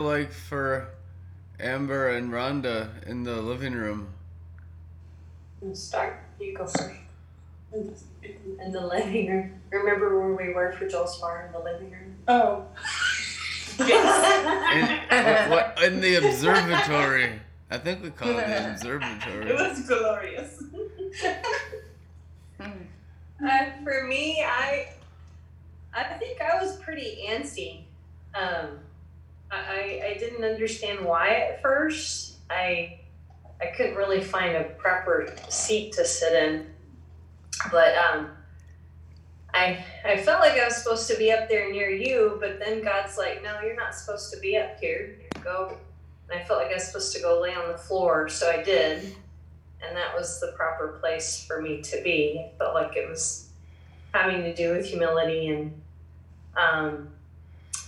like for Amber and Rhonda in the living room? Start. You go first. In the living room. Remember where we were for Joel's bar in the living room? Oh. In, what, what- in the observatory. I think we call it the observatory. It was glorious. Uh, for me, I I think I was pretty antsy. Um, I, I I didn't understand why at first. I I couldn't really find a proper seat to sit in, but um, I I felt like I was supposed to be up there near you, but then God's like, no, you're not supposed to be up here. Go. And I felt like I was supposed to go lay on the floor, so I did and that was the proper place for me to be. It felt like it was having to do with humility and um,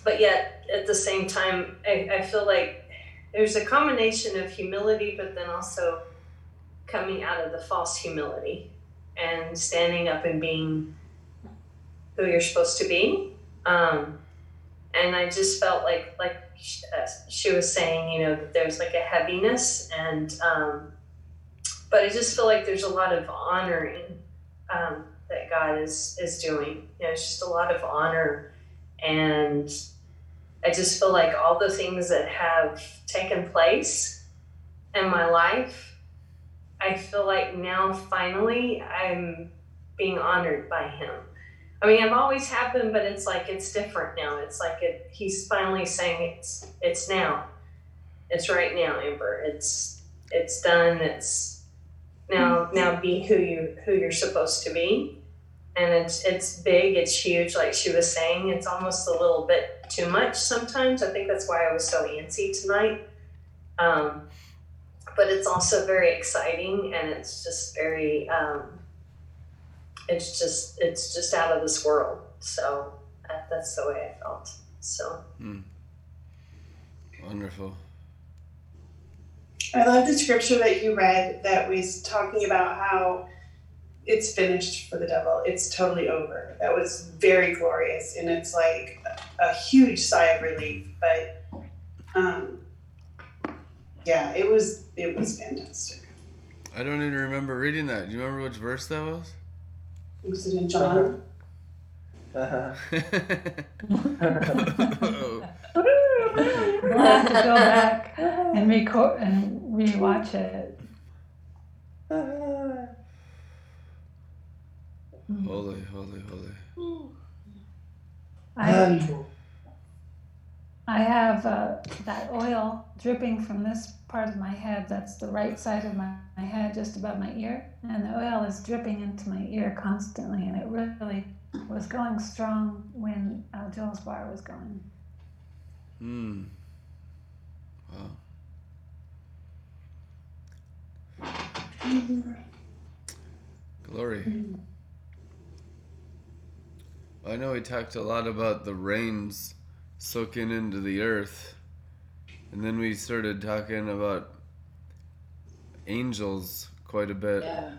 but yet at the same time I, I feel like there's a combination of humility but then also coming out of the false humility and standing up and being who you're supposed to be um, and i just felt like like she, uh, she was saying you know that there's like a heaviness and um, but I just feel like there's a lot of honoring um, that God is is doing. You know, it's just a lot of honor, and I just feel like all the things that have taken place in my life, I feel like now finally I'm being honored by Him. I mean, I've always been, but it's like it's different now. It's like it, He's finally saying it's it's now, it's right now, Amber. It's it's done. It's now now be who you who you're supposed to be and it's it's big it's huge like she was saying it's almost a little bit too much sometimes. I think that's why i was so antsy tonight. Um, but it's also very exciting and it's just very um, it's just it's just out of this world. So that, that's the way i felt. So. Wonderful. I love the scripture that you read that was talking about how it's finished for the devil. It's totally over. That was very glorious, and it's like a, a huge sigh of relief. But um, yeah, it was it was fantastic. I don't even remember reading that. Do you remember which verse that was? Was it in John? Oh. We'll have to go back and record and rewatch it. holy, holy, holy. I, I have uh, that oil dripping from this part of my head. That's the right side of my, my head, just above my ear. And the oil is dripping into my ear constantly. And it really was going strong when uh, Joel's bar was going. Hmm. Wow. Glory. I know we talked a lot about the rains soaking into the earth, and then we started talking about angels quite a bit. Yeah.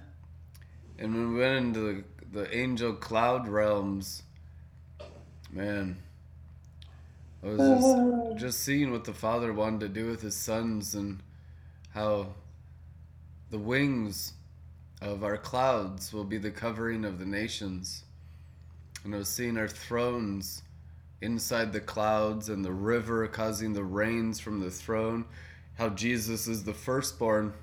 And when we went into the, the angel cloud realms, man, I was just, just seeing what the Father wanted to do with his sons and how the wings of our clouds will be the covering of the nations. And I was seeing our thrones inside the clouds and the river causing the rains from the throne, how Jesus is the firstborn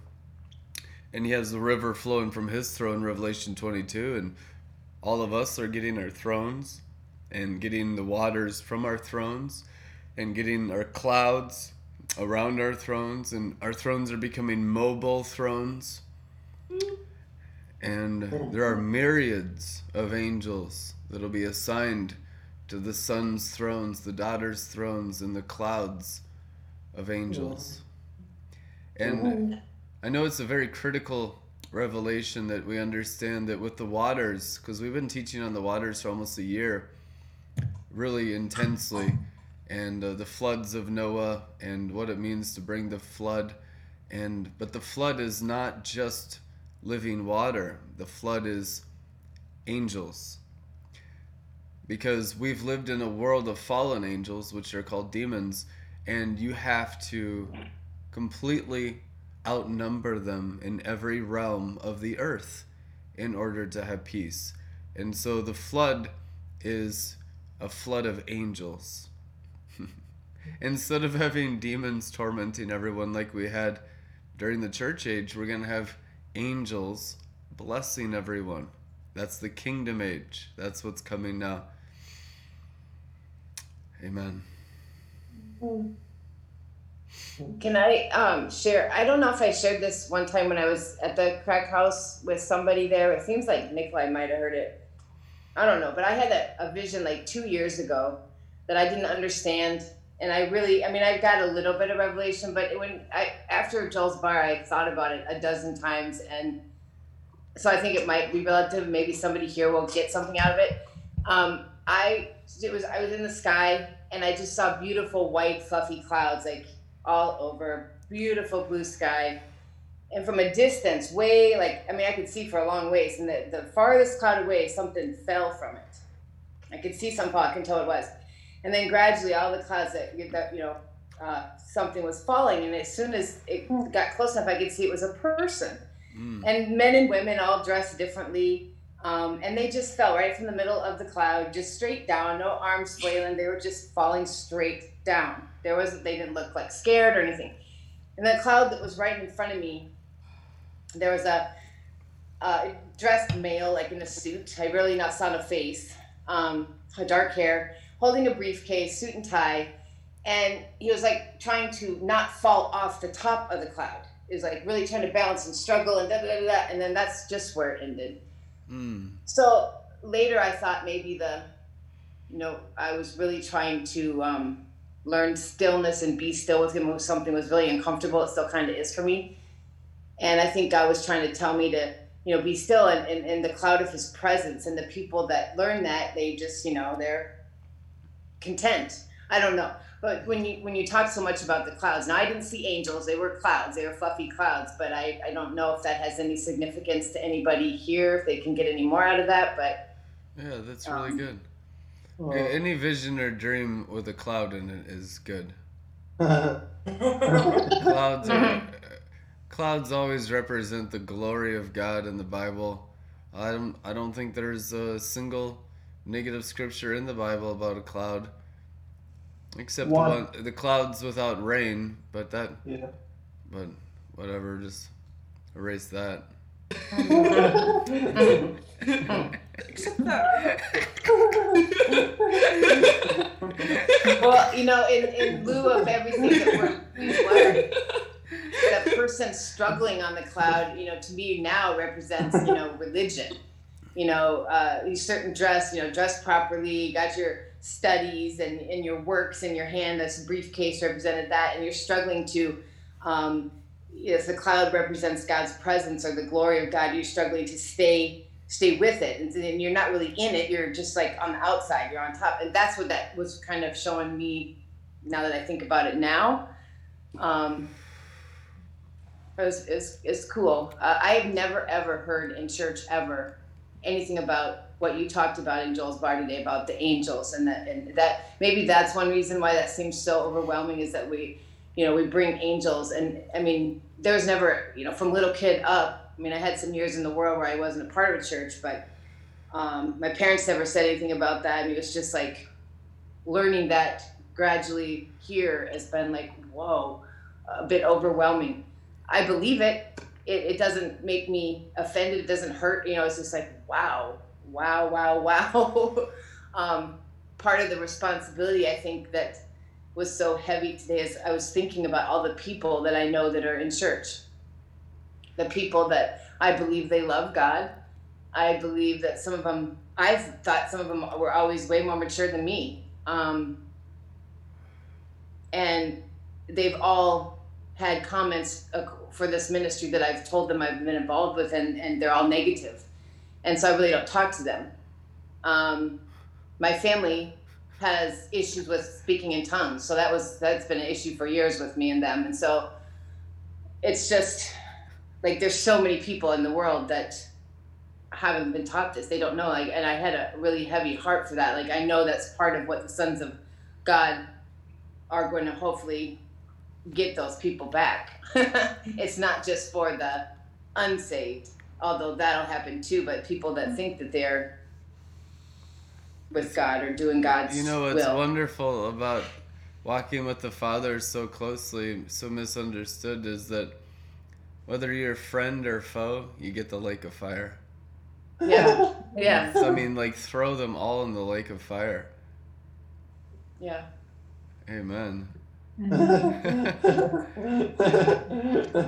and he has the river flowing from his throne revelation 22 and all of us are getting our thrones and getting the waters from our thrones and getting our clouds around our thrones and our thrones are becoming mobile thrones. And there are myriads of angels that'll be assigned to the sons thrones the daughters thrones and the clouds of angels and I know it's a very critical revelation that we understand that with the waters, because we've been teaching on the waters for almost a year, really intensely, and uh, the floods of Noah and what it means to bring the flood, and but the flood is not just living water. The flood is angels. Because we've lived in a world of fallen angels, which are called demons, and you have to completely outnumber them in every realm of the earth in order to have peace. And so the flood is a flood of angels. Instead of having demons tormenting everyone like we had during the church age, we're going to have angels blessing everyone. That's the kingdom age. That's what's coming now. Amen. Can I um, share? I don't know if I shared this one time when I was at the crack house with somebody there. It seems like Nikolai might have heard it. I don't know, but I had a, a vision like two years ago that I didn't understand, and I really, I mean, I got a little bit of revelation, but when I after Joel's bar, I thought about it a dozen times, and so I think it might be relative. Maybe somebody here will get something out of it. Um, I it was I was in the sky and I just saw beautiful white fluffy clouds like all over, beautiful blue sky. And from a distance, way like I mean, I could see for a long ways, and the, the farthest cloud away, something fell from it. I could see some fall, I can tell it was. And then gradually, all the clouds that, that you know, uh, something was falling, and as soon as it got close enough, I could see it was a person. Mm. And men and women all dressed differently. Um, and they just fell right from the middle of the cloud, just straight down, no arms flailing. They were just falling straight down. There wasn't, they didn't look like scared or anything. And the cloud that was right in front of me, there was a, a dressed male, like in a suit. I really not saw no face, um, dark hair, holding a briefcase, suit and tie. And he was like trying to not fall off the top of the cloud. He was like really trying to balance and struggle and da da da, da and then that's just where it ended Mm. So later I thought maybe the, you know, I was really trying to um, learn stillness and be still with him when something was really uncomfortable. It still kind of is for me. And I think God was trying to tell me to, you know, be still in, in, in the cloud of his presence. And the people that learn that, they just, you know, they're content. I don't know. But when you when you talk so much about the clouds, now I didn't see angels; they were clouds, they were fluffy clouds. But I, I don't know if that has any significance to anybody here, if they can get any more out of that. But yeah, that's really um, good. Well, any vision or dream with a cloud in it is good. clouds are, clouds always represent the glory of God in the Bible. I don't I don't think there's a single negative scripture in the Bible about a cloud. Except one. the one, the clouds without rain, but that. Yeah. But whatever, just erase that. well, you know, in, in lieu of everything that we've learned, that person struggling on the cloud, you know, to me now represents, you know, religion. You know, uh, you certain dress, you know, dress properly, got your studies and, and your works in your hand. That's briefcase represented that, and you're struggling to. Um, if the cloud represents God's presence or the glory of God, you're struggling to stay stay with it, and, and you're not really in it. You're just like on the outside. You're on top, and that's what that was kind of showing me. Now that I think about it now, um, it was, it's, it's cool. Uh, I have never ever heard in church ever anything about what you talked about in Joel's bar today about the angels and that and that maybe that's one reason why that seems so overwhelming is that we you know we bring angels and I mean there's never you know from little kid up I mean I had some years in the world where I wasn't a part of a church but um, my parents never said anything about that. And it was just like learning that gradually here has been like whoa a bit overwhelming. I believe it. It, it doesn't make me offended. It doesn't hurt. You know it's just like wow wow, wow, wow. um, part of the responsibility I think that was so heavy today is I was thinking about all the people that I know that are in church. The people that I believe they love God. I believe that some of them, I thought some of them were always way more mature than me. Um, and they've all had comments for this ministry that I've told them I've been involved with, and, and they're all negative and so I really don't talk to them. Um, my family has issues with speaking in tongues, so that was that's been an issue for years with me and them, and so it's just like there's so many people in the world that haven't been taught this; they don't know. Like, and I had a really heavy heart for that. Like, I know that's part of what the sons of God are going to hopefully get those people back. it's not just for the unsaved, although that'll happen too, but people that mm. think that they're with God or doing God's You know what's will. wonderful about walking with the Father so closely, so misunderstood, is that whether you're friend or foe, you get the lake of fire. Yeah. Yeah. So, I mean, like, throw them all in the lake of fire. Yeah. Amen.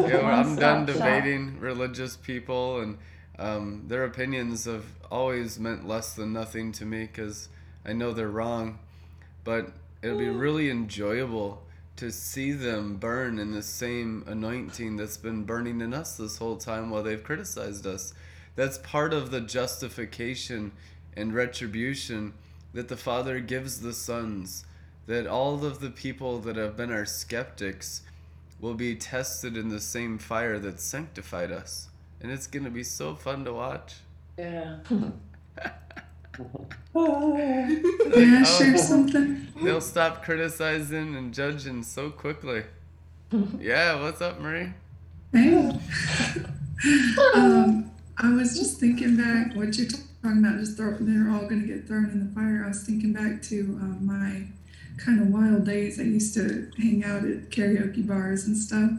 Yeah, well, I'm done shop. debating religious people, and um, their opinions have always meant less than nothing to me because I know they're wrong. But it'll be really enjoyable to see them burn in the same anointing that's been burning in us this whole time while they've criticized us. That's part of the justification and retribution that the Father gives the sons. That all of the people that have been our skeptics will be tested in the same fire that sanctified us. And it's going to be so fun to watch. Yeah. May I share something? They'll stop criticizing and judging so quickly. Yeah, what's up, Marie? Hey. um, I was just thinking back what you're talking about. Just throw, they're all going to get thrown in the fire. I was thinking back to um, my kind of wild days. I used to hang out at karaoke bars and stuff,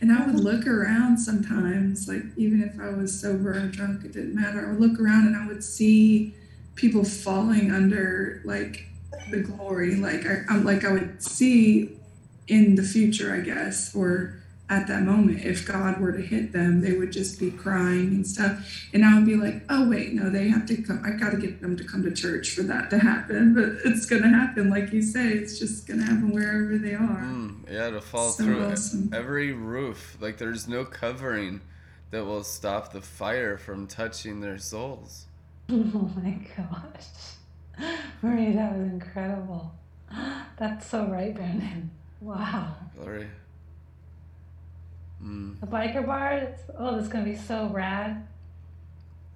and I would look around sometimes. Like even if I was sober or drunk, it didn't matter. I would look around and I would see people falling under like the glory. Like I, I'm like I would see in the future, I guess, or at that moment, if God were to hit them, they would just be crying and stuff. And I would be like, oh, wait, no, they have to come. I got to get them to come to church for that to happen. But it's going to happen. Like you say, it's just going to happen wherever they are. Mm, yeah, to fall So through awesome. every roof. Like there's no covering that will stop the fire from touching their souls. Oh my gosh. Marie, that was incredible. That's so right, Brandon. Wow. Glory. Mm. The biker bar, it's, oh, this is gonna be so rad.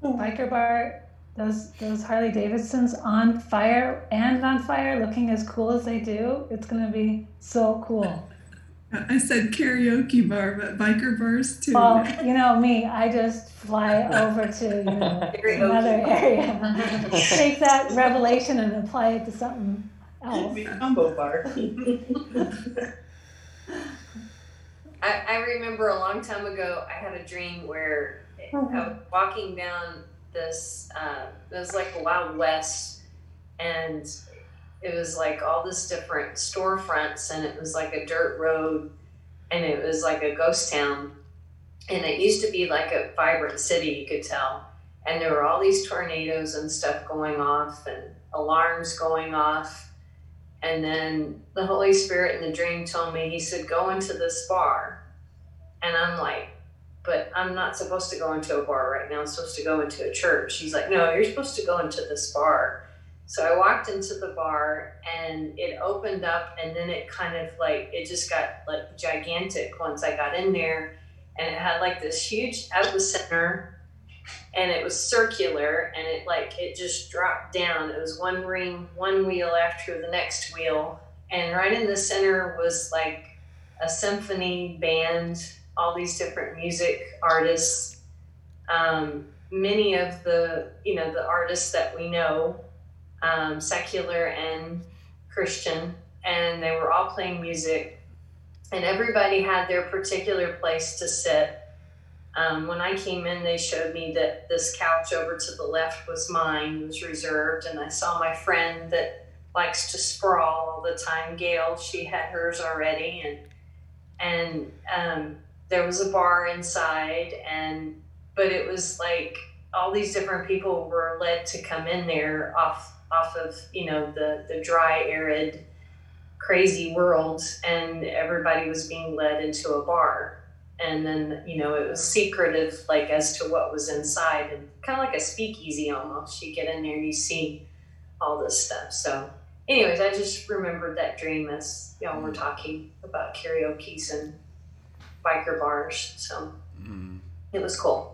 Biker bar, those those Harley Davidsons on fire and on fire, looking as cool as they do. It's gonna be so cool. I said karaoke bar, but biker bars too. Well, you know me, I just fly over to you know another area, take that revelation and apply it to something else. Be combo bar. I, I remember a long time ago, I had a dream where I was walking down this, uh, it was like the Wild West, and it was like all this different storefronts, and it was like a dirt road, and it was like a ghost town. And it used to be like a vibrant city, you could tell. And there were all these tornadoes and stuff going off, and alarms going off. And then the Holy Spirit in the dream told me, He said, Go into this bar. And I'm like, But I'm not supposed to go into a bar right now. I'm supposed to go into a church. He's like, No, you're supposed to go into this bar. So I walked into the bar and it opened up and then it kind of like, it just got like gigantic once I got in there. And it had like this huge out the center and it was circular and it like it just dropped down. It was one ring, one wheel after the next wheel, and right in the center was like a symphony band, all these different music artists. Um, many of the you know the artists that we know, um, secular and Christian, and they were all playing music, and everybody had their particular place to sit um, when I came in, they showed me that this couch over to the left was mine, was reserved, and I saw my friend that likes to sprawl all the time, Gail. She had hers already, and and um, there was a bar inside, and but it was like all these different people were led to come in there off off of you know the the dry, arid, crazy world, and everybody was being led into a bar and then you know it was secretive like as to what was inside and kind of like a speakeasy almost. You get in there and you see all this stuff. So anyways i just remembered that dream as y'all were talking about karaoke's and biker bars so Mm. it was cool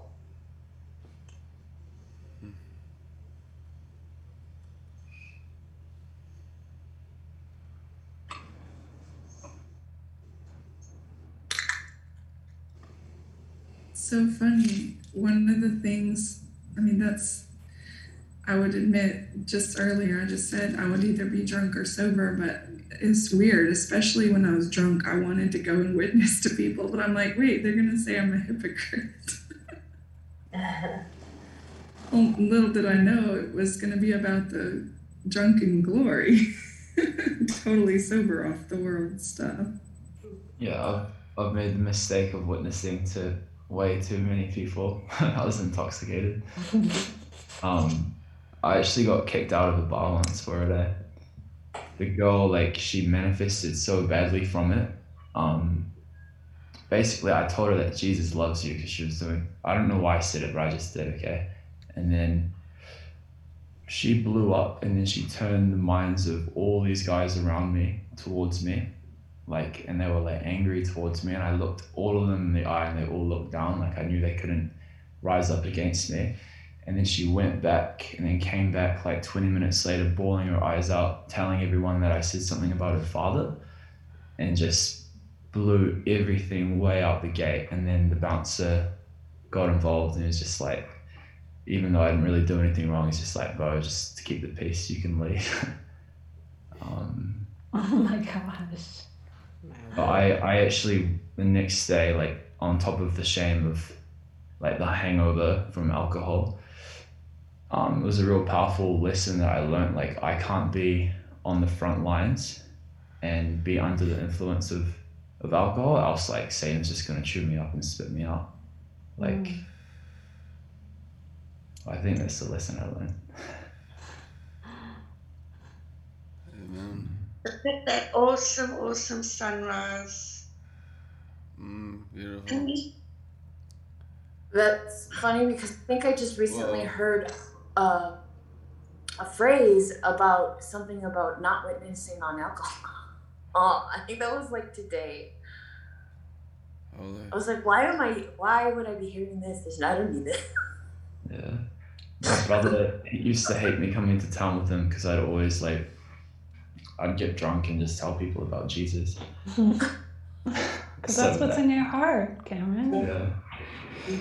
so funny. One of the things, I mean, that's, I would admit just earlier, I just said I would either be drunk or sober, but it's weird, especially when I was drunk. I wanted to go and witness to people, but I'm like, wait, they're going to say I'm a hypocrite. well, little did I know it was going to be about the drunken glory. totally sober off the world stuff. Yeah, I've, I've made the mistake of witnessing to way too many people. I was intoxicated. Um, I actually got kicked out of a bar once for a day. The girl, like, she manifested so badly from it. Um, basically, I told her that Jesus loves you because she was doing, I don't know why I said it, but I just did, okay? And then she blew up and then she turned the minds of all these guys around me towards me like and they were like angry towards me and i looked all of them in the eye and they all looked down like i knew they couldn't rise up against me and then she went back and then came back like 20 minutes later bawling her eyes out telling everyone that i said something about her father and just blew everything way out the gate and then the bouncer got involved and it was just like even though I didn't really do anything wrong, it's just like, bro, just to keep the peace, you can leave. um, Oh my gosh. But I, I actually the next day, like on top of the shame of like the hangover from alcohol, um, it was a real powerful lesson that I learned. Like I can't be on the front lines and be under the influence of, of alcohol, else like Satan's just gonna chew me up and spit me out. Like I think that's the lesson I learned. Amen. Look at that awesome, awesome sunrise. Mm, beautiful. Can That's funny because I think I just recently Whoa. heard uh, a phrase about something about not witnessing on alcohol. Oh, I think that was like today. Holy. I was like, why am I? Why would I be hearing this? I don't need this. Yeah. My brother used to hate me coming to town with him because I'd always like, I'd get drunk and just tell people about Jesus. Because So that's what's bad. in your heart, Cameron. Yeah.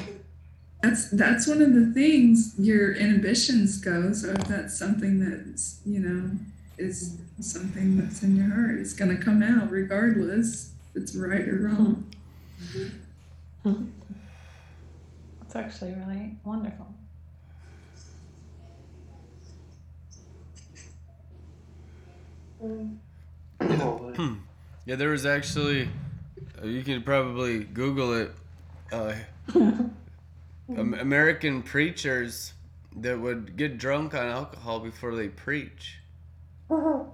That's that's one of the things your inhibitions go. So if that's something that's you know is something that's in your heart, it's gonna come out regardless if it's right or wrong. It's actually really wonderful. Yeah, there was actually, uh, you can probably Google it, uh, American preachers that would get drunk on alcohol before they preach. the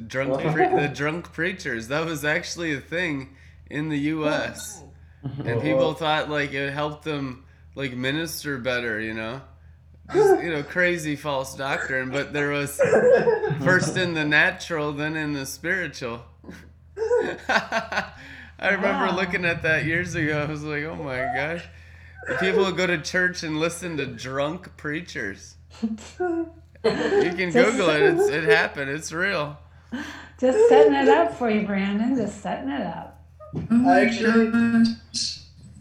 drunk, pre- the drunk preachers. That was actually a thing in the U.S. and people thought like it helped them like minister better, you know. Just, you know, crazy false doctrine, but there was first in the natural, then in the spiritual. I remember Wow. looking at that years ago. I was like, oh my gosh. People would go to church and listen to drunk preachers. You can Google it. It's, it happened. It's real. Just setting it up for you, Brandon. Just setting it up. Oh my Actually-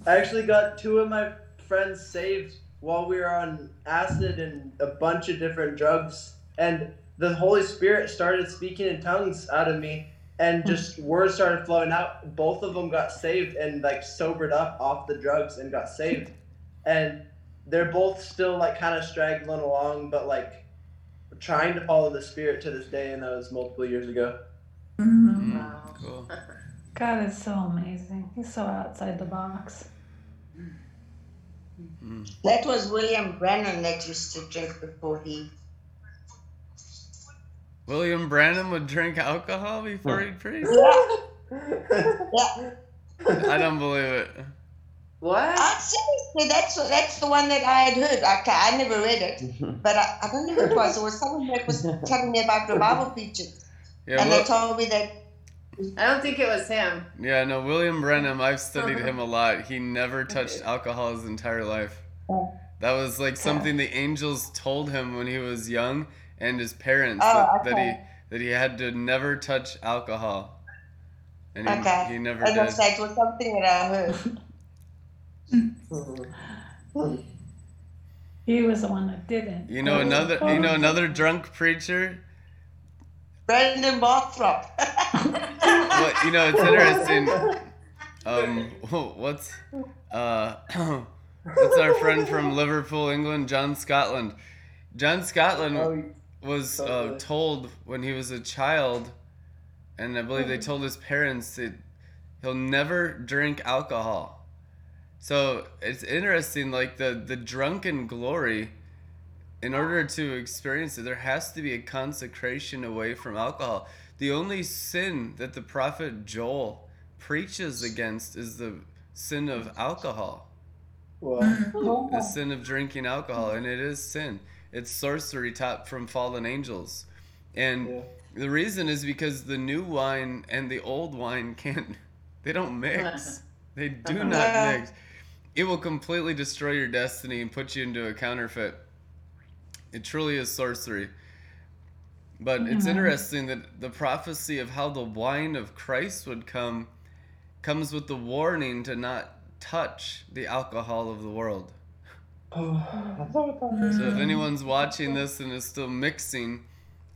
I actually got two of my friends saved while we were on acid and a bunch of different drugs. And the Holy Spirit started speaking in tongues out of me, and just words started flowing out. Both of them got saved and like sobered up off the drugs and got saved. And they're both still like kind of straggling along, but like trying to follow the Spirit to this day. And that was multiple years ago. Wow. Mm, Wow. cool. God is so amazing. He's so outside the box. Mm. That was William Branham that used to drink before he. William Branham would drink alcohol before he'd preach? Yeah. yeah. I don't believe it. What? Ah, seriously, that's that's the one that I had heard. Okay, I never read it, but I, I don't know who it was. It was someone that was telling me about the Bible preachers, Yeah, and they told me that I don't think it was him. yeah, no, William Branham, I've studied uh-huh. him a lot. He never touched alcohol his entire life. Oh. That was like something the angels told him when he was young and his parents Oh, that, that he that he had to never touch alcohol. And he, okay, he never as I did. say, it was something that I heard. He was the one that didn't. You know another you know another drunk preacher? Brendan Bothrop. Well, you know, it's interesting. Um what's uh what's our friend from Liverpool, England, John Scotland. John Scotland Oh, was uh, told when he was a child, and I believe they told his parents that he'll never drink alcohol. So it's interesting, like the the drunken glory. In order to experience it, there has to be a consecration away from alcohol. The only sin that the prophet Joel preaches against is the sin of alcohol Wow. the sin of drinking alcohol, and it is sin. It's sorcery taught from fallen angels, and Yeah. the reason is because the new wine and the old wine can't. They don't mix. They do not mix. It will completely destroy your destiny and put you into a counterfeit. It truly is sorcery. But it's Mhm. interesting that the prophecy of how the wine of Christ would come comes with the warning to not touch the alcohol of the world. Oh, I thought about this. So if anyone's watching this and is still mixing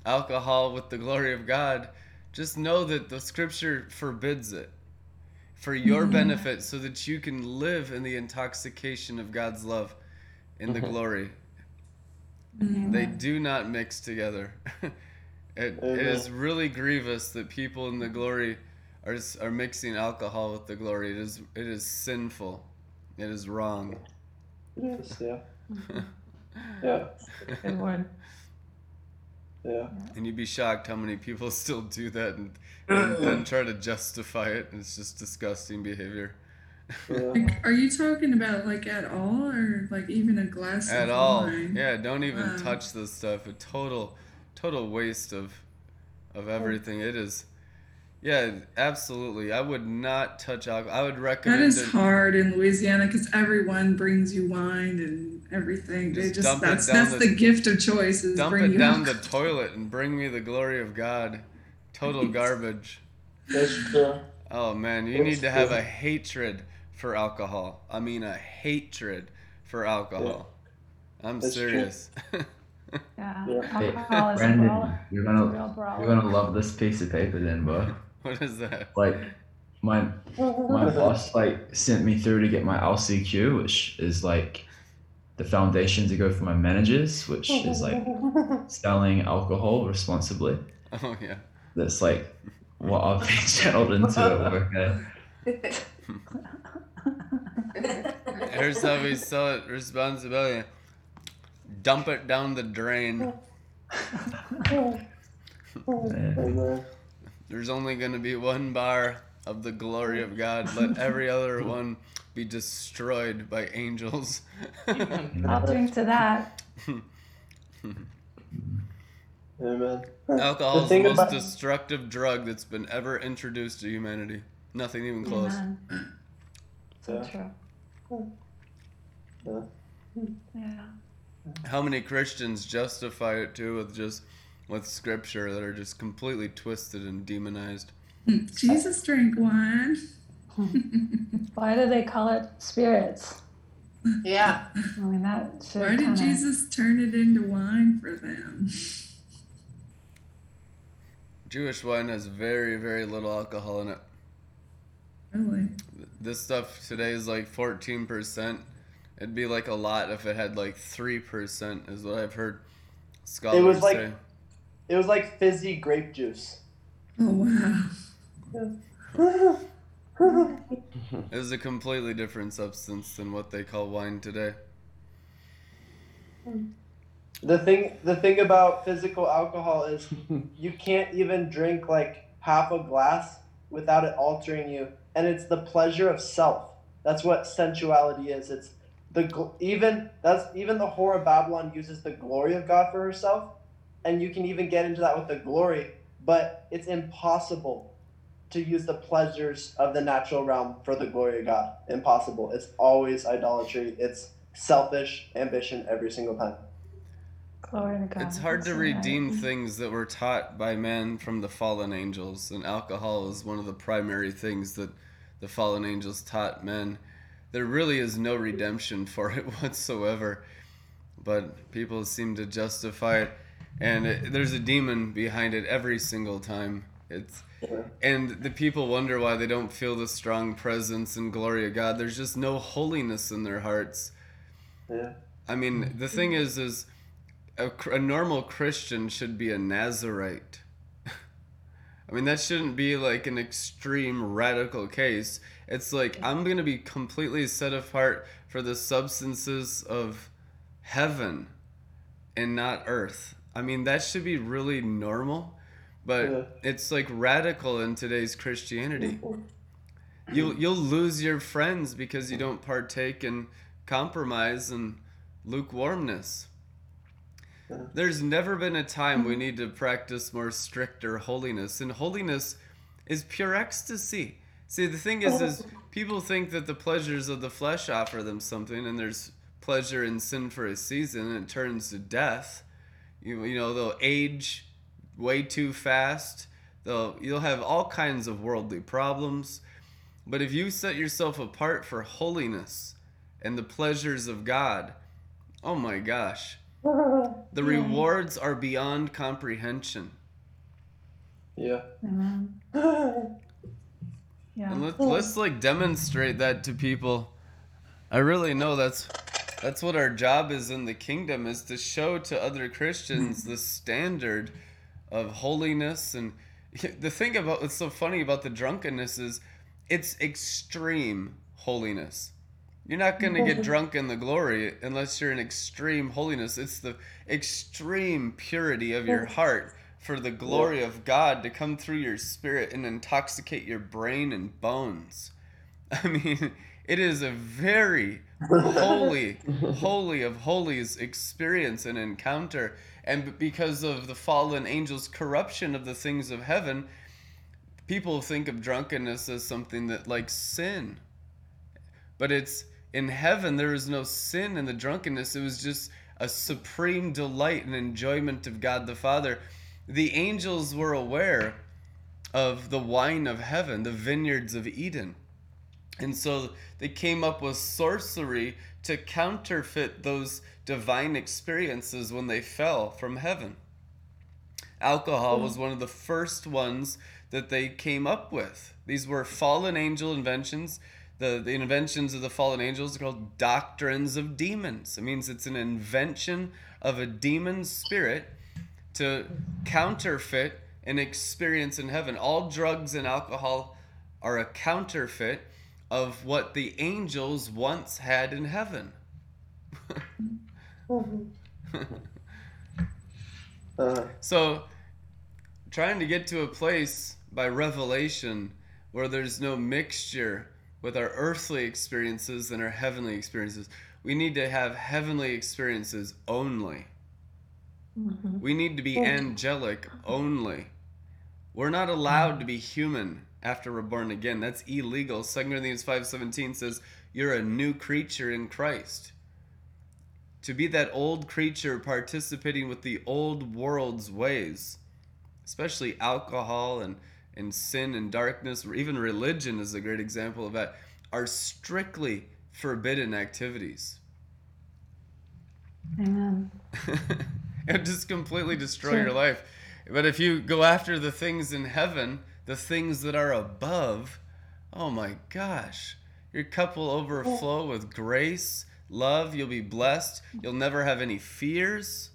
alcohol with the glory of God, just know that the scripture forbids it for your Mhm. benefit so that you can live in the intoxication of God's love in the Mhm. glory. Mhm. They do not mix together. it, it Amen. is really grievous that people in the glory are, are mixing alcohol with the glory. It is it is sinful. It is wrong. Yes, yeah. Yeah. Good word. Yeah. And you'd be shocked how many people still do that and, and, and try to justify it. It's just disgusting behavior. Yeah. Like, are you talking about like at all, or like even a glass At of all. wine? Yeah, don't even Wow. touch this stuff. A total total waste of of everything. It is yeah, absolutely. I would not touch alcohol. I would recommend is it. hard in Louisiana because everyone brings you wine and everything. They Just just dump it that's down that's the- the, gift of choice is Dump bring it you down the toilet and bring me the glory of God. Total garbage. That's true. Oh man, you It's need to have true. a hatred for alcohol. I mean a hatred for alcohol. I'm That's true. serious. Yeah. Yeah. Hey, Alcohol is a Brandon, brawler. you're gonna you're gonna love this piece of paper then, bro. what is that? Like my my boss like sent me through to get my LCQ, which is like the foundation to go for my managers, which is like selling alcohol responsibly. Oh yeah. That's like what I've been channeled into at work. Here's how we sell it responsibility. Dump it down the drain. There's only gonna be one bar of the glory of God. Let every other one be destroyed by angels. I'll drink to that. Amen. Alcohol is the most about- destructive drug that's been ever introduced to humanity. Nothing even close. Amen. So Yeah. true. Yeah. Yeah. How many Christians justify it too with just with scripture that are just completely twisted and demonized? Hmm. Jesus drank wine. Why do they call it spirits? Yeah. I mean, that Why did kinda- Jesus turn it into wine for them? Jewish wine has very, very little alcohol in it. Really? This stuff today is like 14%. It'd be like a lot if it had like 3%, is what I've heard scholars It was like- say. It was like fizzy grape juice. Oh wow. It was a completely different substance than what they call wine today. The thing the thing about physical alcohol is you can't even drink like half a glass without it altering you and it's the pleasure of self. That's what sensuality is. It's the even that's even the whore of Babylon uses the glory of God for herself and you can even get into that with the glory, but it's impossible to use the pleasures of the natural realm for the glory of God. Impossible. It's always idolatry. It's selfish ambition every single time. Glory to God. It's hard to redeem things that were taught by men from the fallen angels, and alcohol is one of the primary things that the fallen angels taught men. There really is no redemption for it whatsoever. But people seem to justify it, and it, there's a demon behind it every single time. It's and the people wonder why they don't feel the strong presence and glory of God. There's just no holiness in their hearts. Yeah. I mean, the thing is, is a, a normal Christian should be a Nazarite. I mean, that shouldn't be like an extreme radical case. It's like I'm going to be completely set apart for the substances of heaven and not earth. I mean, that should be really normal, but Yeah. it's like radical in today's Christianity. You'll you'll lose your friends because you don't partake in compromise and lukewarmness. There's never been a time we mm-hmm. need to practice more stricter holiness, and holiness is pure ecstasy. See, the thing is, is oh. people think that the pleasures of the flesh offer them something, and there's pleasure in sin for a season, and it turns to death. You, you know, they'll age way too fast. They'll you'll have all kinds of worldly problems. But if you set yourself apart for holiness and the pleasures of God, oh my gosh, the rewards are beyond comprehension. Yeah. Amen. Yeah. And let's let's like demonstrate that to people. I really know that's that's what our job is in the kingdom is to show to other Christians the standard of holiness and the thing about what's so funny about the drunkenness is it's extreme holiness. You're not going to get drunk in the glory unless you're in extreme holiness. It's the extreme purity of your heart for the glory of God to come through your spirit and intoxicate your brain and bones. I mean, it is a very holy, holy of holies experience and encounter. And because of the fallen angels' corruption of the things of heaven, people think of drunkenness as something that like sin. But it's in heaven, there was no sin in the drunkenness. It was just a supreme delight and enjoyment of God the Father. The angels were aware of the wine of heaven, the vineyards of Eden. And so they came up with sorcery to counterfeit those divine experiences when they fell from heaven. Alcohol was one of the first ones that they came up with. These were fallen angel inventions. The, the inventions of the fallen angels are called doctrines of demons. It means it's an invention of a demon spirit to counterfeit an experience in heaven. All drugs and alcohol are a counterfeit of what the angels once had in heaven. Uh, So, trying to get to a place by revelation where there's no mixture with our earthly experiences and our heavenly experiences, we need to have heavenly experiences only. Mhm. We need to be angelic only. We're not allowed to be human after we're born again. That's illegal. 2 Corinthians 5:17 says, "You're a new creature in Christ." To be that old creature participating with the old world's ways, especially alcohol and, and sin and darkness, or even religion is a great example of that, are strictly forbidden activities. Amen. it just completely destroy Sure. your life. But if you go after the things in heaven, the things that are above, oh my gosh, your cup will overflow with grace, love. You'll be blessed. You'll never have any fears.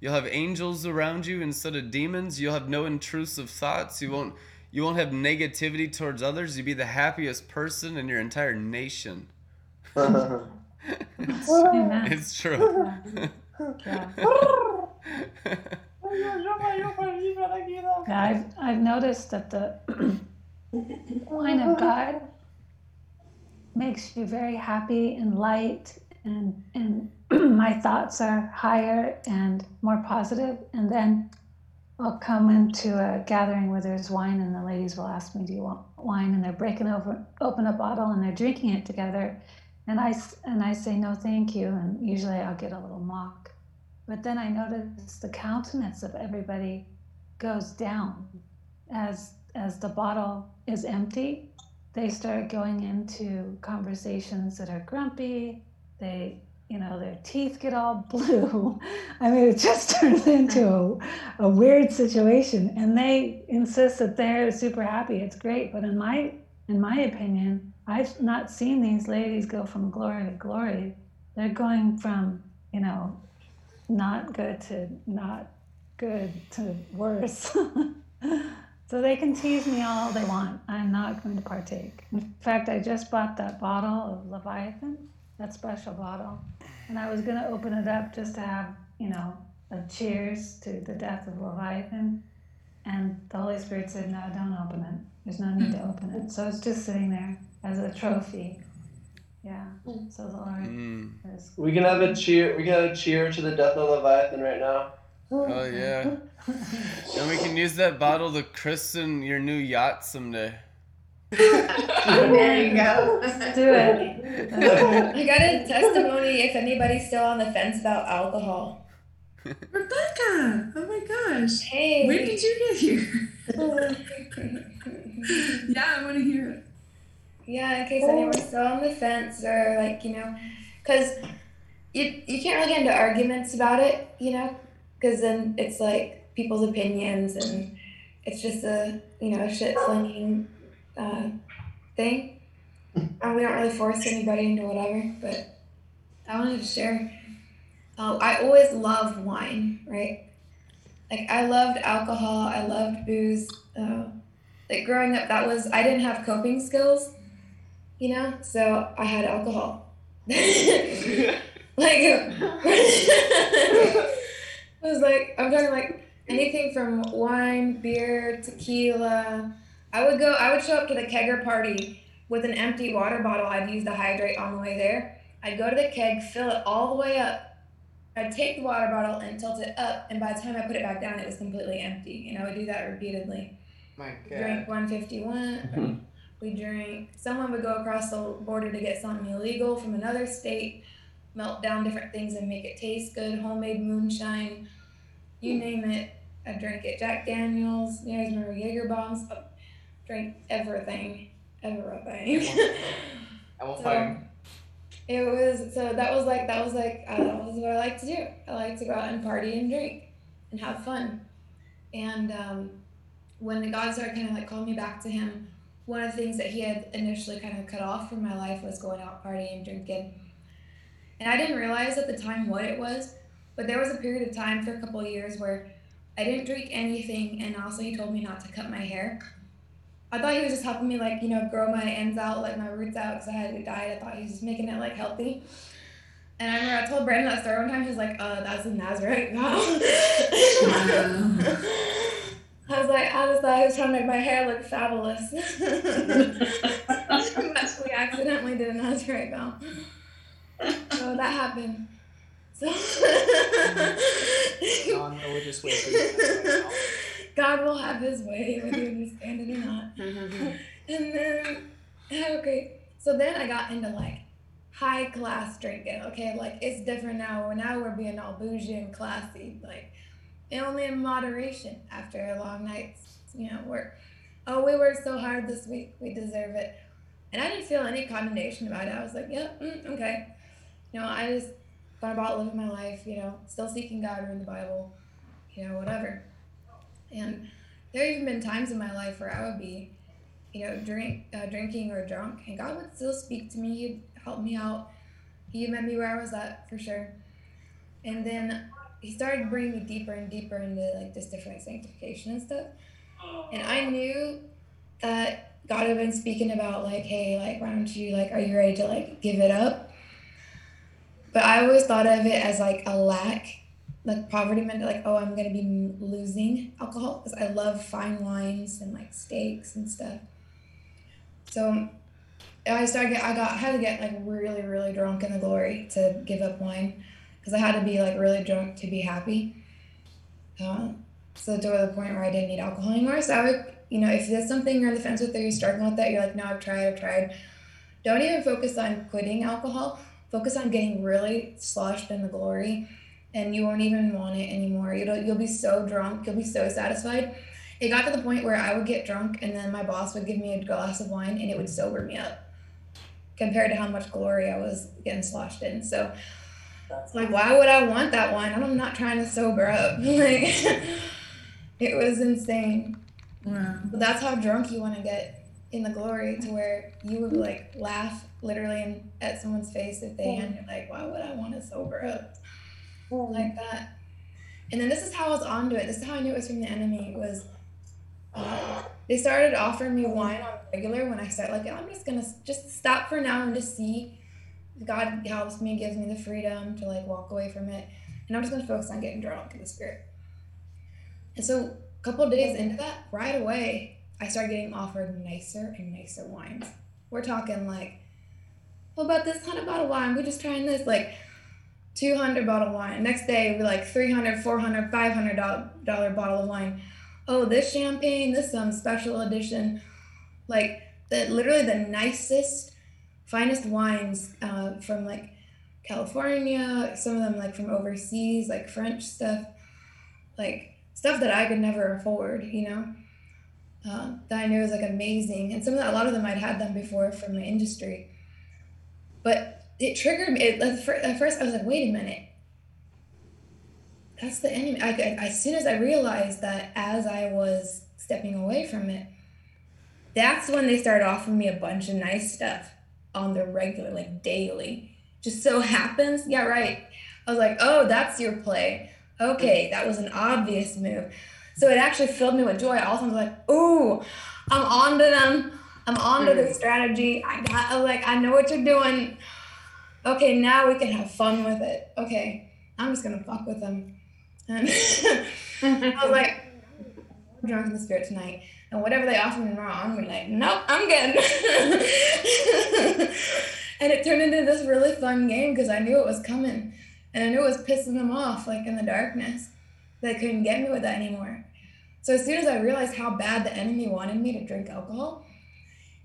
You'll have angels around you instead of demons. You'll have no intrusive thoughts. You won't. You won't have negativity towards others. You'll be the happiest person in your entire nation. Amen. It's true. Yeah. Yeah, I've, I've noticed that the wine of God makes you very happy and light, and, and my thoughts are higher and more positive. And then I'll come into a gathering where there's wine, and the ladies will ask me, "Do you want wine?" And they're breaking over, open a bottle, and they're drinking it together. And I and I say, "No, thank you." And usually I'll get a little mock. But then I notice the countenance of everybody goes down as as the bottle is empty. they start going into conversations that are grumpy. They, you know, their teeth get all blue. I mean, it just turns into a, a weird situation, and they insist that they're super happy. It's great, but in my in my opinion, I've not seen these ladies go from glory to glory. They're going from, you know, not good to not good to worse. so they can tease me all they want. I'm not going to partake. In fact, I just bought that bottle of Leviathan, that special bottle, and I was going to open it up just to have, you know, a cheers to the death of Leviathan. And the Holy Spirit said, no, don't open it. There's no need to open it. So it's just sitting there as a trophy. Yeah. So the Lord Mm. is. We can have a cheer. We can have a cheer to the death of Leviathan right now. Oh yeah. And we can use that bottle to christen your new yacht someday. there you go. Let's do it. I got a testimony if anybody's still on the fence about alcohol. Rebecca! Oh my gosh. Hey. When did you get here? yeah, I want to hear it. Yeah, in case anyone's still on the fence or like, you know, because you, you can't really get into arguments about it, you know, because then it's like people's opinions and it's just a, you know, shit slinging uh, thing. And we don't really force anybody into whatever, but I wanted to share. Uh, I always loved wine, right? Like I loved alcohol, I loved booze. Uh, like growing up, that was I didn't have coping skills, you know, so I had alcohol. like it was like I'm talking like anything from wine, beer, tequila. I would go. I would show up to the kegger party with an empty water bottle. I'd use to hydrate on the way there. I'd go to the keg, fill it all the way up. I'd take the water bottle and tilt it up, and by the time I put it back down, it was completely empty. And I would do that repeatedly. My God. Drink 151. we drink. Someone would go across the border to get something illegal from another state, melt down different things and make it taste good. Homemade moonshine, you hmm. name it. I drank it. Jack Daniels. You guys remember Jaeger bombs? I drank everything, everything. I will So- find. It was so that was like that was like uh, that was what I like to do. I like to go out and party and drink and have fun. And um, when the God started kind of like calling me back to Him, one of the things that He had initially kind of cut off from my life was going out partying, drinking. And I didn't realize at the time what it was, but there was a period of time for a couple of years where I didn't drink anything, and also He told me not to cut my hair. I thought he was just helping me, like, you know, grow my ends out, like my roots out, because I had a diet. I thought he was just making it, like, healthy. And I remember I told Brandon that story one time. He was like, uh, that's a Nazarite vow. I was like, I just thought he was trying to make my hair look fabulous. That's we accidentally did a Nazarite vow. So that happened. So God will just wait for you. God will have his way, whether you understand it or not. and then, okay, so then I got into like high class drinking. Okay, like it's different now. Now we're being all bougie and classy, like and only in moderation after a long night's, you know, work. Oh, we worked so hard this week. We deserve it. And I didn't feel any condemnation about it. I was like, yeah, mm, okay. You know, I just thought about living my life, you know, still seeking God, reading the Bible, you know, whatever. And there have even been times in my life where I would be, you know, drink, uh, drinking or drunk, and God would still speak to me. He'd help me out. He met me where I was at for sure. And then He started bringing me deeper and deeper into like this different sanctification and stuff. And I knew that God had been speaking about like, hey, like, why don't you like, are you ready to like give it up? But I always thought of it as like a lack like poverty meant like oh i'm gonna be losing alcohol because i love fine wines and like steaks and stuff. So i started i got had to get like really really drunk in the glory to give up wine because i had to be like really drunk to be happy. Uh, so to the point where i didn't need alcohol anymore. So i would you know if there's something you're on the fence with or you're struggling with that you're like no i've tried i've tried. Don't even focus on quitting alcohol. Focus on getting really sloshed in the glory and you won't even want it anymore. You'll you'll be so drunk, you'll be so satisfied, it got to the point where I would get drunk and then my boss would give me a glass of wine and it would sober me up compared to how much glory I was getting sloshed in. So it's like, why would I want that wine? I'm not trying to sober up. Like, it was insane. Wow. But that's how drunk you want to get in the glory to where you would like laugh literally in, at someone's face if they and you're like, why would I want to sober up like that? And then this is how I was onto it. This is how I knew it was from the enemy. Was uh, they started offering me wine on regular when I started like I'm just gonna just stop for now and just see God helps me, gives me the freedom to like walk away from it, and I'm just gonna focus on getting drunk in the spirit. And so a couple days into that, right away, I started getting offered nicer and nicer wines. We're talking like, what about this hundred bottle wine? We're just trying this like 200 bottle wine. Next day, we like 300, 400, 500 dollar bottle of wine. Oh, this champagne, this some special edition. Like the literally the nicest, finest wines uh, from like California. Some of them like from overseas, like French stuff, like stuff that I could never afford. You know, um, that I knew was like amazing. And some of that, a lot of them I'd had them before from my industry, but it triggered me. It, at, fir- at first, I was like, wait a minute. That's the enemy. I, I, as soon as I realized that as I was stepping away from it, that's when they started offering me a bunch of nice stuff on the regular, like daily. Just so happens, yeah, right. I was like, oh, that's your play. Okay, that was an obvious move. So it actually filled me with joy. I also was like, ooh, I'm on to them. I'm on to the mm. strategy. I got, I like, I know what you're doing okay, now we can have fun with it. Okay, I'm just gonna fuck with them. And I was like, I'm drunk in the spirit tonight. And whatever they offer me tomorrow, I'm like, nope, I'm good. and it turned into this really fun game because I knew it was coming. And I knew it was pissing them off, like in the darkness. They couldn't get me with that anymore. So as soon as I realized how bad the enemy wanted me to drink alcohol,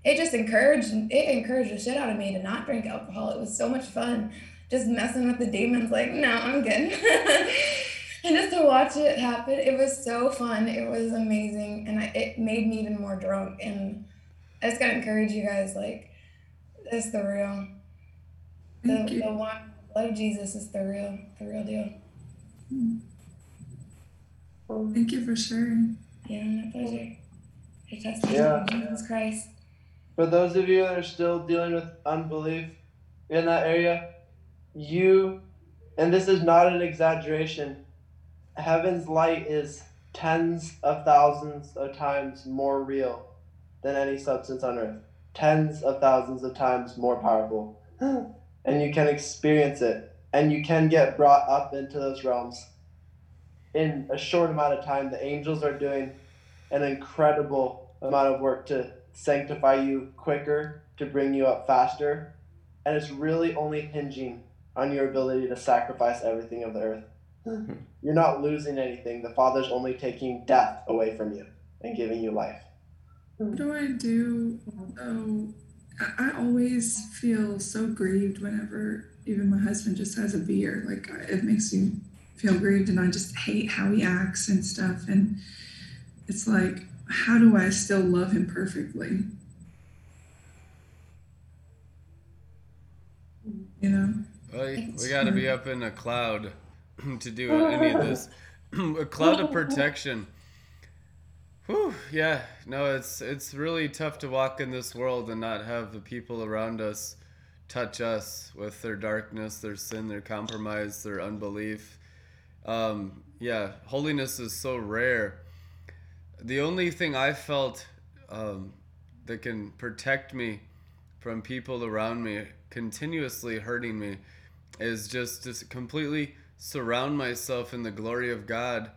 it just encouraged it encouraged the shit out of me to not drink alcohol. It was so much fun just messing with the demons like, no, I'm good. and just to watch it happen, it was so fun. It was amazing. And I, it made me even more drunk. And I just gotta encourage you guys, like, it's the real. Thank the, you. the one blood of Jesus is the real, the real deal. Thank you for sharing. Yeah, my pleasure. Your testimony Yeah. Jesus Christ. For those of you that are still dealing with unbelief in that area, you, and this is not an exaggeration, heaven's light is tens of thousands of times more real than any substance on earth. Tens of thousands of times more powerful. And you can experience it. And you can get brought up into those realms in a short amount of time. The angels are doing an incredible amount of work to sanctify you quicker, to bring you up faster. And it's really only hinging on your ability to sacrifice everything of the earth. Hmm. You're not losing anything. The Father's only taking death away from you and giving you life. What do I do? Oh, I, I always feel so grieved whenever even my husband just has a beer. Like it makes me feel grieved, and I just hate how he acts and stuff. And it's like, how do I still love him perfectly? You know? Well, we got to be up in a cloud to do any of this. a cloud of protection. Whew, yeah, no, it's it's really tough to walk in this world and not have the people around us touch us with their darkness, their sin, their compromise, their unbelief. Um, yeah, holiness is so rare. The only thing I felt um, that can protect me from people around me continuously hurting me is just to completely surround myself in the glory of God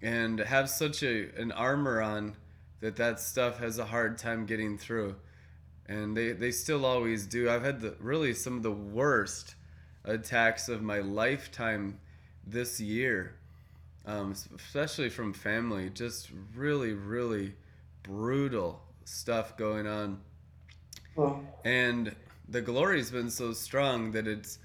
and have such a an armor on that that stuff has a hard time getting through. And they, they still always do. I've had the really some of the worst attacks of my lifetime this year um, especially from family just really really brutal stuff going on Well, and the glory's been so strong that it's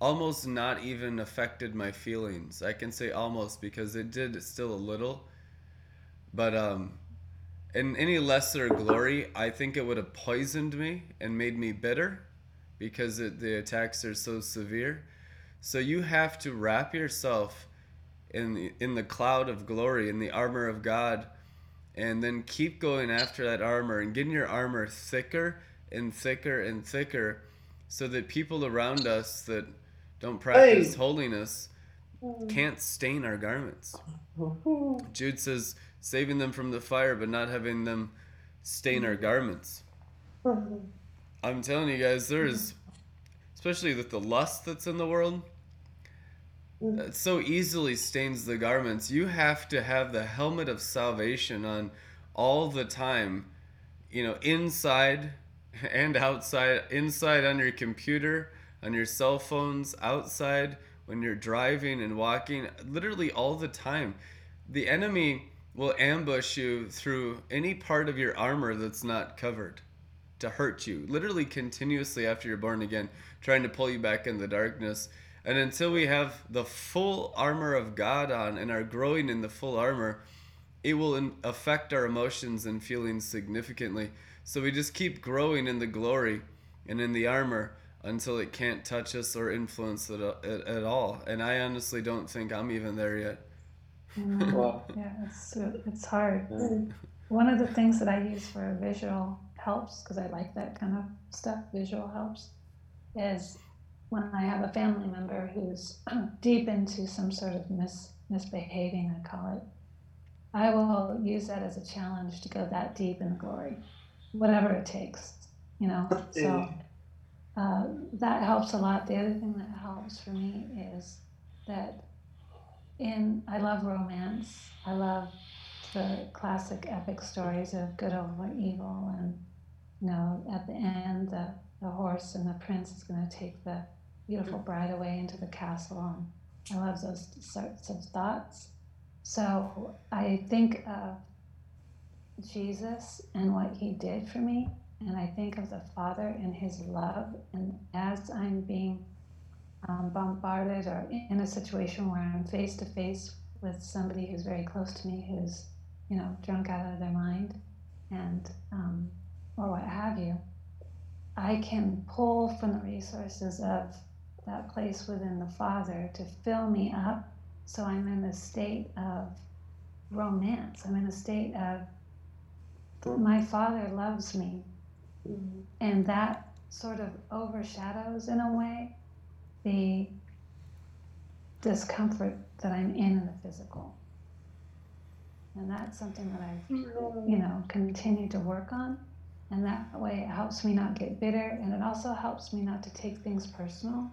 almost not even affected my feelings. I can say almost because it did still a little, But um, in any lesser glory, I think it would have poisoned me and made me bitter because it, the attacks are so severe. So you have to wrap yourself in the, in the cloud of glory, in the armor of God, and then keep going after that armor and getting your armor thicker and thicker and thicker so that people around us that don't practice Hey. holiness mm. can't stain our garments. Mm-hmm. Jude says, saving them from the fire, but not having them stain our mm-hmm. garments. Mm-hmm. I'm telling you guys, there's, especially with the lust that's in the world, Mm. that so easily stains the garments. You have to have the helmet of salvation on all the time, you know, inside and outside, inside on your computer, on your cell phones, outside when you're driving and walking, literally all the time. The enemy will ambush you through any part of your armor that's not covered to hurt you, literally continuously after you're born again, trying to pull you back in the darkness. And until we have the full armor of God on and are growing in the full armor, it will in- affect our emotions and feelings significantly. So we just keep growing in the glory and in the armor until it can't touch us or influence it a- at, at all. And I honestly don't think I'm even there yet. Mm, Wow. Yeah, it's it's hard. One of the things that I use for visual helps because I like that kind of stuff. Visual helps is when I have a family member who's deep into some sort of mis misbehaving, I call it. I will use that as a challenge to go that deep in the glory, whatever it takes, you know. So uh, that helps a lot. The other thing that helps for me is that in I love romance. I love the classic epic stories of good over evil, and you know, at the end, the, the horse and the prince is going to take the beautiful bride away into the castle, and I love those sorts of thoughts. So I think of Jesus and what he did for me, and I think of the Father and his love, and as I'm being um, bombarded or in a situation where I'm face to face with somebody who's very close to me who's, you know, drunk out of their mind and, um, or what have you, I can pull from the resources of that place within the Father to fill me up so I'm in a state of romance. I'm in a state of hmm. my Father loves me. Mm-hmm. And that sort of overshadows, in a way, the discomfort that I'm in in the physical. And that's something that I've, mm-hmm. you know, continued to work on. And that way it helps me not get bitter and it also helps me not to take things personal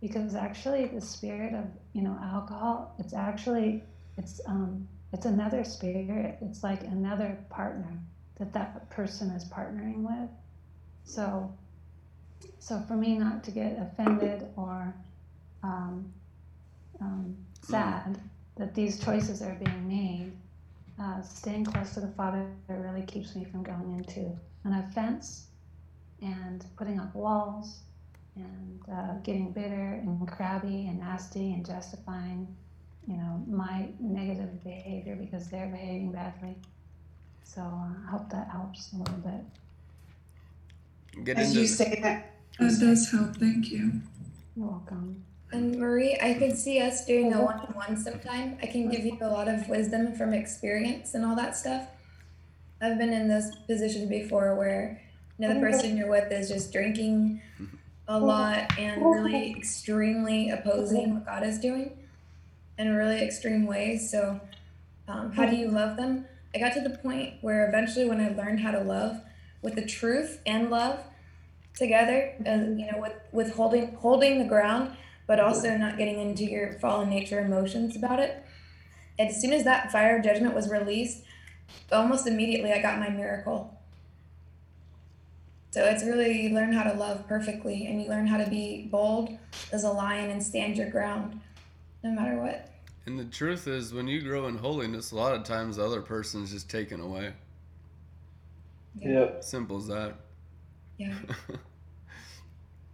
because actually the spirit of, you know, alcohol, it's actually, it's, um, it's another spirit. It's like another partner that that person is partnering with. So, so for me not to get offended or um, um, sad that these choices are being made, uh, staying close to the Father really keeps me from going into an offense and putting up walls and uh, getting bitter and crabby and nasty and justifying, you know, my negative behavior because they're behaving badly. So uh, I hope that helps a little bit. Get As into you say that, That does help. Thank you. You're welcome. And Marie, I could see us doing a one on one sometime. I can give you a lot of wisdom from experience and all that stuff. I've been in this position before where you know, the person you're with is just drinking a lot and really extremely opposing what God is doing in a really extreme ways. So, um, how do you love them? I got to the point where eventually, when I learned how to love with the truth and love together, and you know, with with holding holding the ground, but also not getting into your fallen nature emotions about it. As soon as that fire of judgment was released, almost immediately I got my miracle. So it's really you learn how to love perfectly and you learn how to be bold as a lion and stand your ground no matter what. And the truth is, when you grow in holiness, a lot of times the other person is just taken away. Yep. Simple as that. Yeah.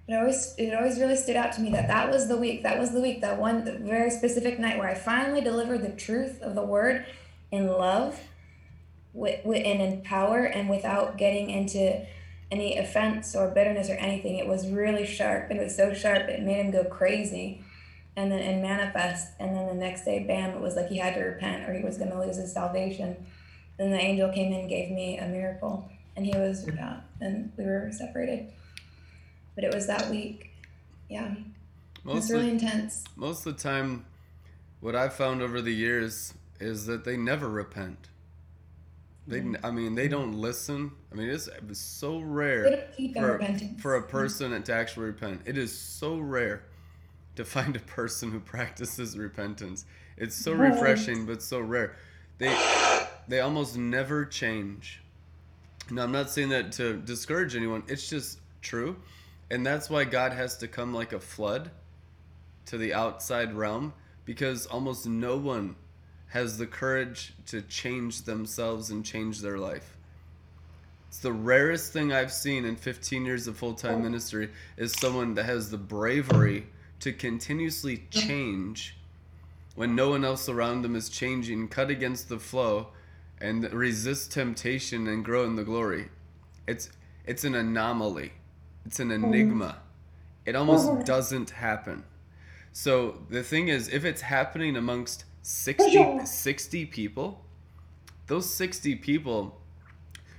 It always it always really stood out to me that that was the week. That was the week. That one the very specific night where I finally delivered the truth of the word in love, wi- wi- and in power and without getting into any offense or bitterness or anything. It was really sharp it was so sharp it made him go crazy and then and manifest. And then the next day, bam, it was like he had to repent or he was going to lose his salvation. Then the angel came in and gave me a miracle and he was, mm-hmm. yeah, and we were separated. But it was that week. Yeah. It was really of, intense. most of the time, what I've found over the years is that they never repent. They. I mean, they don't listen. I mean, it's, it was so rare don't keep on for, for a mm-hmm. person to actually repent. It is so rare to find a person who practices repentance. It's so Right. refreshing, but so rare. They they almost never change. Now, I'm not saying that to discourage anyone. It's just true, and that's why God has to come like a flood to the outside realm because almost no one has the courage to change themselves and change their life. It's the rarest thing I've seen in 15 years of full-time ministry is someone that has the bravery to continuously change when no one else around them is changing, cut against the flow and resist temptation and grow in the glory. It's it's an anomaly. It's an mm-hmm. enigma. It almost mm-hmm. doesn't happen. So the thing is, if it's happening amongst 60, 60 people, those 60 people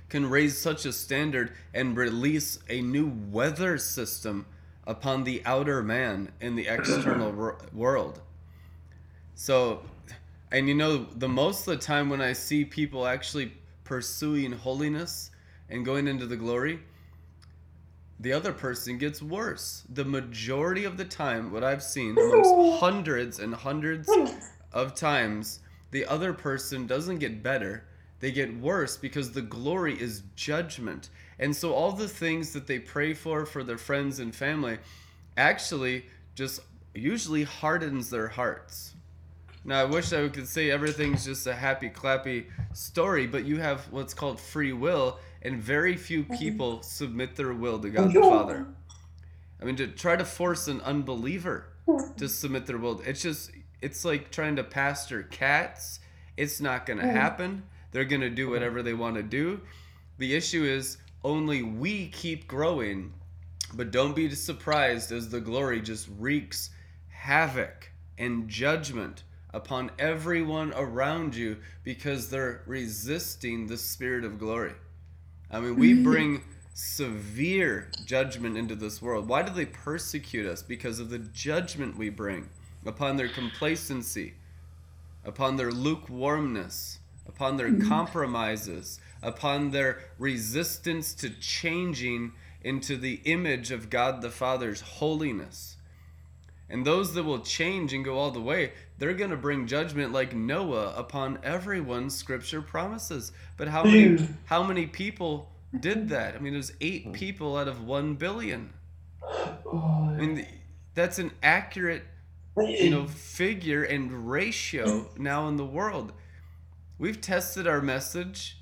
can raise such a standard and release a new weather system upon the outer man in the external wor- world. So, and you know, the most of the time when I see people actually pursuing holiness and going into the glory, the other person gets worse. The majority of the time, what I've seen amongst oh. hundreds and hundreds of times, the other person doesn't get better. They get worse because the glory is judgment. And so all the things that they pray for for their friends and family actually just usually hardens their hearts. Now, I wish I could say everything's just a happy, clappy story, but you have what's called free will, and very few mm-hmm. people submit their will to God the Father. I mean, to try to force an unbeliever to submit their will, it's just, it's like trying to pastor cats. It's not going to mm. happen. They're going to do mm. whatever they want to do. The issue is only we keep growing, but don't be surprised as the glory just wreaks havoc and judgment upon everyone around you because they're resisting the spirit of glory. I mean, we mm-hmm. bring severe judgment into this world. Why do they persecute us? Because of the judgment we bring upon their complacency, upon their lukewarmness, upon their mm. compromises, upon their resistance to changing into the image of God the Father's holiness. And those that will change and go all the way, they're going to bring judgment like Noah upon everyone scripture promises. But how many mm. how many people did that? I mean, there's 8 mm. people out of 1 billion. Oh, I mean, that's an accurate you know figure and ratio now in the world. We've tested our message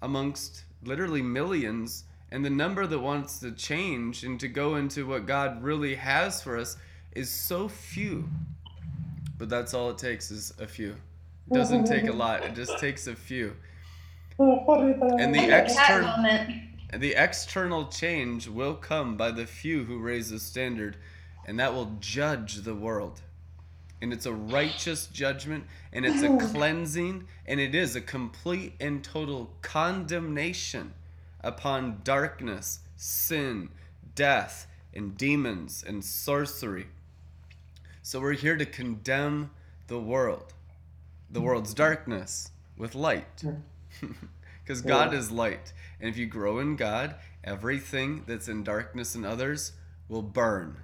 amongst literally millions and the number that wants to change and to go into what God really has for us is so few. But that's all it takes is a few. It doesn't take a lot. It just takes a few. And the external the external change will come by the few who raise the standard, and that will judge the world. And it's a righteous judgment, and it's a cleansing, and it is a complete and total condemnation upon darkness, sin, death, and demons and sorcery. So we're here to condemn the world, the world's darkness, with light. Because God is light. And if you grow in God, everything that's in darkness in others will burn.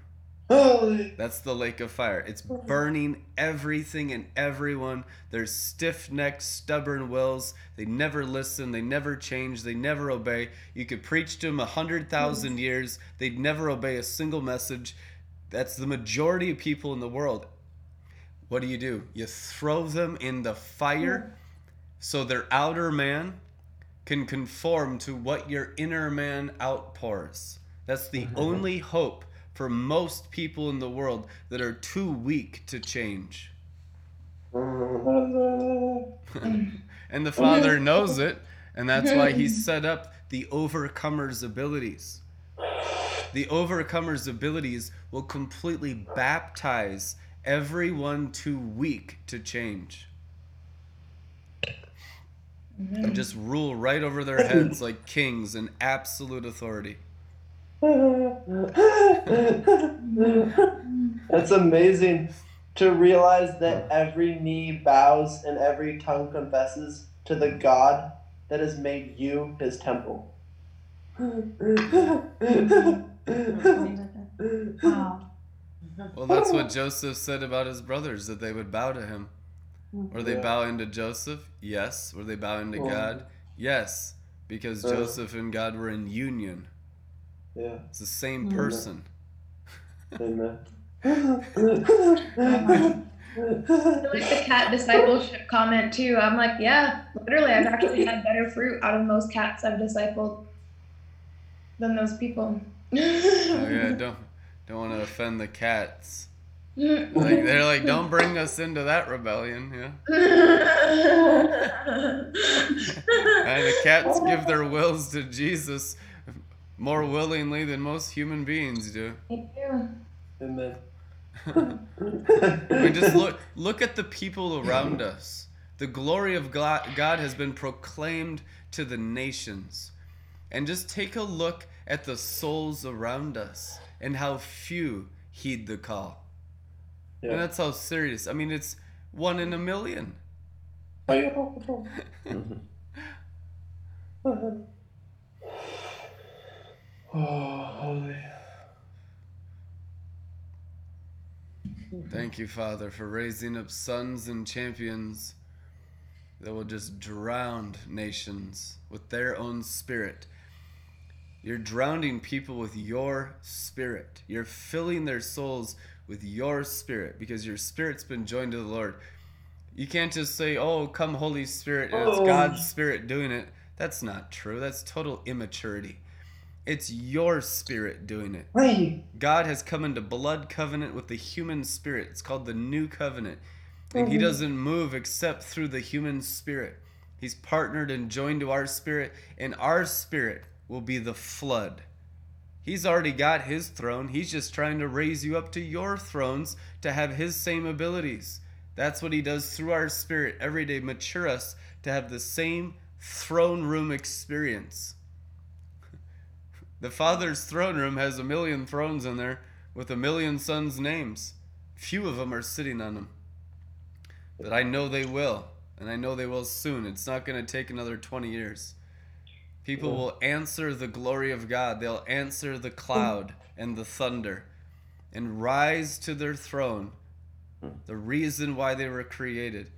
That's the lake of fire. It's burning everything and everyone. There's stiff necked, stubborn wills. They never listen. They never change. They never obey. You could preach to them a hundred thousand years. They'd never obey a single message. That's the majority of people in the world. What do you do? You throw them in the fire so their outer man can conform to what your inner man outpours. That's the mm-hmm. only hope for most people in the world that are too weak to change. And the Father knows it, and that's why He set up the overcomer's abilities. The overcomer's abilities will completely baptize everyone too weak to change. And just rule right over their heads like kings in absolute authority. It's amazing to realize that every knee bows and every tongue confesses to the God that has made you his temple. Wow. Well, that's what Joseph said about his brothers that they would bow to him. Or they Yeah. bow into Joseph? Yes. Or they bow into Yeah. God? Yes. Because Uh. Joseph and God were in union. Yeah. It's the same Mhm. person. Amen. I like the cat discipleship comment too. I'm like, yeah, literally, I've actually had better fruit out of most cats I've discipled than those people. Oh yeah, don't don't want to offend the cats. Like they're like, don't bring us into that rebellion, yeah. And the cats give their wills to Jesus more willingly than most human beings do. Me too. Amen. I mean, just look look at the people around us. The glory of God, God has been proclaimed to the nations. And just take a look at the souls around us and how few heed the call. Yeah. And that's how serious. I mean, it's one in a million. Oh, mm-hmm. Oh, holy. Thank you, Father, for raising up sons and champions that will just drown nations with their own spirit. You're drowning people with your spirit. You're filling their souls with your spirit because your spirit's been joined to the Lord. You can't just say, Oh, come, Holy Spirit, and it's Oh. God's spirit doing it. That's not true. That's total immaturity. It's your spirit doing it. Right. God has come into blood covenant with the human spirit. It's called the new covenant. And he Mhm. doesn't move except through the human spirit. He's partnered and joined to our spirit, and our spirit will be the flood. He's already got his throne. He's just trying to raise you up to your thrones to have his same abilities. That's what he does through our spirit every day, mature us to have the same throne room experience. The Father's throne room has a million thrones in there with a million sons' names. Few of them are sitting on them. But I know they will, and I know they will soon. It's not going to take another 20 years. People Yeah. will answer the glory of God, they'll answer the cloud and the thunder and rise to their throne, the reason why they were created.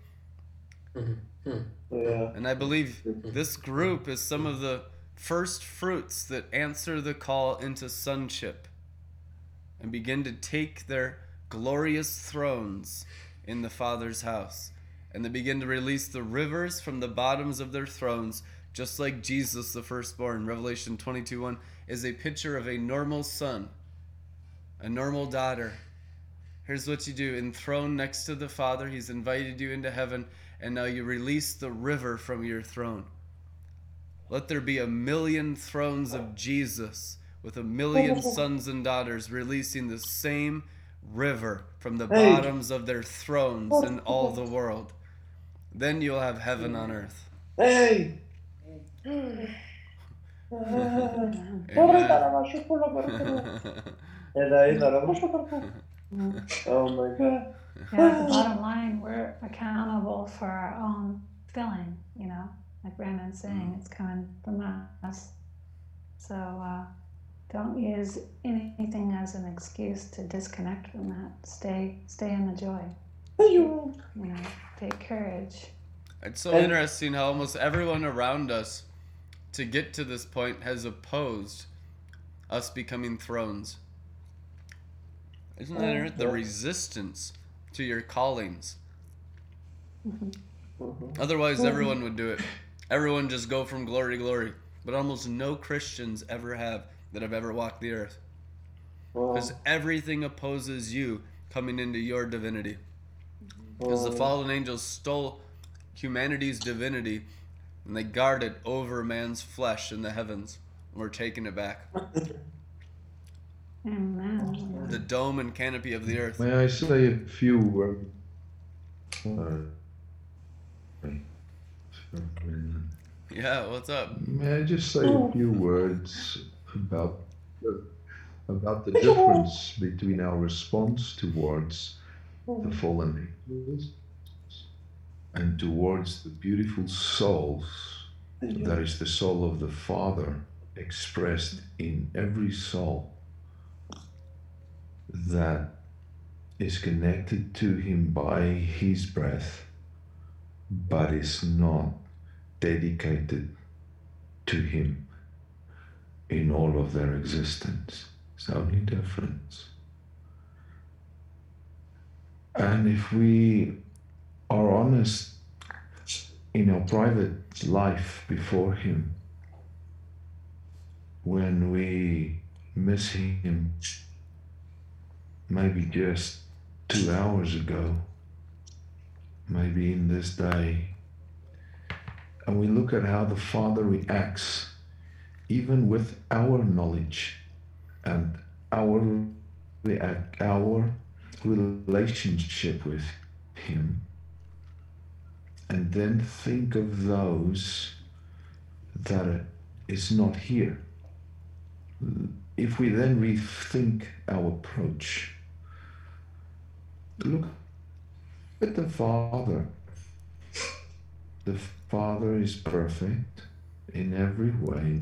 Mm-hmm. Hmm. Yeah. And I believe mm-hmm. this group is some of the first fruits that answer the call into sonship and begin to take their glorious thrones in the Father's house. And they begin to release the rivers from the bottoms of their thrones, just like Jesus, the firstborn. Revelation 22 1 is a picture of a normal son, a normal daughter. Here's what you do enthroned next to the Father, He's invited you into heaven, and now you release the river from your throne. Let there be a million thrones of Jesus with a million sons and daughters releasing the same river from the Hey. bottoms of their thrones in all the world. Then you'll have heaven on earth. Hey. Oh my god. Yeah, the bottom line, we're accountable for our own filling, you know, like Brandon's saying, mm. it's coming from us. So uh, don't use anything as an excuse to disconnect from that. Stay, stay in the joy. You know, take courage. It's so And- interesting how almost everyone around us to get to this point has opposed us becoming thrones. Isn't that The resistance to your callings. Mm-hmm. Otherwise, mm-hmm. everyone would do it. Everyone just go from glory to glory. But almost no Christians ever have that have ever walked the earth. Because everything opposes you coming into your divinity. Because the Oh. fallen angels stole humanity's divinity, and they guard it over man's flesh in the heavens. And we're taking it back. The dome and canopy of the earth. May I say a few um, uh, Yeah, what's up? May I just say a oh. few words about the, about the difference between our response towards the oh. fallen angels and towards the beautiful souls that is the soul of the Father expressed in every soul that is connected to Him by His breath, but is not dedicated to Him in all of their existence. It's the only difference. And if we are honest in our private life before Him, when we miss Him maybe just two hours ago, maybe in this day, and we look at how the Father reacts, even with our knowledge and our our relationship with Him, and then think of those that is not here. If we then rethink our approach, look at the Father. The Father is perfect in every way.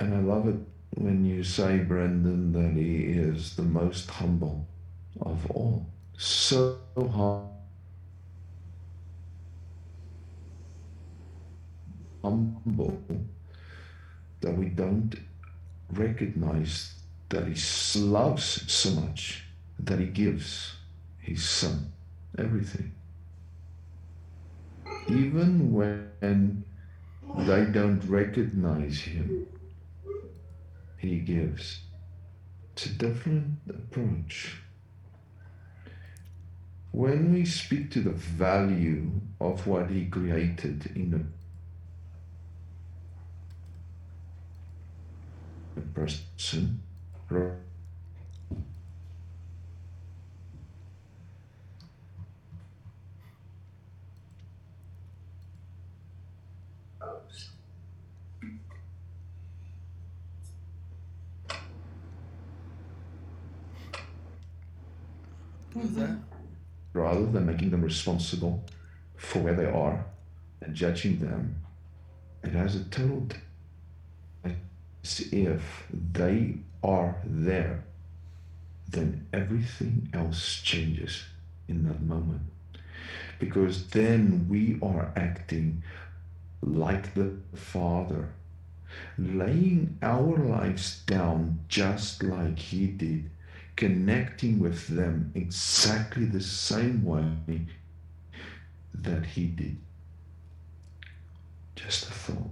And I love it when you say, Brendan, that he is the most humble of all. So humble. humble that we don't recognize that he loves so much that he gives his son everything. Even when they don't recognize him, he gives. It's a different approach. When we speak to the value of what he created in a person, Mm-hmm. What was that? rather than making them responsible for where they are and judging them, it has a total as if they are there, then everything else changes in that moment. Because then we are acting like the Father, laying our lives down just like He did, connecting with them exactly the same way that He did. Just a thought.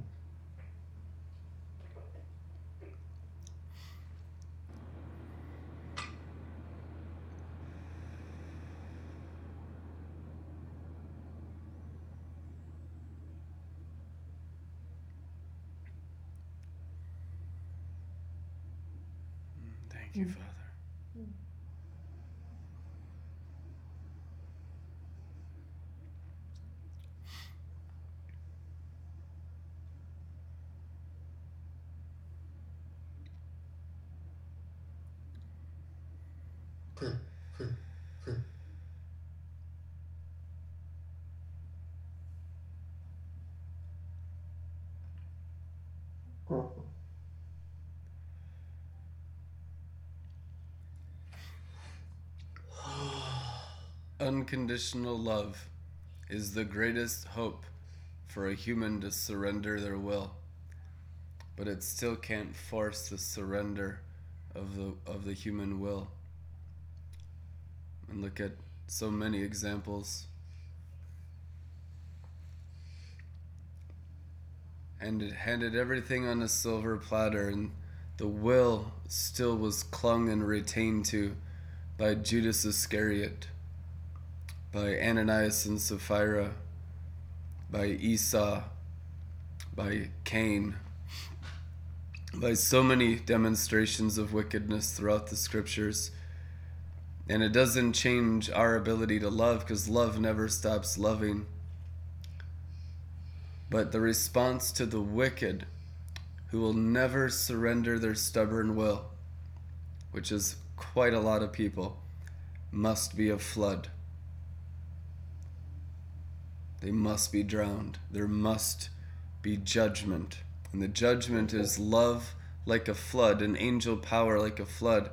Thank you, Father. Mm-hmm. Unconditional love is the greatest hope for a human to surrender their will. But it still can't force the surrender of the of the human will. And look at so many examples. And it handed everything on a silver platter and the will still was clung and retained to by Judas Iscariot by Ananias and Sapphira, by Esau, by Cain, by so many demonstrations of wickedness throughout the scriptures. And it doesn't change our ability to love because love never stops loving. But the response to the wicked, who will never surrender their stubborn will, which is quite a lot of people, must be a flood. They must be drowned. There must be judgment. And the judgment is love like a flood, an angel power like a flood.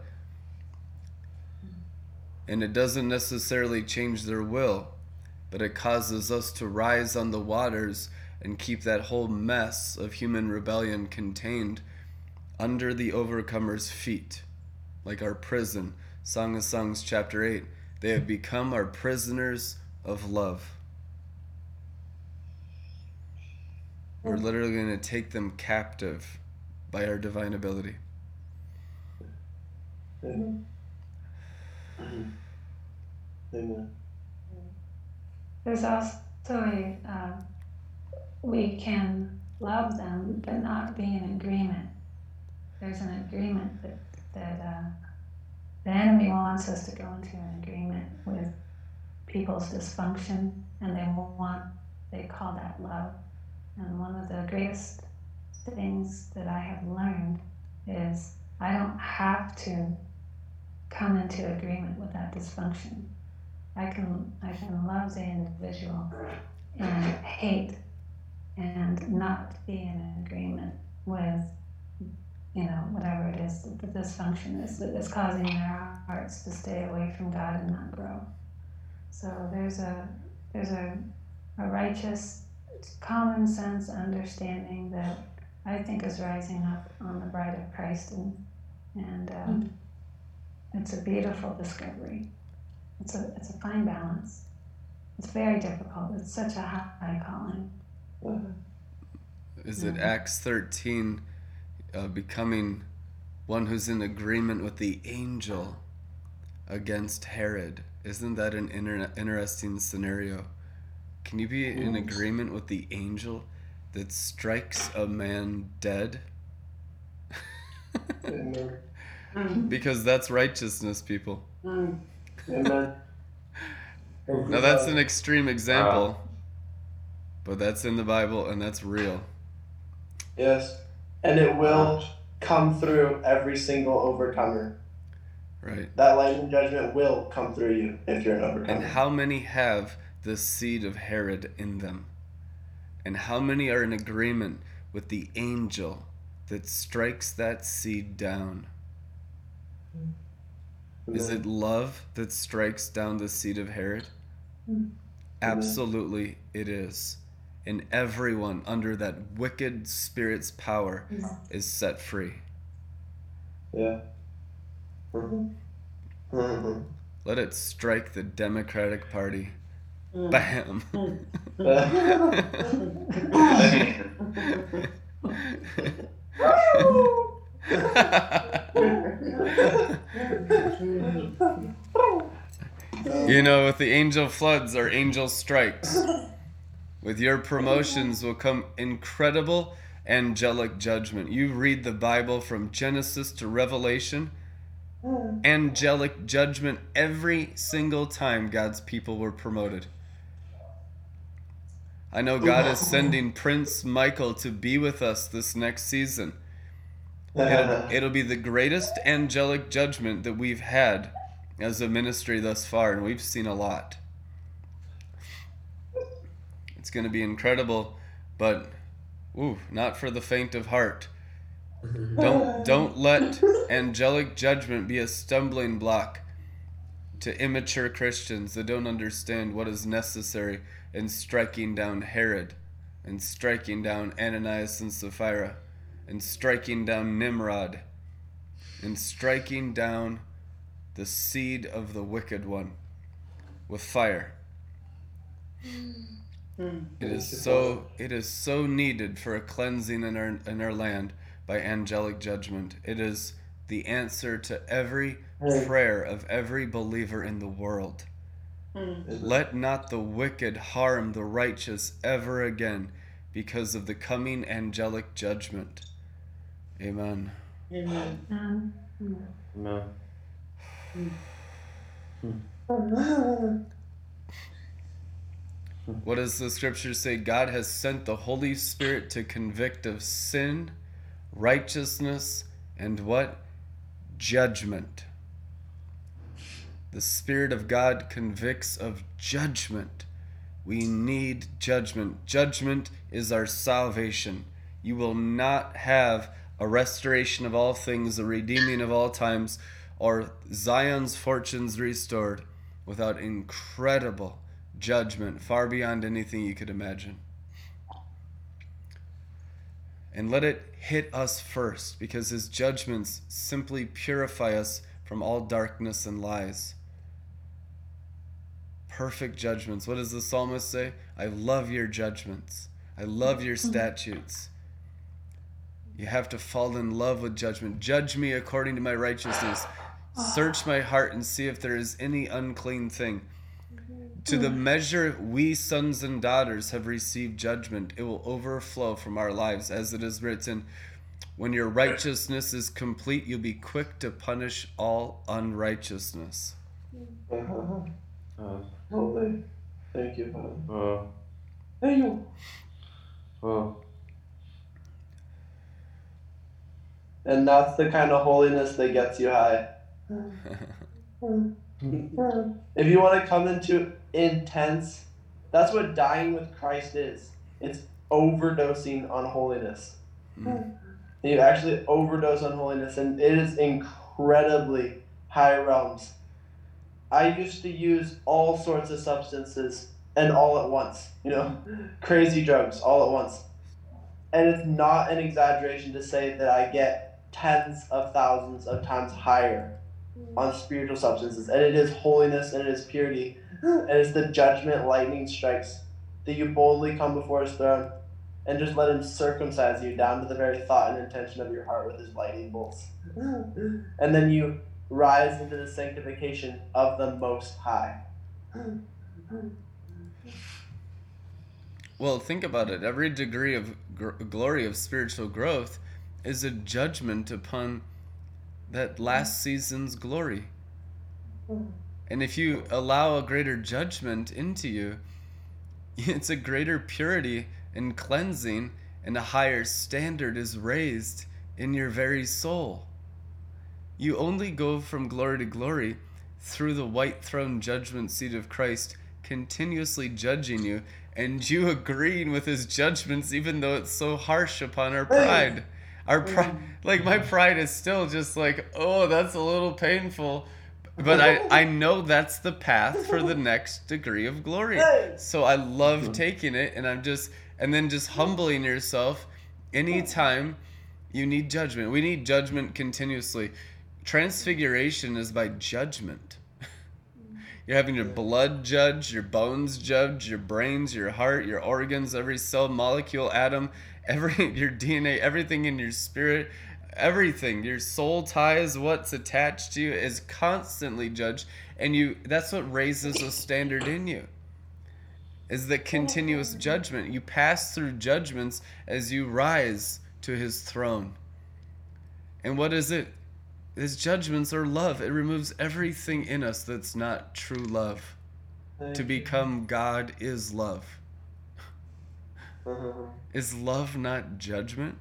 And it doesn't necessarily change their will, but it causes us to rise on the waters and keep that whole mess of human rebellion contained under the overcomer's feet, like our prison. Song of Songs, chapter 8. They have become our prisoners of love. We're literally going to take them captive by our divine ability. Amen. Amen. There's also a, uh, we can love them, but not be in agreement. There's an agreement that, that uh, the enemy wants us to go into an agreement with people's dysfunction, and they want, they call that love. And one of the greatest things that I have learned is I don't have to come into agreement with that dysfunction. I can I can love the individual and hate and not be in agreement with you know whatever it is that the dysfunction is that is causing their hearts to stay away from God and not grow. So there's a there's a, a righteous common sense understanding that I think is rising up on the bride of Christ and and um, it's a beautiful discovery. It's a it's a fine balance. It's very difficult. It's such a high calling. Is it Acts 13 uh, becoming one who's in agreement with the angel against Herod? Isn't that an inter- interesting scenario? Can you be in agreement with the angel that strikes a man dead? because that's righteousness, people. Amen. Now that's an extreme example, but that's in the Bible and that's real. Yes. And it will come through every single overcomer. Right. That lightning judgment will come through you if you're an overcomer. And how many have the seed of Herod in them? And how many are in agreement with the angel that strikes that seed down? Hmm. Is it love that strikes down the seed of Herod? Hmm. Absolutely, it is. And everyone under that wicked spirit's power mm-hmm. is set free. Yeah. Mhm. Let it strike the Democratic Party. Mm. Bam. Mm. you know, with the angel floods or angel strikes, with your promotions will come incredible angelic judgment. You read the Bible from Genesis to Revelation, angelic judgment every single time God's people were promoted. I know God is sending Prince Michael to be with us this next season. It'll, it'll be the greatest angelic judgment that we've had as a ministry thus far, and we've seen a lot. It's going to be incredible, but ooh, not for the faint of heart. Don't don't let angelic judgment be a stumbling block to immature Christians that don't understand what is necessary in striking down Herod and striking down Ananias and Sapphira and striking down Nimrod and striking down the seed of the wicked one with fire. Hmm. Hmm. It is so it is so needed for a cleansing in our in our land by angelic judgment. It is the answer to every prayer of every believer in the world. Hmm. Let not the wicked harm the righteous ever again because of the coming angelic judgment. Amen. Amen. Um, Amen. Hmm. Ah. What does the scripture say? God has sent the Holy Spirit to convict of sin, righteousness, and what? Judgment. The Spirit of God convicts of judgment. We need judgment. Judgment is our salvation. You will not have a restoration of all things, a redeeming of all times, or Zion's fortunes restored without incredible judgment, far beyond anything you could imagine. And let it hit us first, because his judgments simply purify us from all darkness and lies. Perfect judgments. What does the psalmist say? I love your judgments. I love your statutes. You have to fall in love with judgment. Judge me according to my righteousness. Ah. Search my heart and see if there is any unclean thing. To the measure we sons and daughters have received judgment, it will overflow from our lives, as it is written. When your righteousness is complete, you'll be quick to punish all unrighteousness. Uh, Holy. Thank you, Father. uh, Thank you. uh, And that's the kind of holiness that gets you high. if you want to come into intense, that's what dying with Christ is. It's overdosing on holiness. Mm. You actually overdose on holiness, and it is incredibly high realms. I used to use all sorts of substances and all at once, you know, crazy drugs all at once. And it's not an exaggeration to say that I get tens of thousands of times higher on spiritual substances. And it is holiness and it is purity. And it's the judgment lightning strikes that you boldly come before his throne and just let him circumcise you down to the very thought and intention of your heart with his lightning bolts. And then you rise into the sanctification of the Most High. Well, think about it. Every degree of gr- glory of spiritual growth is a judgment upon that last season's glory. And if you allow a greater judgment into you, it's a greater purity and cleansing, and a higher standard is raised in your very soul. You only go from glory to glory through the white throne judgment seat of Christ, continuously judging you, and you agreeing with his judgments, even though it's so harsh upon our pride. Our pride, mm-hmm. like my pride is still just like, oh, that's a little painful. But I, I know that's the path for the next degree of glory. So I love taking it and I'm just, and then just humbling yourself anytime you need judgment. We need judgment continuously. Transfiguration is by judgment. You're having your blood judged, your bones judged, your brains, your heart, your organs, every cell, molecule, atom, every your DNA, everything in your spirit, everything, your soul ties, what's attached to you is constantly judged, and you that's what raises a standard in you. Is the continuous judgment. You pass through judgments as you rise to his throne. And what is it? His judgments are love. It removes everything in us that's not true love. Thank to you. become God is love. Uh-huh. Is love not judgment?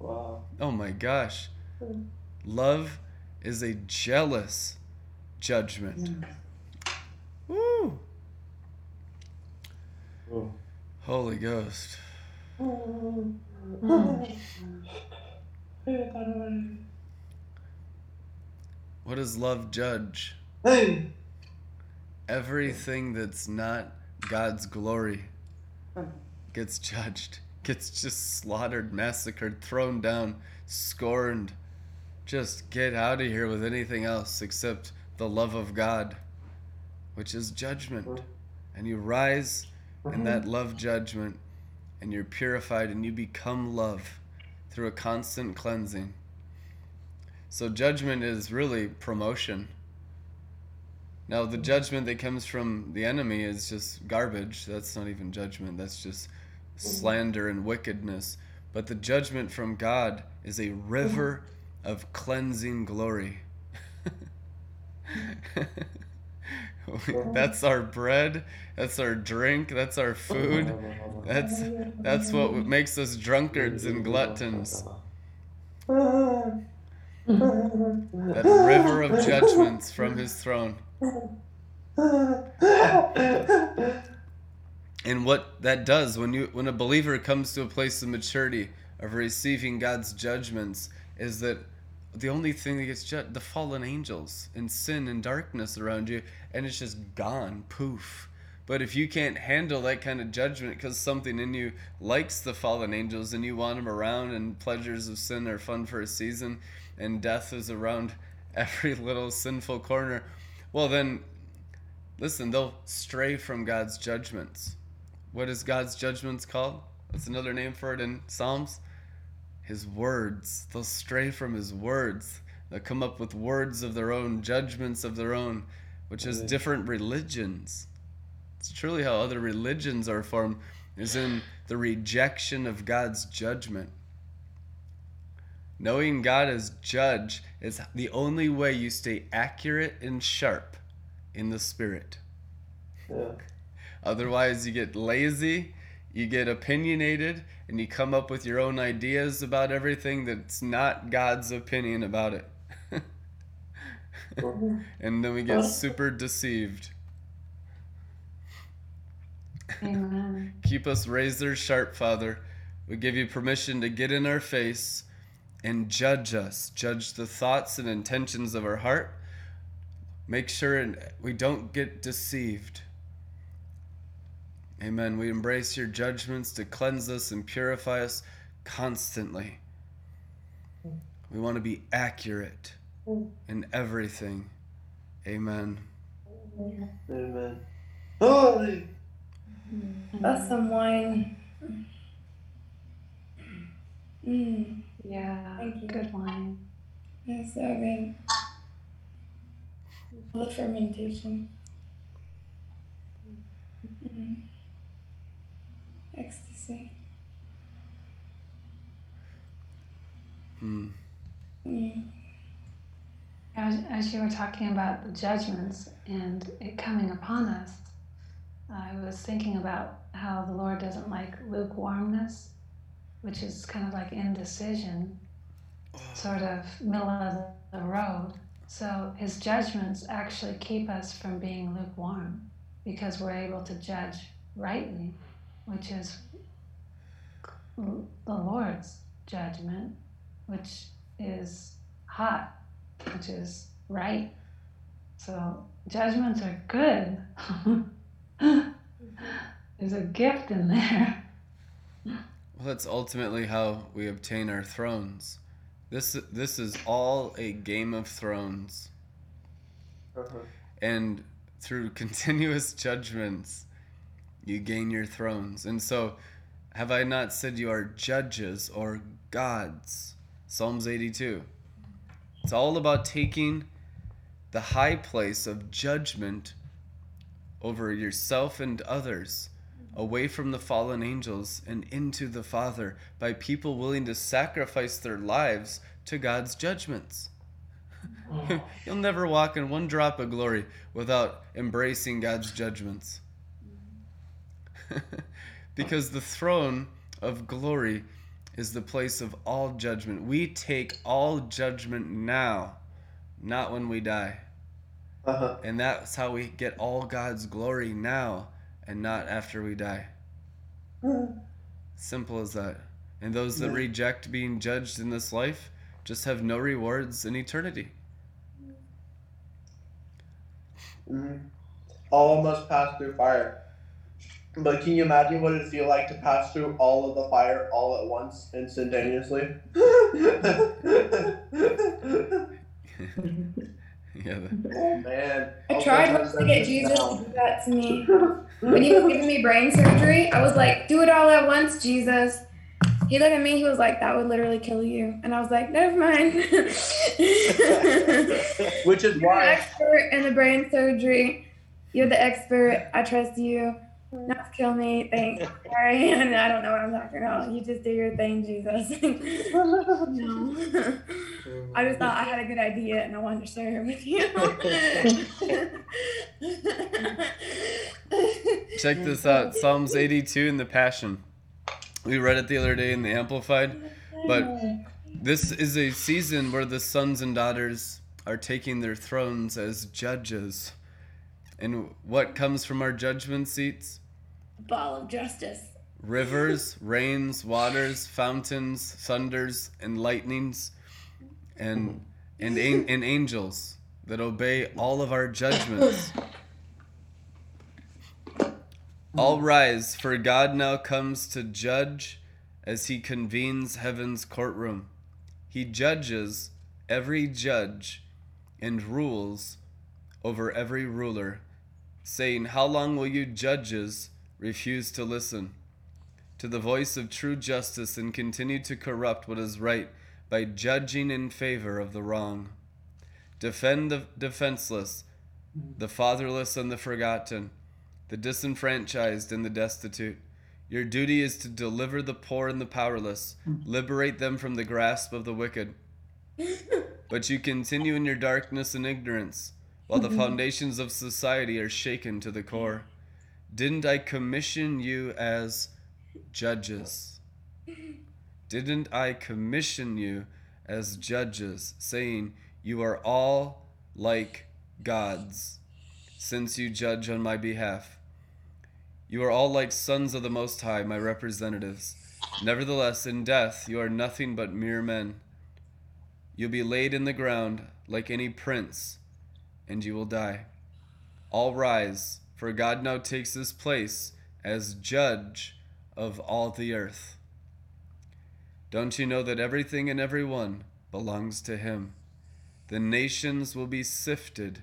Wow. Oh my gosh. Hmm. Love is a jealous judgment. Woo! oh, Holy Ghost. What does love judge? Everything that's not God's glory gets judged, gets just slaughtered, massacred, thrown down, scorned. Just get out of here with anything else except the love of God, which is judgment. And you rise in uh-huh. that love judgment, and you're purified, and you become love through a constant cleansing. So, judgment is really promotion. Now, the judgment that comes from the enemy is just garbage. That's not even judgment, that's just slander and wickedness. But the judgment from God is a river of cleansing glory. that's our bread, that's our drink, that's our food. That's that's what makes us drunkards and gluttons. That river of judgments from his throne. And what that does when you when a believer comes to a place of maturity of receiving God's judgments is that the only thing that gets judged the fallen angels and sin and darkness around you and it's just gone poof. But if you can't handle that kind of judgment because something in you likes the fallen angels and you want them around and pleasures of sin are fun for a season and death is around every little sinful corner well then listen they'll stray from god's judgments what is god's judgments called that's another name for it in psalms his words. They'll stray from his words. They'll come up with words of their own, judgments of their own, which is different religions. It's truly how other religions are formed, is in the rejection of God's judgment. Knowing God as judge is the only way you stay accurate and sharp in the spirit. Yeah. Otherwise, you get lazy, you get opinionated, and you come up with your own ideas about everything that's not God's opinion about it. Mm-hmm. and then we get super deceived. Amen. Keep us razor sharp, Father. We give you permission to get in our face and judge us. Judge the thoughts and intentions of our heart. Make sure we don't get deceived. Amen. We embrace your judgments to cleanse us and purify us constantly. We want to be accurate in everything. Amen. Amen. Holy. That's some wine. Mm, Yeah, Thank you. good wine. that's so good. The fermentation. Mm. Ecstasy. Hmm. Mm. As, as you were talking about the judgments and it coming upon us, I was thinking about how the Lord doesn't like lukewarmness, which is kind of like indecision, sort of middle of the road. So his judgments actually keep us from being lukewarm because we're able to judge rightly, which is the Lord's judgment, which is hot, which is right. So judgments are good. There's a gift in there. Well, that's ultimately how we obtain our thrones. This this is all a game of thrones. Uh-huh. And through continuous judgments, you gain your thrones. And so, have I not said you are judges or gods? Psalms 82. It's all about taking the high place of judgment over yourself and others away from the fallen angels and into the Father by people willing to sacrifice their lives to God's judgments. You'll never walk in one drop of glory without embracing God's judgments. because the throne of glory is the place of all judgment. We take all judgment now, not when we die. Uh-huh. And that's how we get all God's glory now and not after we die. Simple as that. And those that Yeah. reject being judged in this life just have no rewards in eternity. Mhm. All must pass through fire. But can you imagine what it'd feel like to pass through all of the fire all at once, instantaneously? Yeah. oh man. I tried once to get Jesus to do that to me. When he was giving me brain surgery, I was like, do it all at once, Jesus. He looked at me. He was like, "That would literally kill you," and I was like, "Never mind." Which is why. You're the why expert in the brain surgery. You're the expert. I trust you. Not kill me. Thanks. Sorry, and I don't know what I'm talking about. You just do your thing, Jesus. no. I just thought I had a good idea and I wanted to share it with you. Check this out Psalms 82 in the Passion. We read it the other day in the Amplified, but this is a season where the sons and daughters are taking their thrones as judges. And what comes from our judgment seats? Ball of justice. Rivers, rains, waters, fountains, thunders, and lightnings, and and, an- and angels that obey all of our judgments. All rise, for God now comes to judge as he convenes heaven's courtroom. He judges every judge and rules over every ruler, saying, How long will you judges refuse to listen to the voice of true justice and continue to corrupt what is right by judging in favor of the wrong? Defend the defenseless, the fatherless and the forgotten the disenfranchised and the destitute. Your duty is to deliver the poor and the powerless, liberate them from the grasp of the wicked. But you continue in your darkness and ignorance, while the mm-hmm. foundations of society are shaken to the core. Didn't I commission you as judges? Didn't I commission you as judges, saying, You are all like gods, since you judge on my behalf? You are all like sons of the Most High, my representatives. Nevertheless, in death, you are nothing but mere men. You'll be laid in the ground like any prince, and you will die. All rise, for God now takes his place as judge of all the earth. Don't you know that everything and everyone belongs to him? The nations will be sifted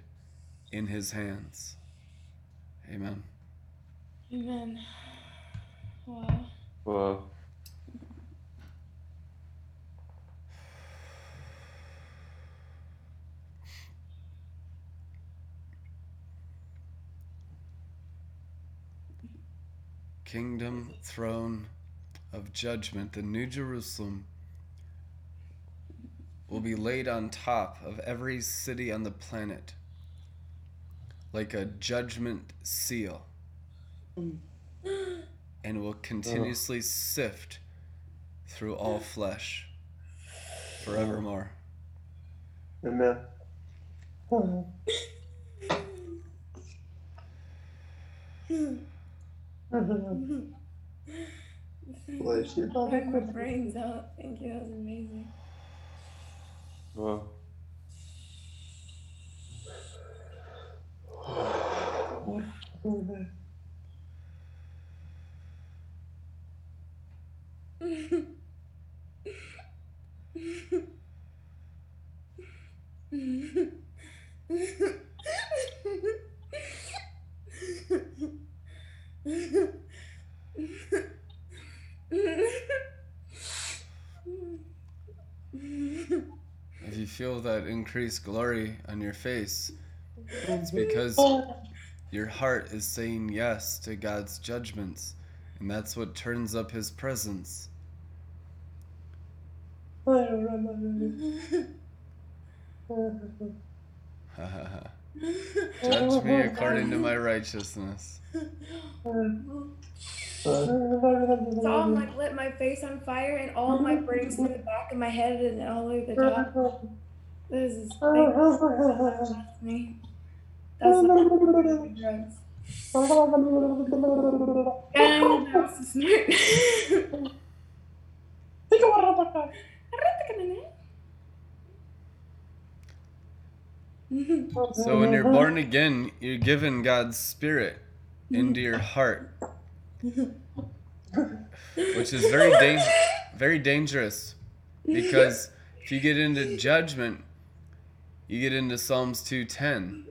in his hands. Amen. Amen. Wow. Whoa. Kingdom, throne of judgment, the New Jerusalem will be laid on top of every city on the planet like a judgment seal and will continuously sift through all flesh forevermore. Amen. Mm-hmm. Bless you. Knocked my brains out. Thank you. That was amazing. Whoa. If you feel that increased glory on your face, it's because your heart is saying yes to God's judgments, and that's what turns up His presence. Judge me according to my righteousness. Saw him like lit my face on fire and all my brains through the back of my head and all over the top. This is me. That's the drugs. And I was smart. So when you're born again, you're given God's Spirit into your heart, which is very dang- very dangerous because if you get into judgment, you get into Psalms 2:10.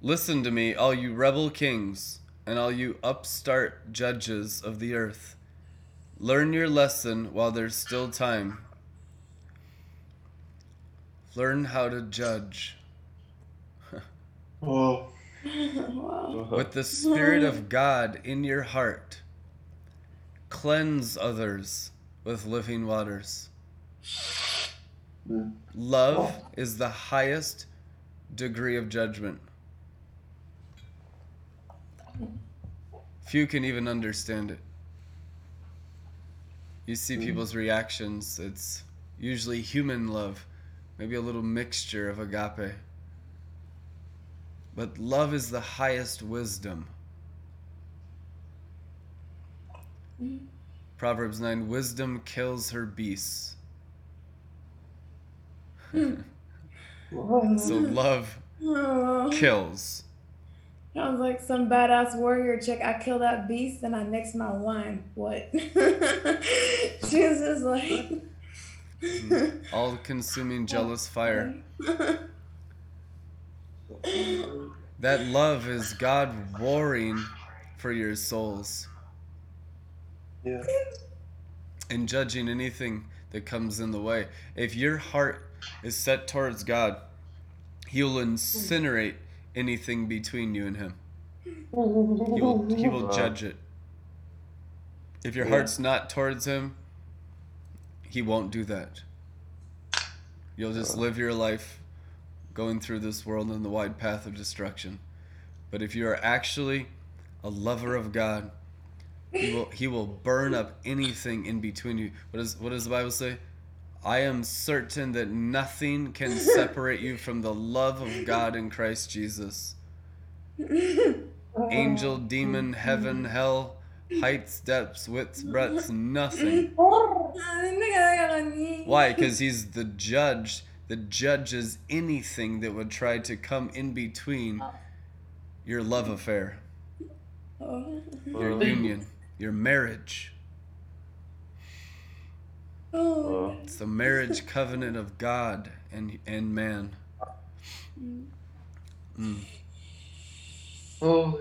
Listen to me, all you rebel kings and all you upstart judges of the earth. Learn your lesson while there's still time. Learn how to judge. Whoa. wow. With the Spirit of God in your heart, cleanse others with living waters. Love is the highest degree of judgment. Few can even understand it. You see mm. people's reactions, it's usually human love, maybe a little mixture of agape. But love is the highest wisdom. Mm. Proverbs 9 Wisdom kills her beasts. So love kills. Sounds like some badass warrior chick. I kill that beast and I mix my wine. What? she was just like. Mm. All consuming jealous fire. That love is God warring for your souls Yeah. and judging anything that comes in the way. If your heart is set towards God, He will incinerate anything between you and Him. He will, he will uh. judge it. If your Yeah. heart's not towards Him, He won't do that. You'll just uh. live your life going through this world in the wide path of destruction. But if you are actually a lover of God, he will he will burn up anything in between you. What does what does the Bible say? I am certain that nothing can separate you from the love of God in Christ Jesus. Angel, demon, heaven, hell, heights, depths, widths, breadths, nothing. Why? Because he's the judge that judges anything that would try to come in between your love affair, your union, your marriage. Oh. It's the marriage covenant of God and and man. Mm. Oh.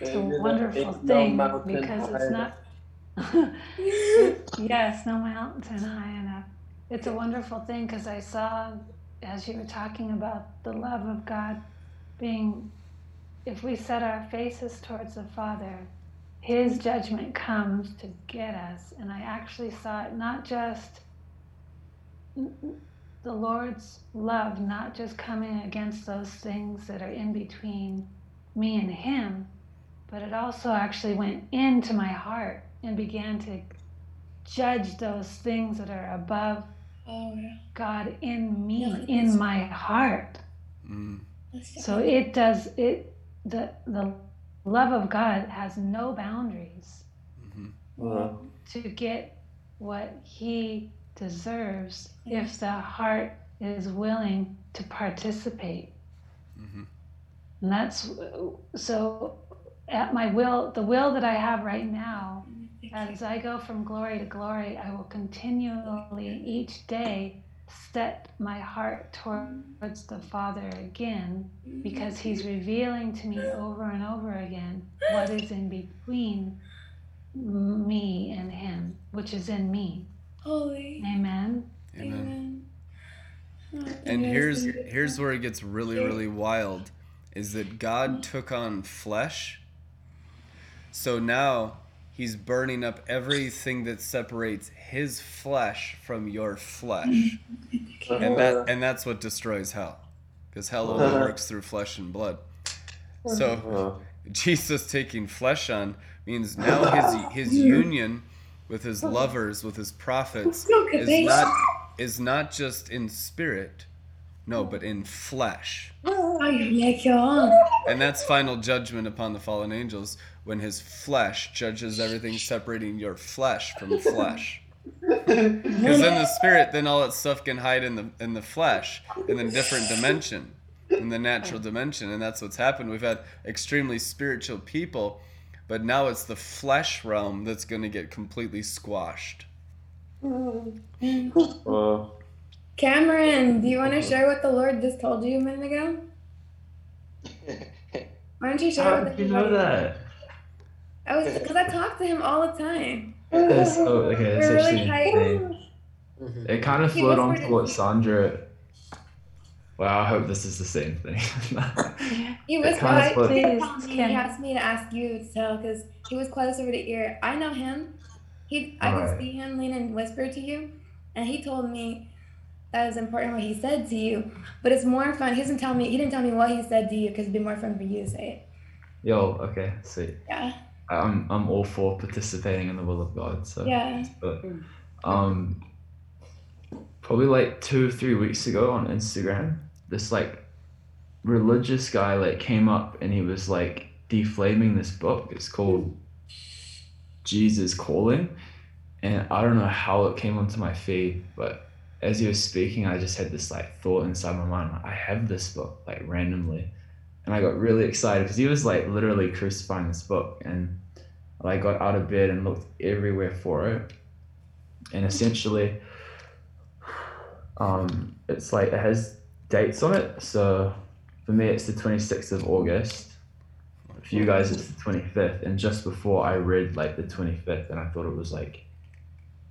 It's a wonderful thing because it's not. yes, no mountain high enough. It's a wonderful thing because I saw, as you were talking about the love of God being, if we set our faces towards the Father, His judgment comes to get us. And I actually saw it not just the Lord's love, not just coming against those things that are in between me and Him, but it also actually went into my heart and began to judge those things that are above. God in me, Yeah, in that's- my heart. Mm. So it does it the the love of God has no boundaries mm-hmm. to get what he deserves if the heart is willing to participate. Mm-hmm. And that's so at my will, the will that I have right now, as I go from glory to glory, I will continually each day set my heart towards the Father again because He's revealing to me over and over again what is in between me and Him, which is in me. Holy. Amen. Amen. Oh, And here's here's where it gets really really wild is that God took on flesh. So now he's burning up everything that separates his flesh from your flesh. And that uh-huh. and that's what destroys hell. Cuz hell only works through flesh and blood. Uh-huh. So Jesus taking flesh on means now his his union with his lovers, with his prophets is not is not just in spirit, no, but in flesh. Oh, Ay, like your arm. And that's final judgment upon the fallen angels when his flesh judges everything separating your flesh from flesh. Because in the spirit, then all that stuff can hide in the in the flesh in the different dimension, in the natural dimension, and that's what's happened. We've had extremely spiritual people, but now it's the flesh realm that's going to get completely squashed. Wow. Cameron, do you want to share what the Lord just told you a minute ago? Why don't you share How with did you know that? I was because I talk to him all the time. That's so okay. That's We're really actually tight. insane. Mm-hmm. It kind of flowed on whispered to what Sandra. Well, I hope this is the same thing. He It was kinda right. flowed- He me he asked me to ask you to tell because he was close over the ear. I know him. He, I could Alright. see him lean and whisper to you, and he told me that is important what he said to you. But it's more fun. He doesn't tell me. He didn't tell me what he said to you because it'd be more fun for you to say it. Yo, okay, sweet. Yeah. I'm I'm all for participating in the will of God. So Yeah. But um, probably like two or three weeks ago on Instagram, this like religious guy like came up and he was like deflaming this book. It's called Jesus Calling, and I don't know how it came onto my feed, but as he was speaking, I just had this like thought inside my mind, I have this book like randomly, and I got really excited because he was like literally crucifying this book, and I got out of bed and looked everywhere for it, and essentially, um, it's like it has dates on it. So for me, it's the twenty sixth of August. For you guys, it's the twenty fifth, and just before I read like the twenty fifth, and I thought it was like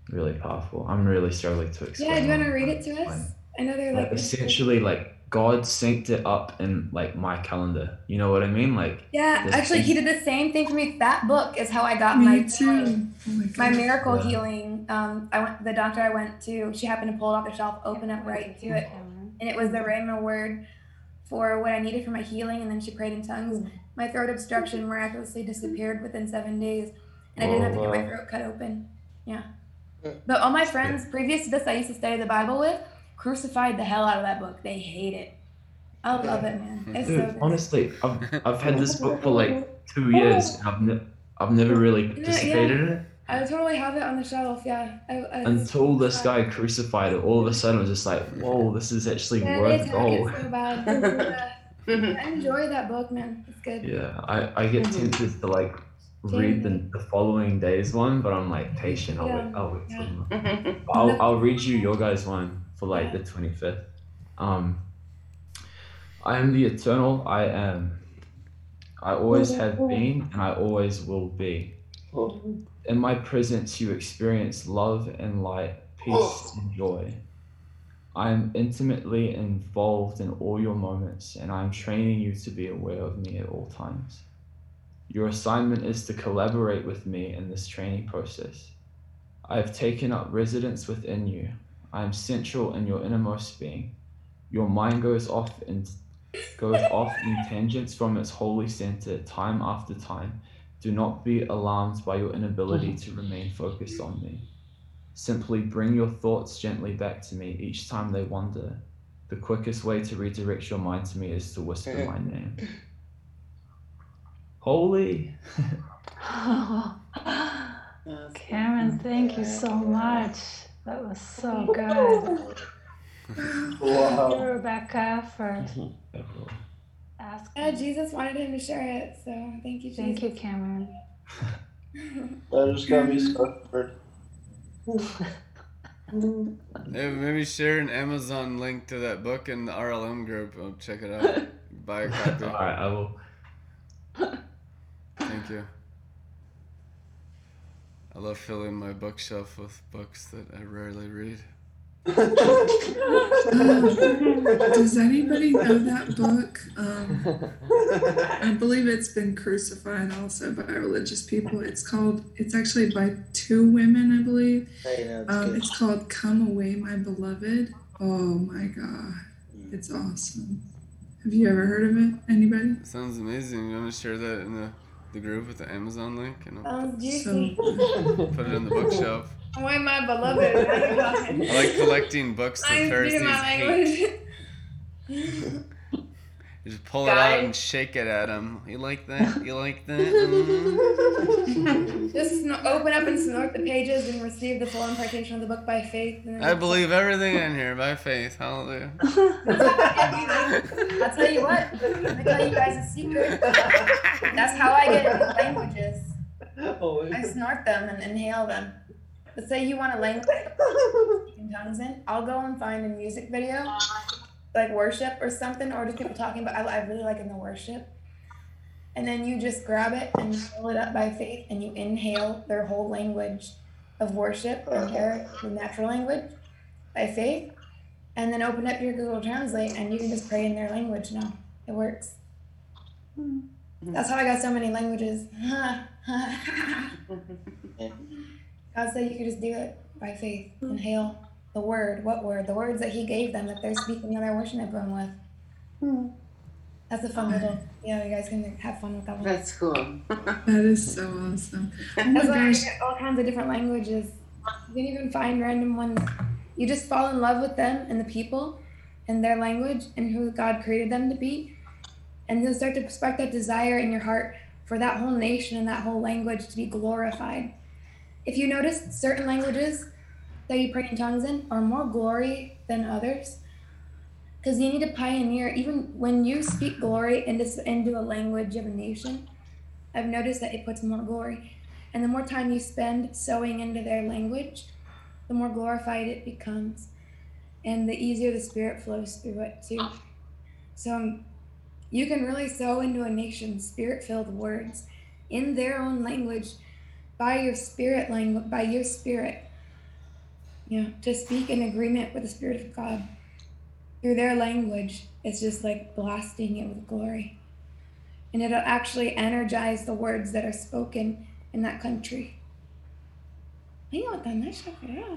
really powerful. I'm really struggling to explain. Yeah. Do you want to read it to us? I know they're Like, like. essentially, like God synced it up in like my calendar. You know what I mean? Like Yeah, this actually, he did the same thing for me. That book is how I got Me my too. Oh my my miracle Yeah. healing. Um, I went the doctor I went to. She happened to pull it off the shelf, open up right to it, and it was the Rhema word for what I needed for my healing. And then she prayed in tongues. My throat obstruction miraculously disappeared within seven days, and I didn't have to get my throat cut open. Yeah, but all my friends previous to this, I used to study the Bible with, crucified the hell out of that book. They hate it. I love it, man. It's so Dude, good. honestly, I've, I've had this book for like two years. And I've ne- I've never really Yeah, participated in yeah. it I totally have it on the shelf. Yeah. I, I, until this guy crucified it. All of a sudden, I was just like, "Whoa, this is actually Yeah, worth attack gold." it so bad. I enjoy that book, man. It's good. Yeah, I, I get mm-hmm. tempted to like read the, the following day's one, but I'm like patient. I'll wait. I'll wait. till- I'll, I'll read you your guys' one for like the 25th. Um, I am the eternal. I am. I always have been, and I always will be. In my presence, you experience love and light, peace and joy. I am intimately involved in all your moments, and I am training you to be aware of me at all times. Your assignment is to collaborate with me in this training process. I have taken up residence within you. I am central in your innermost being. Your mind goes off and goes off in tangents from its holy center time after time. Do not be alarmed by your inability to remain focused on me. Simply bring your thoughts gently back to me each time they wander. The quickest way to redirect your mind to me is to whisper my name. Holy. Cameron, thank you so much. That was so oh, good. Wow. Thank you, Rebecca, for asking. Yeah, Jesus wanted him to share it, so thank you, Jesus. Thank you, Cameron. That just got me suffered. Hey, maybe share an Amazon link to that book in the RLM group. I'll check it out. Buy a copy. All right, I will. Thank you. I love filling my bookshelf with books that I rarely read. Does anybody know that book? Um, I believe it's been crucified also by religious people. It's called, it's actually by two women, I believe. Hey, that's Um, it's called Come Away, My Beloved. Oh my God. It's awesome. Have you ever heard of it? Anybody? Sounds amazing. You want to share that in the, the groove with the Amazon link? And I'll um, Sounds juicy. put it in the bookshelf. Why my beloved? I like collecting books that I'm Pharisees my hate. language. You just pull it out and shake it at him. You like that? You like that? Mm. Just sno- open up and snort the pages and receive the full impartation of the book by faith. And I believe everything in here by faith. Hallelujah. I'll tell you what. Let me tell you guys a secret. That's how I get into languages. I snort them and inhale them. let's say you want a language in tongues in, I'll go and find a music video, like worship or something, or just people talking about. I, I really like in the worship. And then you just grab it and fill it up by faith, and you inhale their whole language of worship and their the natural language by faith, and then open up your Google Translate, and you can just pray in their language now. It works. Hmm. That's how I got so many languages. God said you could just do it by faith. Hmm. Inhale the word. What word? The words that He gave them that they're speaking and they're worshiping Him with. Hmm. That's a fun little. Yeah, you guys can have fun with that one. That's cool. That is so awesome. Oh my That's why gosh. get all kinds of different languages. You can even find random ones. You just fall in love with them and the people and their language and who God created them to be. And you'll start to spark that desire in your heart for that whole nation and that whole language to be glorified. If you notice, certain languages that you pray in tongues in are more glory than others. Because you need to pioneer, even when you speak glory into, into a language of a nation, I've noticed that it puts more glory. And the more time you spend sowing into their language, the more glorified it becomes. And the easier the spirit flows through it, too. So um, you can really sow into a nation spirit filled words in their own language by your spirit language, by your spirit. You know, to speak in agreement with the Spirit of God through their language, it's just like blasting it with glory. And it'll actually energize the words that are spoken in that country. I know what that nice stuff yeah.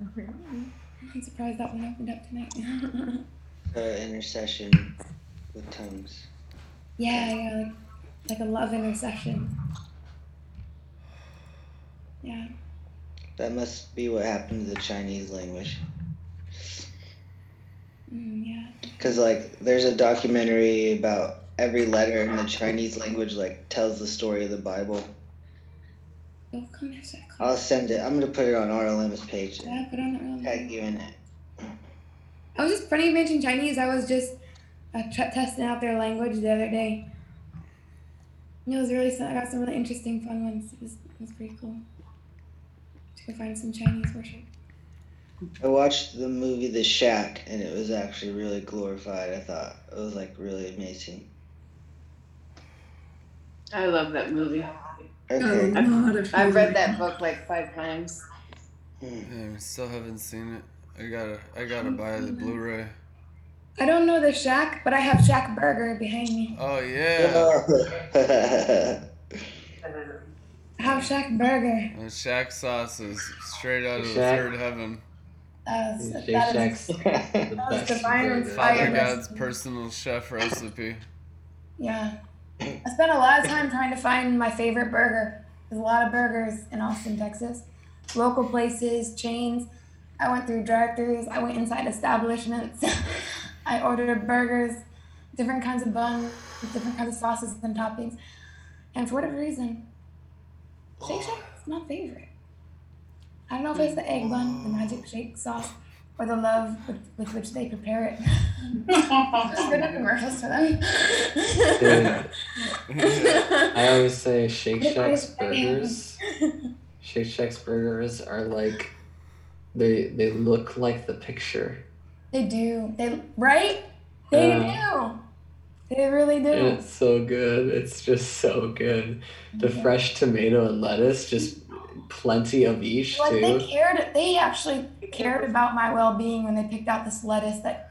I'm surprised that one opened up tonight. Uh, intercession with tongues. yeah, yeah, like, like a love intercession. Yeah. That must be what happened to the Chinese language. Mm, yeah. Because, like, there's a documentary about every letter in the Chinese language, like, tells the story of the Bible. Oh, come here, sec. I'll send it. I'm going to put it on RLM's page. Yeah, put on early. Tag you in it. I was just funny you mentioned Chinese. I was just uh, t- testing out their language the other day. It was really. I got some really interesting, fun ones. It was, it was pretty cool. To go find some Chinese worship. I watched the movie The Shack, and it was actually really glorified. I thought it was, like, really amazing. I love that movie. Okay. Oh, a I've, I've read that book like five times. Hmm. I still haven't seen it. I gotta, I gotta buy the mm-hmm. Blu-ray. I don't know the Shack, but I have Shack Burger behind me. Oh yeah. I have Shack Burger. And Shack sauce is straight out of the Shack. third heaven. That is, Shake that Shack's is, the that best divine burger. Father inspired. God's personal chef recipe. Yeah. I spent a lot of time trying to find my favorite burger. There's a lot of burgers in Austin, Texas. Local places, chains. I went through drive-throughs. I went inside establishments. I ordered burgers, different kinds of buns, different kinds of sauces and toppings. And for whatever reason, Shake Shack is my favorite. I don't know if it's the egg bun, the magic shake sauce, or the love with, with which they prepare it. There's good commercials for them. I always say Shake Shack's burgers. Shake Shack's burgers are like they they look like the picture. They do. They right? They Yeah. do. They really do. And it's so good. It's just so good. The Yeah. fresh tomato and lettuce, just plenty of each Like they too. cared. They actually cared about my well-being when they picked out this lettuce. That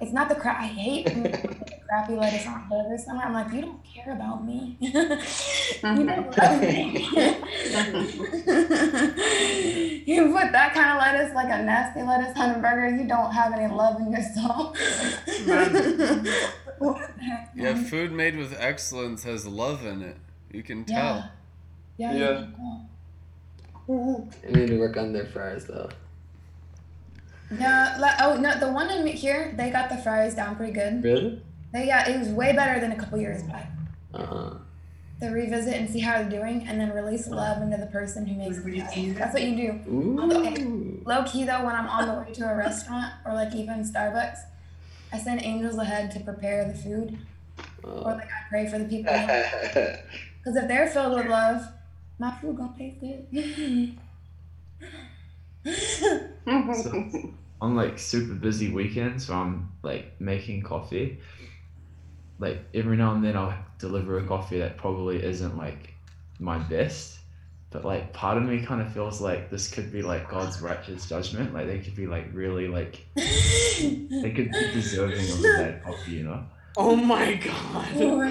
it's not the crap. I hate when they put the crappy lettuce on burgers. I'm, I'm like, you don't care about me. you mm-hmm. don't love me. you put that kind of lettuce, like a nasty lettuce, on a burger. You don't have any love in your soul. Yeah, food made with excellence has love in it. You can tell. Yeah. Yeah. I need to work on their fries though. No, like, oh no, the one in here, they got the fries down pretty good. Really? They got it was way better than a couple years back. Uh, To revisit and see how they're doing, and then release love into the person who makes the fries. That's what you do. Okay. Low key though, when I'm on the way to a restaurant or like even Starbucks, I send angels ahead to prepare the food, or like I pray for the people. Because if they're filled with love, my food gonna taste good. So, on like super busy weekends where I'm like making coffee, like every now and then I'll deliver a coffee that probably isn't like my best. But like part of me kind of feels like this could be like God's righteous judgment. Like they could be like really like they could be deserving of a bad coffee, you know? Oh my god. Oh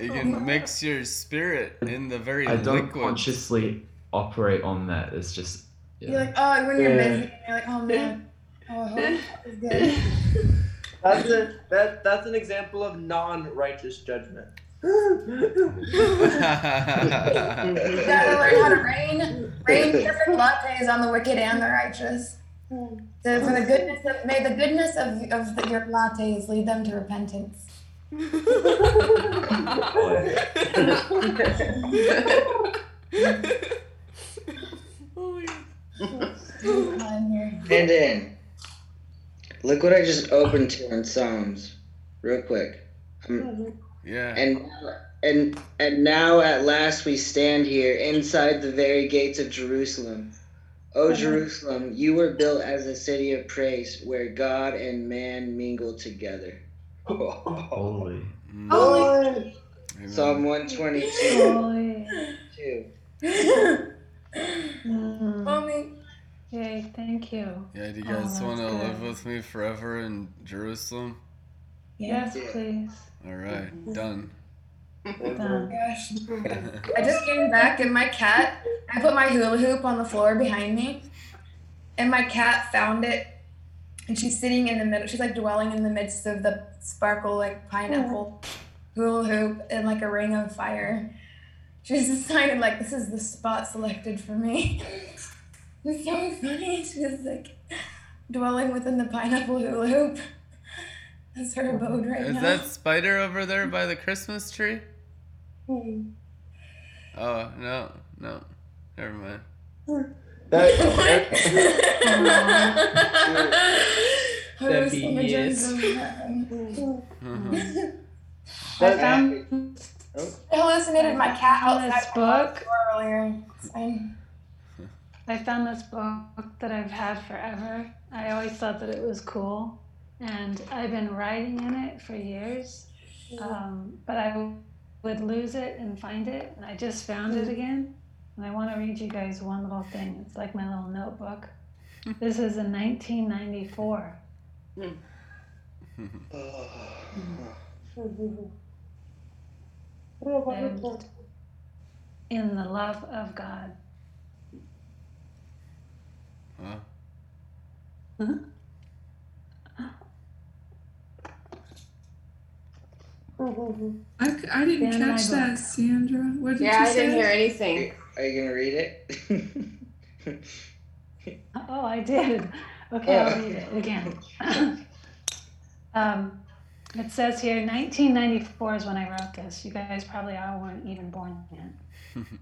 you can mix your spirit in the very I don't liquid. consciously operate on that. It's just You're like, oh, when you're Yeah. busy, you're like, oh man, oh, I hope. That's a that that's an example of non-righteous judgment. You gotta learn how to rain, rain perfect lattes on the wicked and the righteous. So for the goodness of, may the goodness of, of the, your lattes lead them to repentance. And then, look what I just opened to in Psalms, real quick. Um, yeah. and and and now at last we stand here inside the very gates of Jerusalem. O mm-hmm. Jerusalem, you were built as a city of praise, where God and man mingle together. holy. Mm. Holy. Psalm one twenty two. Two. Mommy. Yay, thank you. Yeah, do you Oh, guys that's want to live with me forever in Jerusalem? Yes, please. All right, mm-hmm. done. Done. Gosh. I just came back and my cat, I put my hula hoop on the floor behind me, and my cat found it, and she's sitting in the middle. She's like dwelling in the midst of the sparkle like pineapple hula hoop and like a ring of fire. She's decided like this is the spot selected for me. It's so funny. She's like dwelling within the pineapple hula hoop. That's her abode right Is now. that spider over there by the Christmas tree? Hmm. Oh no, no, never mind. Who's Debbie images is- of heaven? I found I hallucinated my cat found outside this book. earlier. I found this book that I've had forever. I always thought that it was cool, and I've been writing in it for years. Um, but I would lose it and find it, and I just found it hmm. again. And I want to read you guys one little thing. It's like my little notebook. Hmm. This is in 1994. Lived hmm. in the love of God. Wow. I, c- I didn't Stand in my catch that, Sandra. What did Yeah, you I say? didn't hear anything. Are you gonna read it? Oh, I did. Okay, I'll read it again. um, it says here 1994 is when I wrote this. You guys probably all weren't even born yet.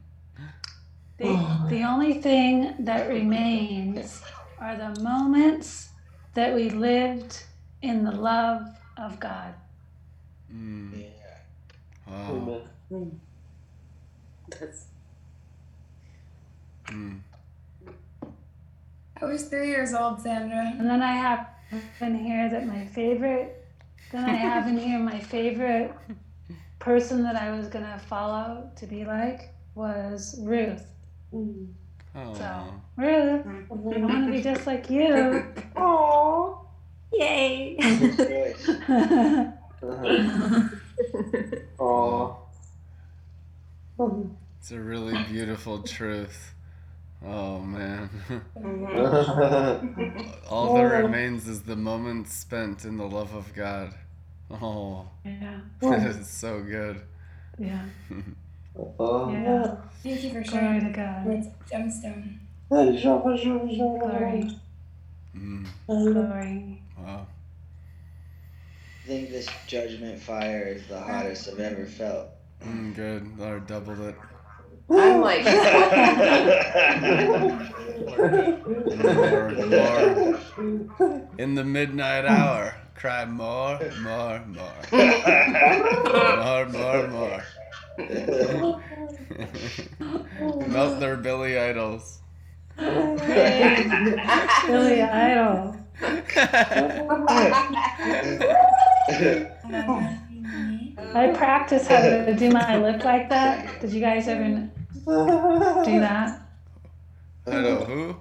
The, the only thing that remains are the moments that we lived in the love of God. Mm. Wow. That's Mm. I was three years old, Sandra. And then I have in here that my favorite, then I have in here my favorite person that I was gonna follow to be like was Ruth. Oh. So, Ruth, I want to be just like you. Oh, yay. Uh-huh. Aw. It's a really beautiful truth. Oh man. All that remains is the moments spent in the love of God. Oh. Yeah. That is so good. Yeah. Oh. Yeah. Thank you for Glory sharing. to God. It's gemstone. Glory. Mm. Glory. Wow. I think this judgment fire is the hottest I've ever felt. Mm, good. Lord doubled it. I'm like, More, more. In the midnight hour, cry more, more, more. More, more, more. Melt their Billy idols. Billy Idol. Uh, I practice how to do my lip like that. Did you guys ever do that? I don't know who.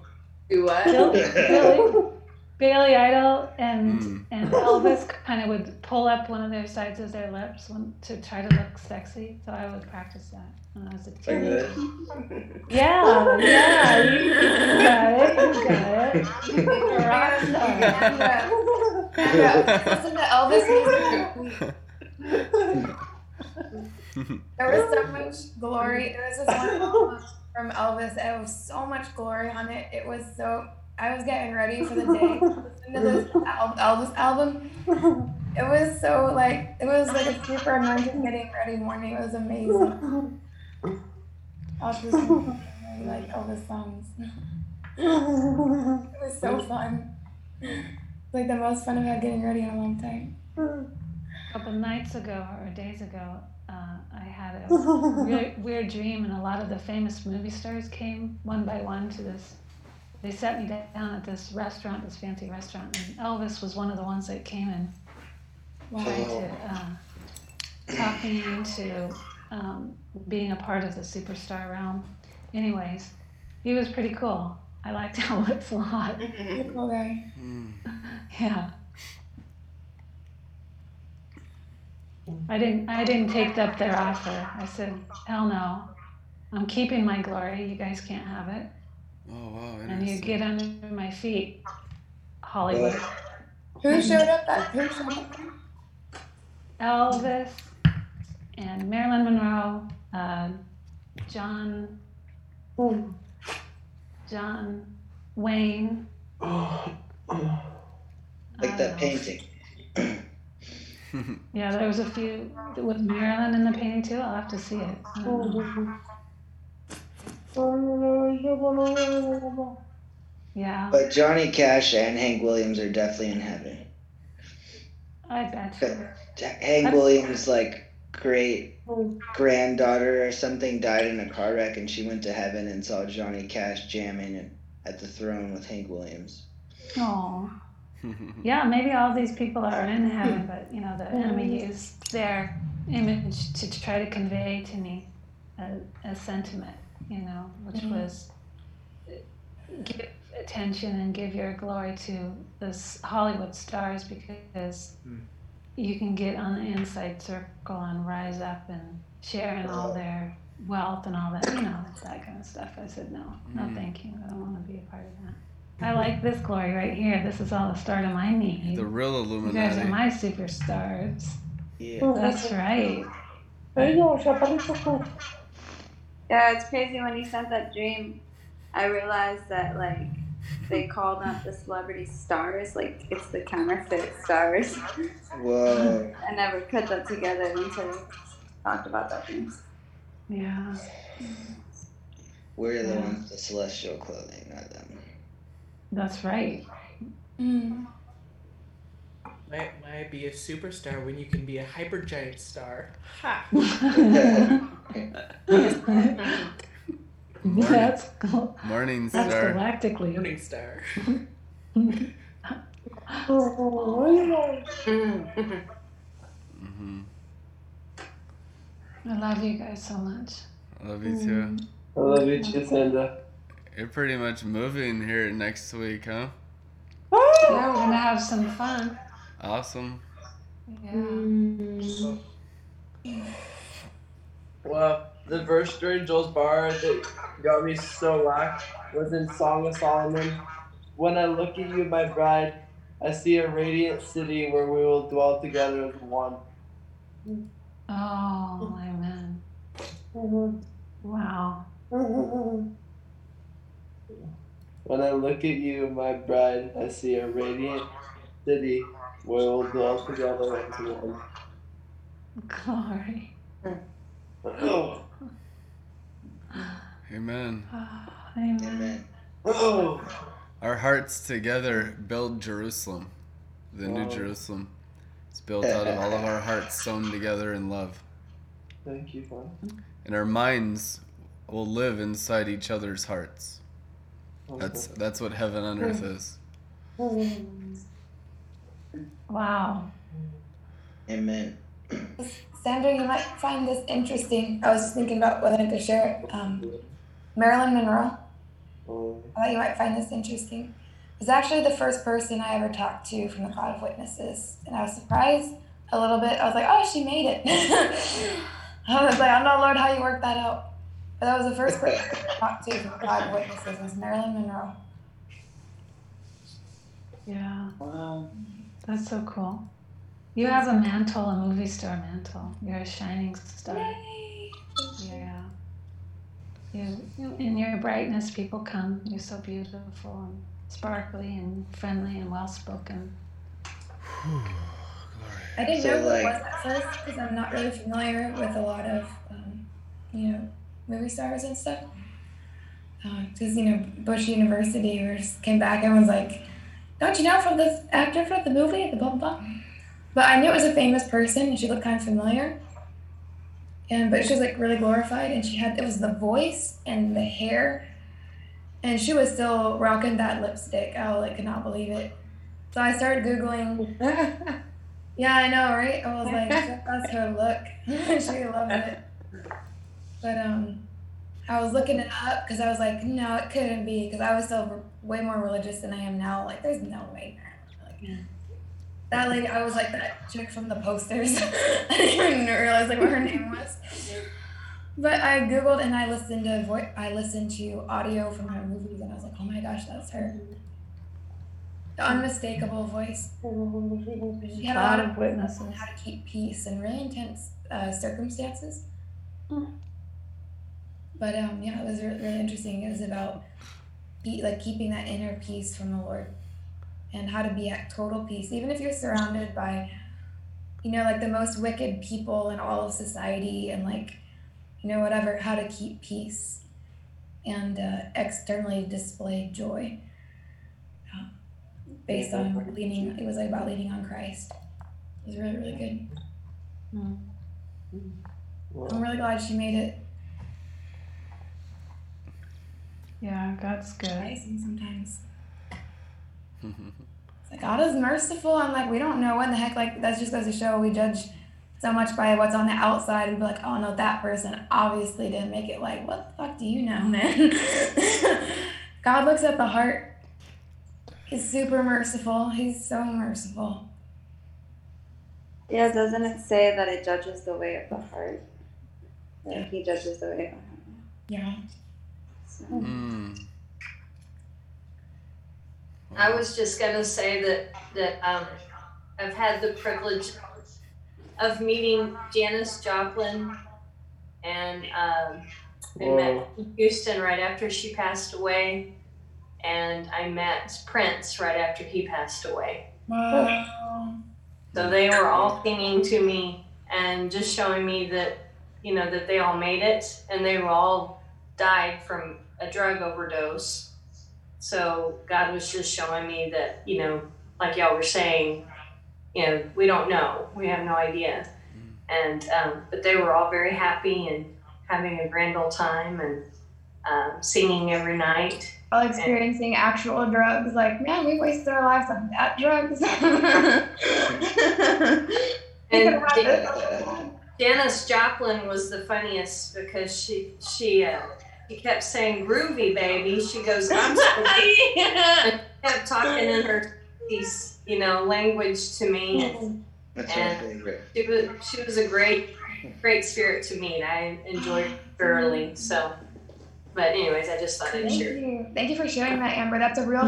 Do what? Bill- Billy, Billy Idol and hmm. and Elvis kind of would pull up one of their sides of their lips when, to try to look sexy. So I would practice that when I was a teenager. Yeah, yeah, you you got it, you got it. Rock star. Listen to Elvis music. There was so much glory. There was this one from Elvis. It was so much glory on it. It was so. I was getting ready for the day. Listen to this Elvis album. It was so like it was like a super anointed getting ready morning. It was amazing. I was just like Elvis songs. It was so fun. Like the most fun I've had getting ready in a long time. A couple nights ago or days ago, uh, I had a weird, weird dream, and a lot of the famous movie stars came one by one to this. They sat me down at this restaurant, this fancy restaurant, and Elvis was one of the ones that came and tried to uh, talk me into um, being a part of the superstar realm. Anyways, he was pretty cool. I liked Elvis a lot. Cool guy. Yeah. I didn't I didn't take up their offer. I said, hell no. I'm keeping my glory. You guys can't have it. Oh wow. And you get under my feet, Hollywood. Who showed up at who showed up? Elvis and Marilyn Monroe, uh, John John Wayne. Like that oh. painting. Yeah, there was a few. Was Marilyn in the painting too? I'll have to see it. I. Yeah, But Johnny Cash and Hank Williams are definitely in heaven. I bet you. Hank Williams' like great granddaughter or something died in a car wreck, and she went to heaven and saw Johnny Cash jamming at the throne with Hank Williams. Oh. Yeah, maybe all these people are in heaven, but you know, the enemy used their image to try to convey to me a, a sentiment, you know, which Mhm. was give attention and give your glory to this Hollywood stars because you can get on the inside circle and rise up and share in all their wealth and all that, you know, that kind of stuff. I said, no, no, Mm. thank you. I don't want to be a part of that. I like this glory right here. This is all the start of my need. The real Illuminati. You guys are Illuminati. my superstars. Yeah. That's right. Yeah, it's crazy when you sent that dream. I realized that like they called out the celebrity stars, like it's the counterfeit stars. Whoa. I never put that together until you talked about that dream. Yeah. We're the Yeah. ones with the celestial clothing, not them. That's right. Mm. Might, might be a superstar when you can be a hypergiant star. Ha! That's cool. Morning That's star. galactically. Morning star. hmm I love you guys so much. I love you too. I love you too, Sandra. You're pretty much moving here next week, huh? Yeah, we're gonna have some fun. Awesome. Yeah. Mm. Well, the verse during Joel's bar that got me so laughed was in Song of Solomon. When I look at you, my bride, I see a radiant city where we will dwell together as one. Oh, amen. Mm-hmm. Wow. When I look at you, my bride, I see a radiant city where we'll dwell together as one. Glory. Oh, Amen. Amen. oh. Our hearts together build Jerusalem, the new Jerusalem. It's built out of all of our hearts sewn together in love. Thank you, Father. and our minds will live inside each other's hearts. That's that's what heaven on earth is. Wow. Amen. Sandra, you might find this interesting. I was just thinking about whether to share it. Um, Marilyn Monroe. I thought you might find this interesting. Was actually the first person I ever talked to from the cloud of witnesses, and I was surprised a little bit. I was like, "Oh, she made it." I was like, "I don't know, Lord, how you worked that out." But that was the first person I talked to from the cloud witnesses was Marilyn Monroe. Yeah. Wow. That's so cool. You have a mantle, a movie star mantle. You're a shining star. Yeah. You, you, in your brightness, people come. You're so beautiful and sparkly and friendly and well spoken. I didn't So, know who it like- was at first because I'm not really familiar with a lot of, um, you know, movie stars and stuff. Uh, because, you know, Bush University we just came back and was like, don't you know from this actor from the movie, the blah, blah, blah. But I knew it was a famous person and she looked kind of familiar. And, but she was like really glorified and she had, it was the voice and the hair. And she was still rocking that lipstick. I like could not believe it. So I started Googling yeah, I know, right? I was like, that's her look. she loved it. But um, I was looking it up because I was like, no, it couldn't be because I was still way more religious than I am now. Like, there's no way. Like, that lady, I was like that chick from the posters. I didn't even realize like what her name was. But I googled and I listened to vo- I listened to audio from her movies and I was like, oh my gosh, that's her. The unmistakable voice. She had a lot of witnesses on how to keep peace in really intense uh, circumstances. But um, yeah, it was re- really interesting. It was about be, like keeping that inner peace from the Lord, and how to be at total peace, even if you're surrounded by, you know, like the most wicked people in all of society, and like, you know, whatever. How to keep peace, and uh, externally display joy. Uh, based on leaning, it was like about leaning on Christ. It was really really good. I'm really glad she made it. Yeah, God's good. Amazing sometimes. Like God is merciful. I'm like, we don't know when the heck. Like that just goes to show we judge so much by what's on the outside and be like, oh no, that person obviously didn't make it. Like, what the fuck do you know, man? God looks at the heart. He's super merciful. He's so merciful. Yeah, doesn't it say that it judges the way of the heart? Yeah, he judges the way of the heart. Yeah. Mm. I was just gonna say that that um, I've had the privilege of meeting Janis Joplin, and um, I met Houston right after she passed away, and I met Prince right after he passed away. Wow. So they were all singing to me and just showing me that, you know, that they all made it and they were all died from a drug overdose. So God was just showing me that, you know, like y'all were saying, you know, we don't know. We have no idea. And, um, but they were all very happy and having a grand old time and um, singing every night. While experiencing actual drugs, like, man, we wasted our lives on that drugs. And Jan- Janis Joplin was the funniest because she she uh, she kept saying "groovy baby." She goes, "I'm sorry," and kept talking in her piece, you know, language to me. That's my and favorite. she was she was a great great spirit to meet. I enjoyed thoroughly. So, but anyways, I just thought I'd Thank share. you. Thank you for sharing that, Amber. That's a real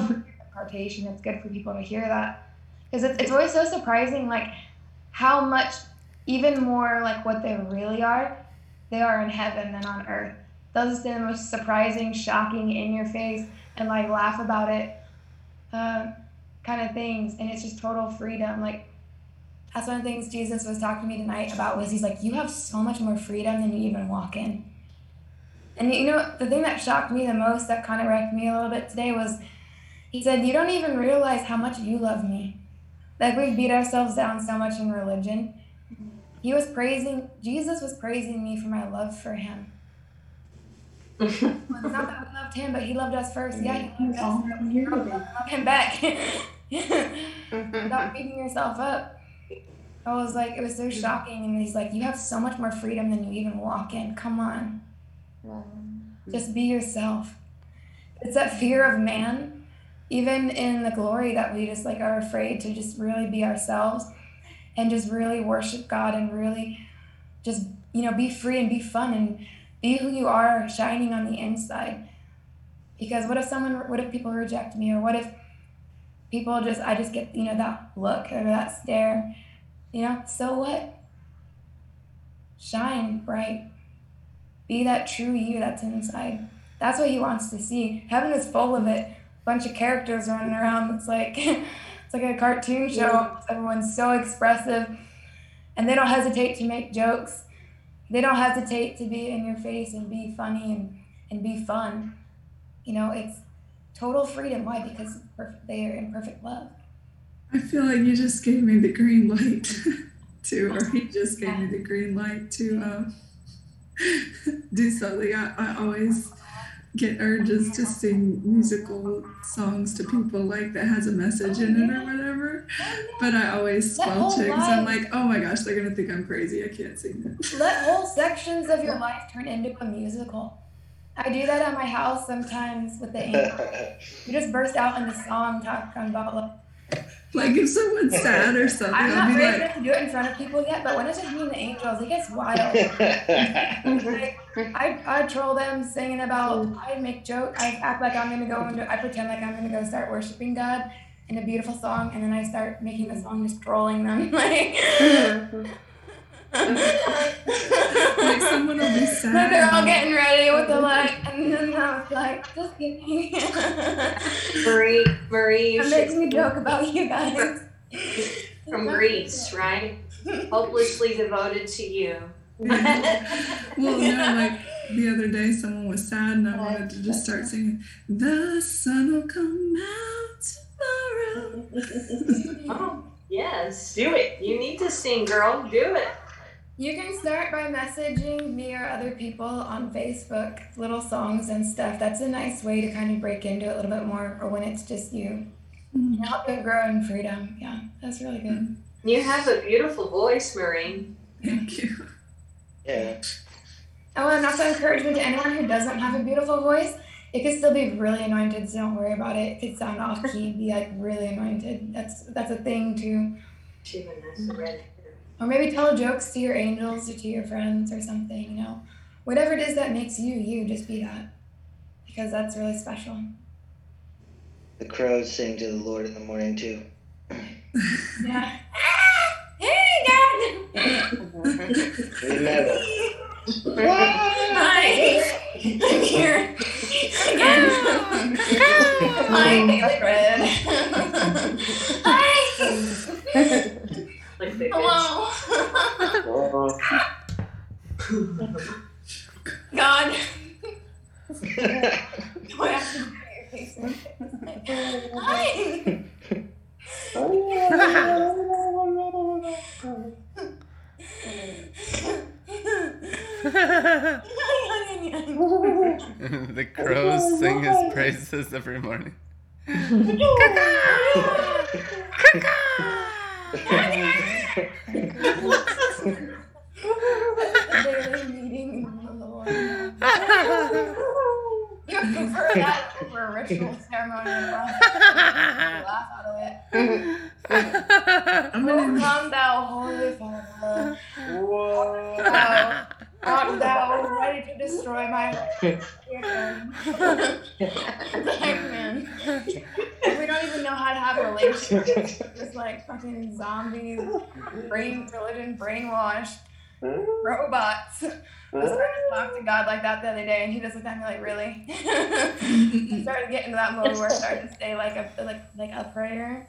impartation. It's good for people to hear that. Because it's, it's always so surprising, like, how much, even more like what they really are, they are in heaven than on earth. Those are the most surprising, shocking, in your face, and like laugh about it uh, kind of things. And it's just total freedom. Like, that's one of the things Jesus was talking to me tonight about was he's like, you have so much more freedom than you even walk in. And you know, the thing that shocked me the most, that kind of wrecked me a little bit today, was he said, You don't even realize how much you love me. Like, we beat ourselves down so much in religion. He he was praising Jesus was praising me for my love for him. Well, it's not that we loved him, but he loved us first. Yeah, he loved us. Love him back. Stop beating yourself up. I was like, it was so shocking, and he's like, you have so much more freedom than you even walk in. Come on, just be yourself. It's that fear of man, even in the glory that we just like are afraid to just really be ourselves and just really worship God and really just you know be free and be fun and be who you are shining on the inside. Because what if someone what if people reject me? Or what if people just i just get you know that look or that stare? You know so what? Shine bright. Be that true you that's inside. That's what he wants to see. Heaven is full of it. Bunch of characters running around. It's like it's like a cartoon show. Everyone's so expressive. And they don't hesitate to make jokes they don't hesitate to be in your face and be funny and, and be fun. You know, it's total freedom. Why? Because they are in perfect love. I feel like you just gave me the green light to, or he just gave me the green light to um, do something. I, I always get urges to sing musical songs to people like that has a message in it or whatever. But I always That spell whole check 'cause I'm like, oh my gosh, they're gonna think I'm crazy. I can't sing that. Let whole sections of your life turn into a musical. I do that at my house sometimes with the angels. We just burst out into song talking about like Like if someone's sad or something, I'm I'll not be brave like, enough to do it in front of people yet, but when it's just me and the angels, it gets wild. like, I, I troll them singing about, I make jokes, I act like I'm gonna go into, I pretend like I'm gonna go start worshiping God in a beautiful song, and then I start making the song just trolling them. Like, like someone will be sad. Like they're all getting ready with the light, and then I was like, just kidding. Marie, Marie, you It should makes me joke about you guys. from Grease, right? Hopelessly devoted to you. Well, no, like the other day, someone was sad, and I wanted to just start singing, "The sun will come out tomorrow." oh, yes, do it. You need to sing, girl. Do it. You can start by messaging me or other people on Facebook, little songs and stuff. That's a nice way to kind of break into it a little bit more, or when it's just you. Mm-hmm. And help you grow in freedom. Yeah, that's really good. Mm-hmm. You have a beautiful voice, Marie. Thank you. Yeah. Oh, and also encouragement to anyone who doesn't have a beautiful voice. It could still be really anointed, so don't worry about it. It could sound off key, be like really anointed. That's that's a thing too. Or maybe tell jokes to your angels or to your friends or something, you know. Whatever it is that makes you you, just be that. Because that's really special. The crows sing to the Lord in the morning too. Yeah. Hey, God! Remember. Hi! I'm here again. Hi, Daily Red. Hi! Hello. God. Do I have to do your face? Hi! the crows sing his praises every morning. Daily meeting of the Lord. You prefer that over a ritual ceremony and laugh laugh out of it. Oh, come thou, Holy Father. Whoa. Thou, art thou ready to destroy my like, man. We don't even know how to have a relationship. Just like fucking zombies, brain religion, brainwashed robots. I started to talk to God like that the other day, and he just looked at me like, "Really?" I started getting to into that mode where I started to say like a like like a prayer,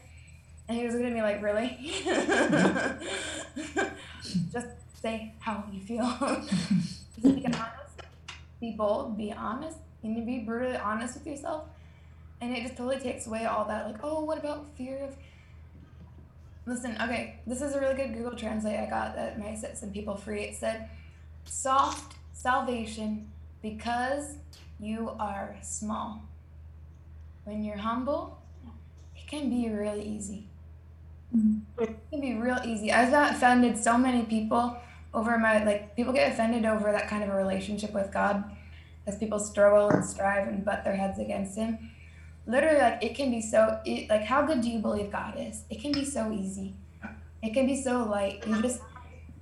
and he was looking at me like, "Really?" just say how you feel. be honest, be bold, be honest. You need to be brutally honest with yourself, and it just totally takes away all that like, "Oh, what about fear of listen, okay, this is a really good Google Translate I got that might set some people free. It said, soft salvation because you are small. When you're humble, it can be really easy. Mm-hmm. It can be real easy. I've offended so many people over my like people get offended over that kind of a relationship with God as people struggle and strive and butt their heads against him. Literally like it can be so it, like how good do you believe God is? It can be so easy. It can be so light. You just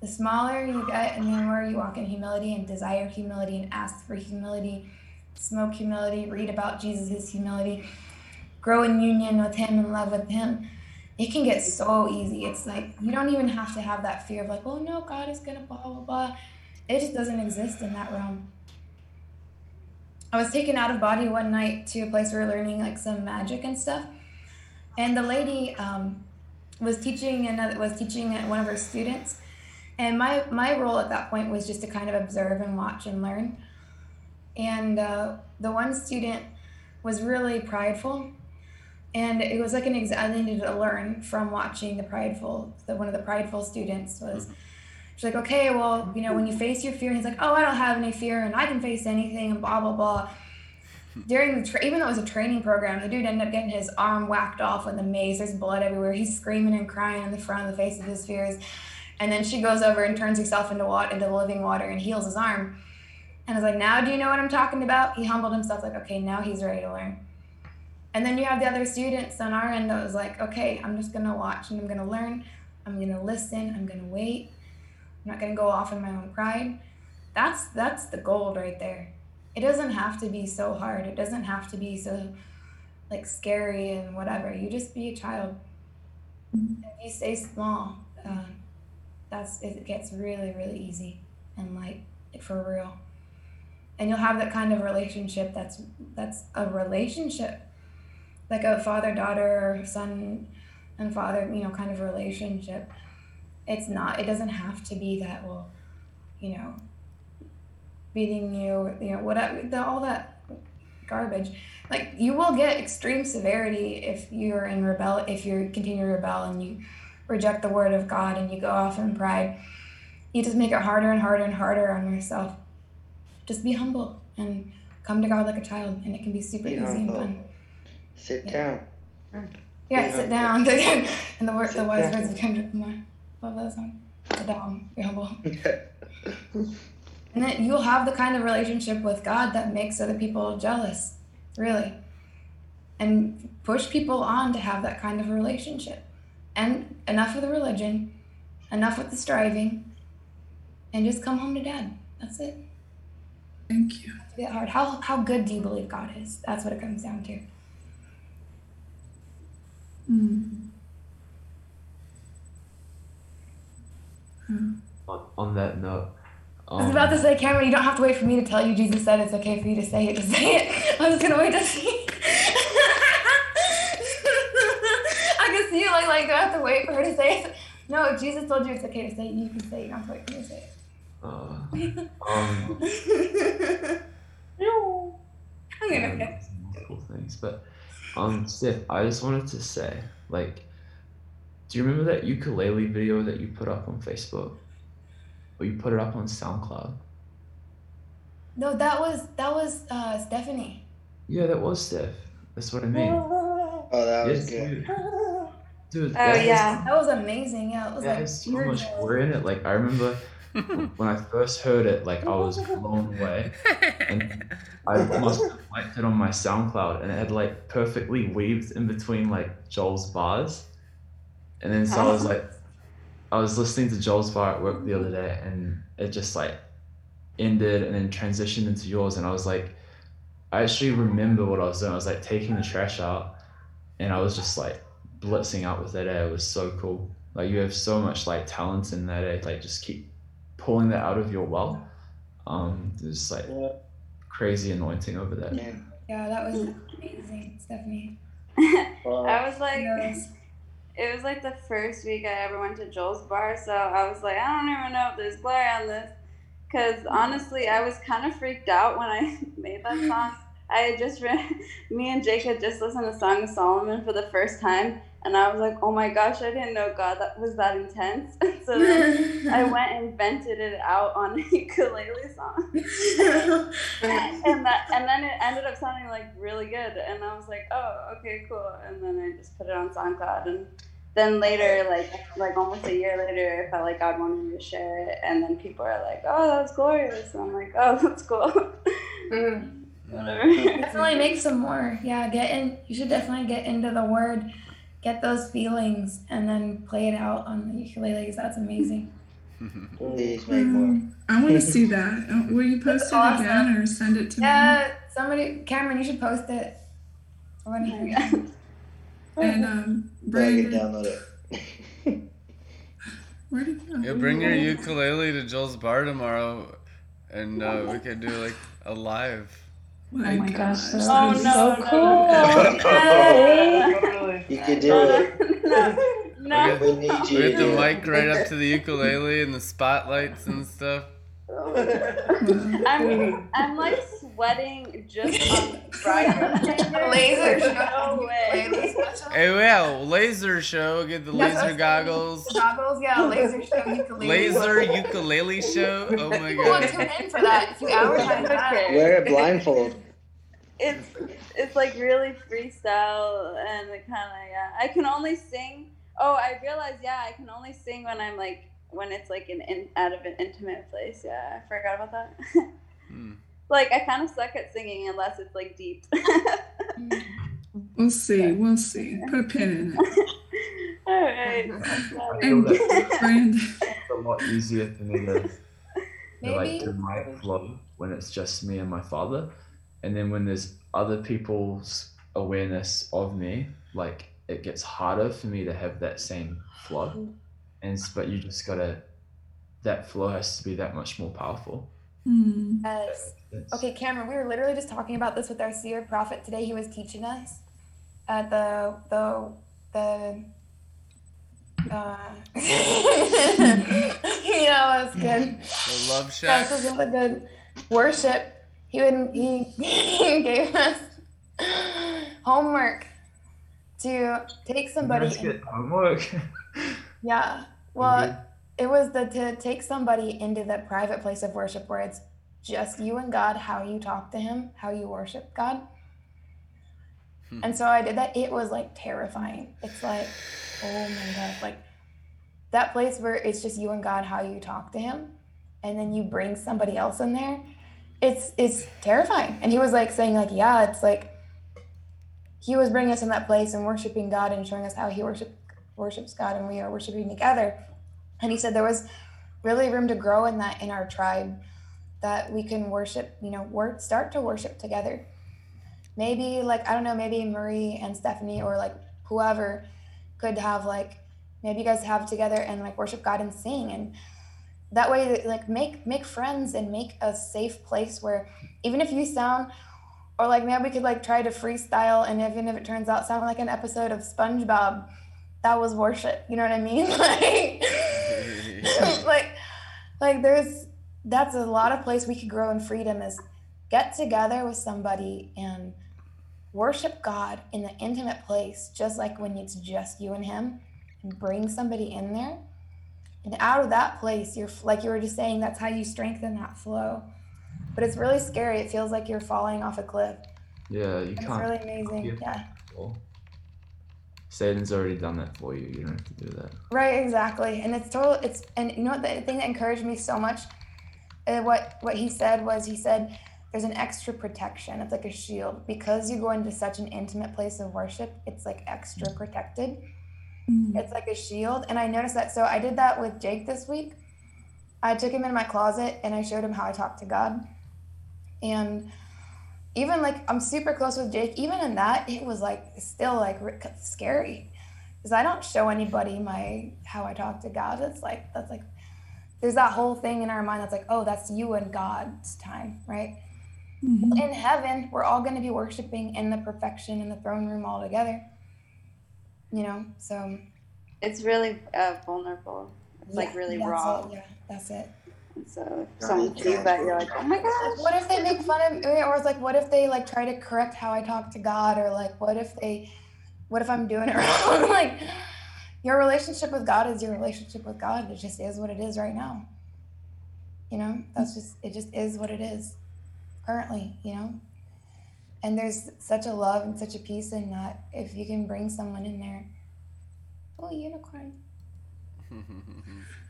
the smaller you get and the more you walk in humility and desire humility and ask for humility, smoke humility, read about Jesus' humility, grow in union with him and love with him it can get so easy. It's like you don't even have to have that fear of like, oh no, God is gonna blah blah blah. It just doesn't exist in that realm. I was taken out of body one night to a place where we we're learning like some magic and stuff, and the lady um, was teaching another was teaching one of her students, and my my role at that point was just to kind of observe and watch and learn. And uh, the one student was really prideful and it was like an ex- I needed to learn from watching the prideful. The one of the prideful students was. Mm-hmm. She's like, okay, well, you know, when you face your fear, and he's like, oh, I don't have any fear, and I can face anything, and blah blah blah. During the tra- even though it was a training program, the dude ended up getting his arm whacked off with a mace. There's blood everywhere. He's screaming and crying in the front of the face of his fears, and then she goes over and turns herself into water, into living water, and heals his arm. And I was like, now do you know what I'm talking about? He humbled himself, like, okay, now he's ready to learn. And then you have the other students on our end that was like, okay, I'm just gonna watch and I'm gonna learn. I'm gonna listen. I'm gonna wait. I'm not gonna go off in my own pride. That's that's the gold right there. It doesn't have to be so hard. It doesn't have to be so like scary and whatever. You just be a child. And you stay small. Uh, that's it gets really really easy and like for real. And you'll have that kind of relationship that's that's a relationship like a father daughter or son and father you know kind of relationship it's not it doesn't have to be that well you know beating you you know whatever the, all that garbage. Like you will get extreme severity if you're in rebel if you continue to rebel and you reject the word of god and you go off in pride. You just make it harder and harder and harder on yourself. Just be humble and come to god like a child and it can be super Be easy and fun Sit down. Yeah, sit down. and the word, the Sit wise down. words of Kendrick Lamar. Love that song. Sit down. Be humble. And then you'll have the kind of relationship with God that makes other people jealous, really. And push people on to have that kind of relationship. And enough of the religion, enough with the striving, and just come home to dad. That's it. Thank you. It's get hard. How, how good do you believe God is? That's what it comes down to. Mm. On, on that note, I was about to um, say, Cameron, you don't have to wait for me to tell you Jesus said it's okay for you to say it. Just say it. I was just gonna wait to see. I can see you like like do I have to wait for her to say it? No, if Jesus told you it's okay to say it, you can say it. You don't have to wait for me to say it. uh, um, I'm gonna um, get cool things, but um, Steph, I just wanted to say, like, do you remember that ukulele video that you put up on Facebook, or you put it up on SoundCloud? No, that was that was uh Stephanie. Yeah, that was Steph. That's what I mean. Oh, that was Yes, good. Dude, Oh that has- yeah, that was amazing. Yeah, it was That like has so pure much joy. in it. Like I remember when I first heard it, like I was blown away, and I almost liked it on my SoundCloud, and it had like perfectly weaved in between like Joel's bars, and then so I was like, I was listening to Joel's bar at work the other day, and it just like ended and then transitioned into yours, and I was like, I actually remember what I was doing. I was like taking the trash out, and I was just like blitzing out with that air. It was so cool. Like you have so much like talent in that air. Like just keep pulling that out of your well. Um, there's like crazy anointing over that. Yeah, that was amazing, Stephanie. I was like, it was like the first week I ever went to Joel's bar, so I was like, I don't even know if there's glory on this. Because honestly, I was kind of freaked out when I made that song. I had just read, me and Jake had just listened to Song of Solomon for the first time, And I was like, oh my gosh, I didn't know God that was that intense. so then I went and vented it out on a ukulele song. and that and then it ended up sounding like really good. And I was like, oh, okay, cool. And then I just put it on SoundCloud and then later, like like almost a year later, I felt like God wanted me to share it, and then people are like, "Oh, that's glorious," and I'm like, "Oh, that's cool." Mm. Whatever. definitely make some more. Yeah, get in. You should definitely get into the word, get those feelings, and then play it out on the ukuleles. That's amazing. Please make more. Um, I want to see that. Uh, Will you post it awesome. again or send it to me? Yeah, somebody, Cameron, you should post it. I want to hear it. And um, But I can download it. where did you go? Yeah, bring your ukulele to Joel's bar tomorrow, and uh, we could do like a live. Oh my gosh, that Oh, would be no, so no, cool. You could do it. no. We need you. We get the mic right up to the ukulele and the spotlights and stuff. I'm I'm like sweating just on Brian. Laser show. No way. Hey, yeah, laser show. Get the Yes, laser goggles. Goggles, yeah, laser show ukulele. Laser ukulele show. Oh my People want to god. tune in for that. If you advertise that. Wear it blindfold. It's it's like really freestyle and it kind of yeah. I can only sing. Oh, I realized yeah, I can only sing when I'm like when it's like an in, out of an intimate place. Yeah, I forgot about that. Hmm. Like I kind of suck at singing unless it's like deep. We'll see. We'll see. Put a pin in it. All right. And Brandon, It's a lot easier for me to, to like do my flow when it's just me and my father, and then when there's other people's awareness of me, like it gets harder for me to have that same flow, and but you just gotta that flow has to be that much more powerful. Yes. Okay, Cameron, we were literally just talking about this with our seer prophet today. He was teaching us at the the the uh know, that's good. The love That shack. was really good. Worship. He would he, he gave us homework to take somebody Let's get homework. yeah. Well, it was the to take somebody into the private place of worship where it's just you and God, how you talk to Him, how you worship God. Hmm. And so I did that. It was like terrifying. It's like, oh my God, like that place where it's just you and God, how you talk to Him, and then you bring somebody else in there. It's it's terrifying. And he was like saying like, yeah, it's like he was bringing us in that place and worshiping God and showing us how he worship worships God and we are worshiping together. And he said there was really room to grow in that in our tribe that we can worship, you know, work start to worship together. Maybe like I don't know, maybe Marie and Stephanie or like whoever could have like maybe you guys have together and like worship God and sing and that way like make make friends and make a safe place where even if you sound or like maybe we could like try to freestyle and even if it turns out sounding like an episode of SpongeBob, that was worship. You know what I mean? Like like like there's that's a lot of place we could grow in freedom is get together with somebody and worship God in the intimate place, just like when it's just you and him, and bring somebody in there. And out of that place, you're like you were just saying, that's how you strengthen that flow. But it's really scary. It feels like you're falling off a cliff. Yeah, you It's can't. It's really amazing. Yeah. Satan's already done that for you. You don't have to do that. Right, exactly. And it's total it's and you know what the thing that encouraged me so much uh, what what he said was he said there's an extra protection. It's like a shield because you go into such an intimate place of worship. It's like extra protected. It's like a shield. And I noticed that. So I did that with Jake this week. I took him in my closet and I showed him how I talk to God. And even like I'm super close with Jake, even in that, it was like still like scary because I don't show anybody my how I talk to God. It's like that's like there's that whole thing in our mind that's like, oh, that's you and God's time, right? In heaven, we're all going to be worshiping in the perfection in the throne room all together. You know, so It's really uh, vulnerable. It's like really raw. it, yeah, that's it. So if someone sees that, you're like, oh my gosh. What if they make fun of me? Or it's like, what if they like try to correct how I talk to God? Or like, what if they what if I'm doing it wrong? like, your relationship with God is your relationship with God. It just is what it is right now. You know, that's just, it just is what it is currently, you know? And there's such a love and such a peace in that if you can bring someone in there. Oh, unicorn.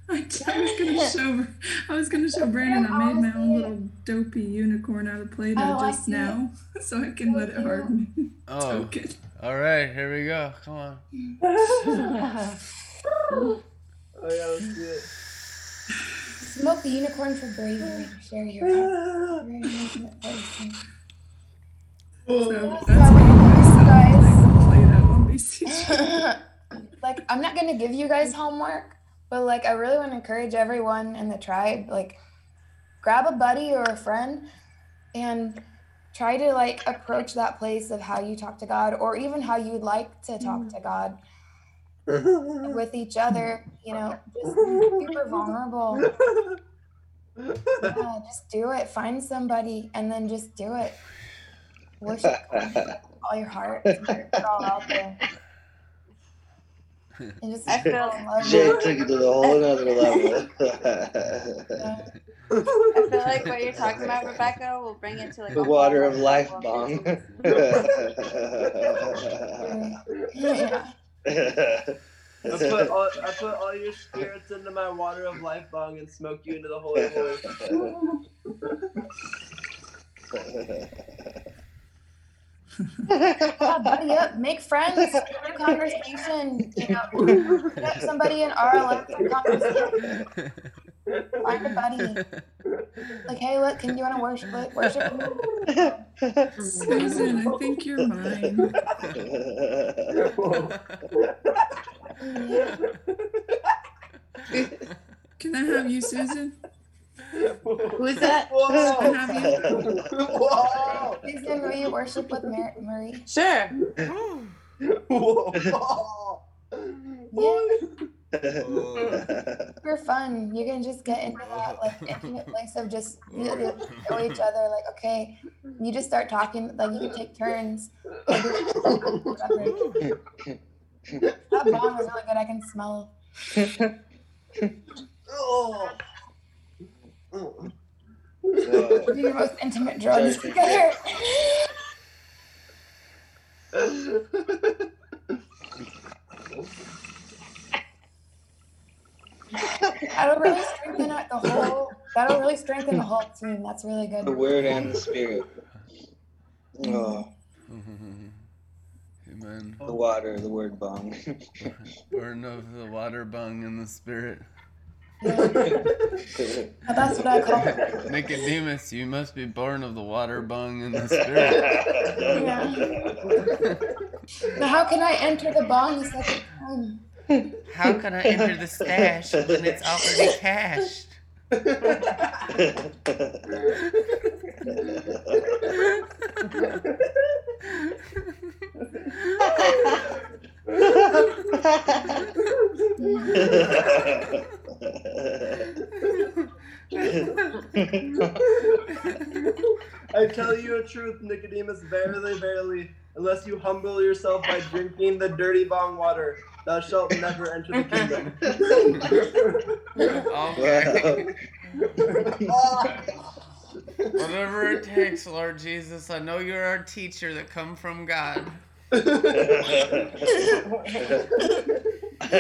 I, I was gonna show I was gonna show Brandon I made my own little dopey unicorn out of Play-Doh Oh, just see it. now, so I can oh, let it harden. Oh, Token. all right, here we go. Come on. Oh yeah, let's do it. Smoke the unicorn for bravery. Share your. Very intimate person. So So, that's what you guys. Play-Doh on BCG. like I'm not gonna give you guys homework, but like I really want to encourage everyone in the tribe, like grab a buddy or a friend and try to like approach that place of how you talk to God or even how you'd like to talk to God with each other, you know, just super vulnerable. Yeah, just do it. Find somebody and then just do it. Worship God all your heart. Put it all out there. And just I feel- fall Jay took it to the whole another level. I feel like what you're talking about, Rebecca, will bring it to like the water of life level. bong. Yeah. I put all I put all your spirits into my water of life bong and smoke you into the holy of holies. Yeah, buddy up, make friends, start a conversation, you know, get somebody in our life for conversation. Find a buddy. Like, hey, look, can you want to worship like, worship me? Susan, I think you're mine. Can I have you, Susan? Who's that? Can I have you? Whoa! Susan, will you worship with Mar- Marie? Sure. Whoa! Yeah, super fun. You can just get into that like intimate place of just you know, know each other. Like, okay, you just start talking. Like, you can take turns. Like. That bong was really good. I can smell. Oh. Do your most intimate drugs together. That'll really strengthen the whole. That'll really strengthen the whole team. That's really good. the word and the spirit. Mm-hmm. Oh, mm-hmm. Amen. the water, the word bong. Burn of the water bung in the spirit. That's what I call it. Nicodemus, you must be born of the water bung and the spirit. Now, how can I enter the bong the second time? How can I enter the stash when it's already cashed? I tell you a truth, Nicodemus, verily, verily, unless you humble yourself by drinking the dirty bong water, thou shalt never enter the kingdom. Okay. Whatever it takes, Lord Jesus. I know you're our teacher that come from God. Whoa.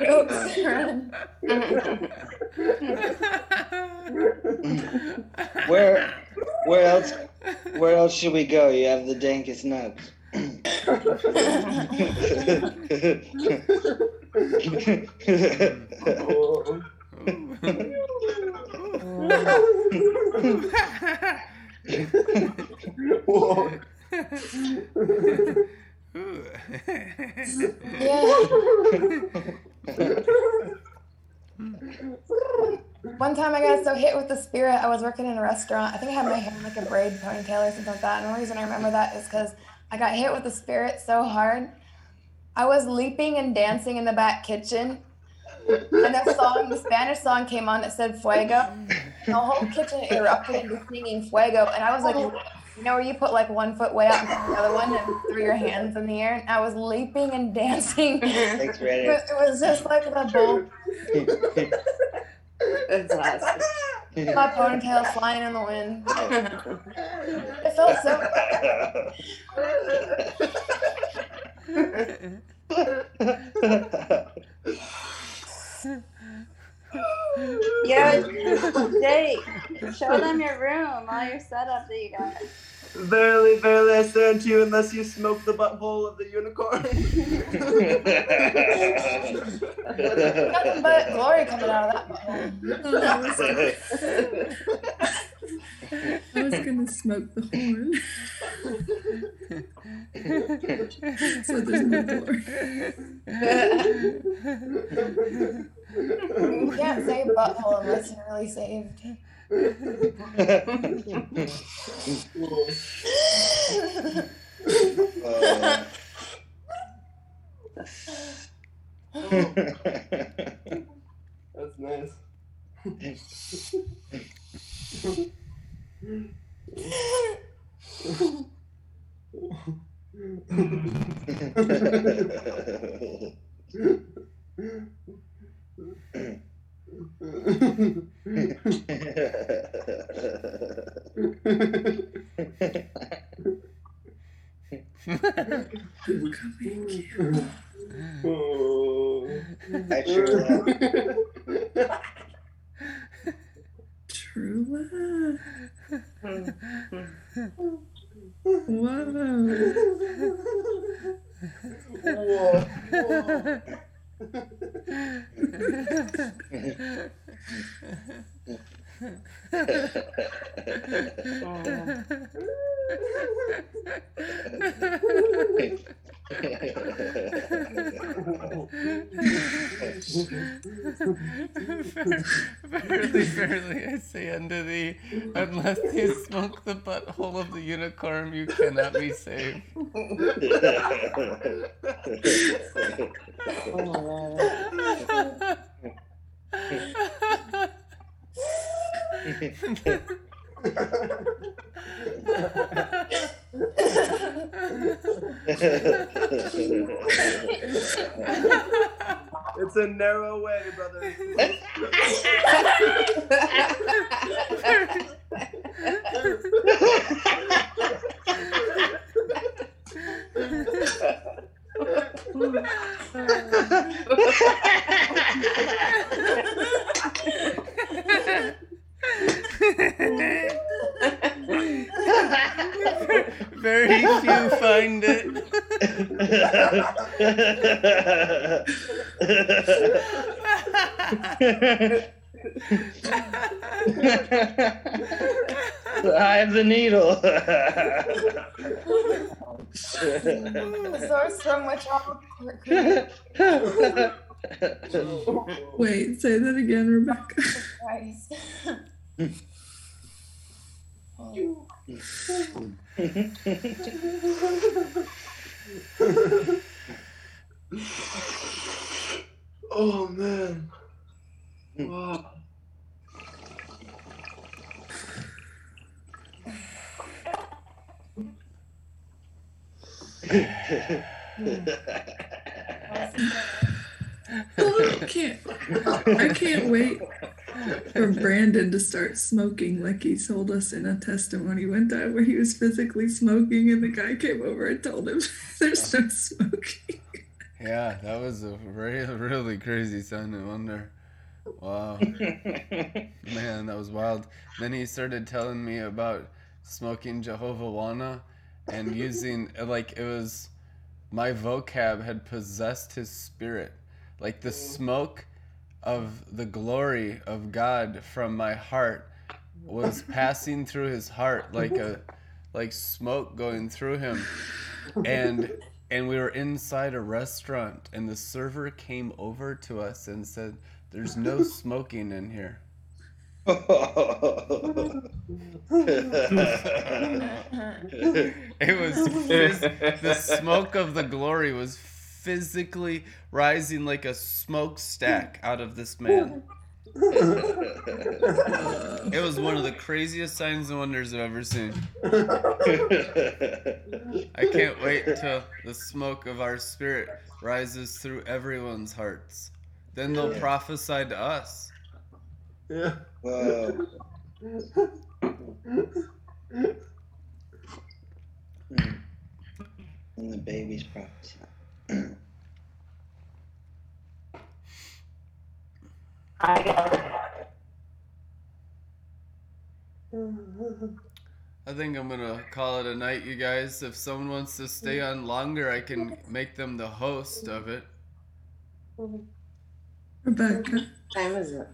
Jokes, run. where, where else, where else should we go? You have the dankest nuts. Whoa. One time I got so hit with the spirit, I was working in a restaurant. I think I had my hair like a braid ponytail or something like that. And the reason I remember that is because I got hit with the spirit so hard. I was leaping and dancing in the back kitchen. And that song, the Spanish song came on that said Fuego. The whole kitchen erupted into singing Fuego. And I was like You know where you put like one foot way out and the other one and threw your hands in the air? And I was leaping and dancing. Thanks, It Reddit. was- it was just like the bull. That's awesome. My ponytail flying in the wind. It felt so. Yo, Jake, show them your room, all your setup that you got. Verily, verily, I say unto you, unless you smoke the butthole of the unicorn. Nothing but glory coming out of that butthole. I was gonna smoke the horn. so there's no glory. You can't say butthole unless you're really saved. Uh, That's nice. I sure True love. Whoa. Verily, verily, I say unto thee, unless you smoke the butthole of the unicorn, you cannot be saved. It's a narrow way, brother. the have the needle. The source from which all Wait, say that again, Rebecca. Christ. oh man. Wow. I can't. I can't wait for Brandon to start smoking, like he told us in a testimony one time where he was physically smoking, and the guy came over and told him there's no smoking. Yeah, that was a really, really crazy of wonder. Wow. Man, that was wild. Then he started telling me about smoking Jehovah Wana and using, like, it was my vocab had possessed his spirit. Like, the mm. smoke of the glory of God from my heart was passing through his heart like a like smoke going through him and and we were inside a restaurant and the server came over to us and said there's no smoking in here it was phys- the smoke of the glory was physically rising like a smokestack out of this man It was one of the craziest signs and wonders I've ever seen. I can't wait till the smoke of our spirit rises through everyone's hearts. Then they'll Yeah. prophesy to us. Yeah. Whoa. And the baby's prophesy. I think I'm gonna call it a night, you guys. If someone wants to stay on longer, I can make them the host of it. Rebecca. Time is it?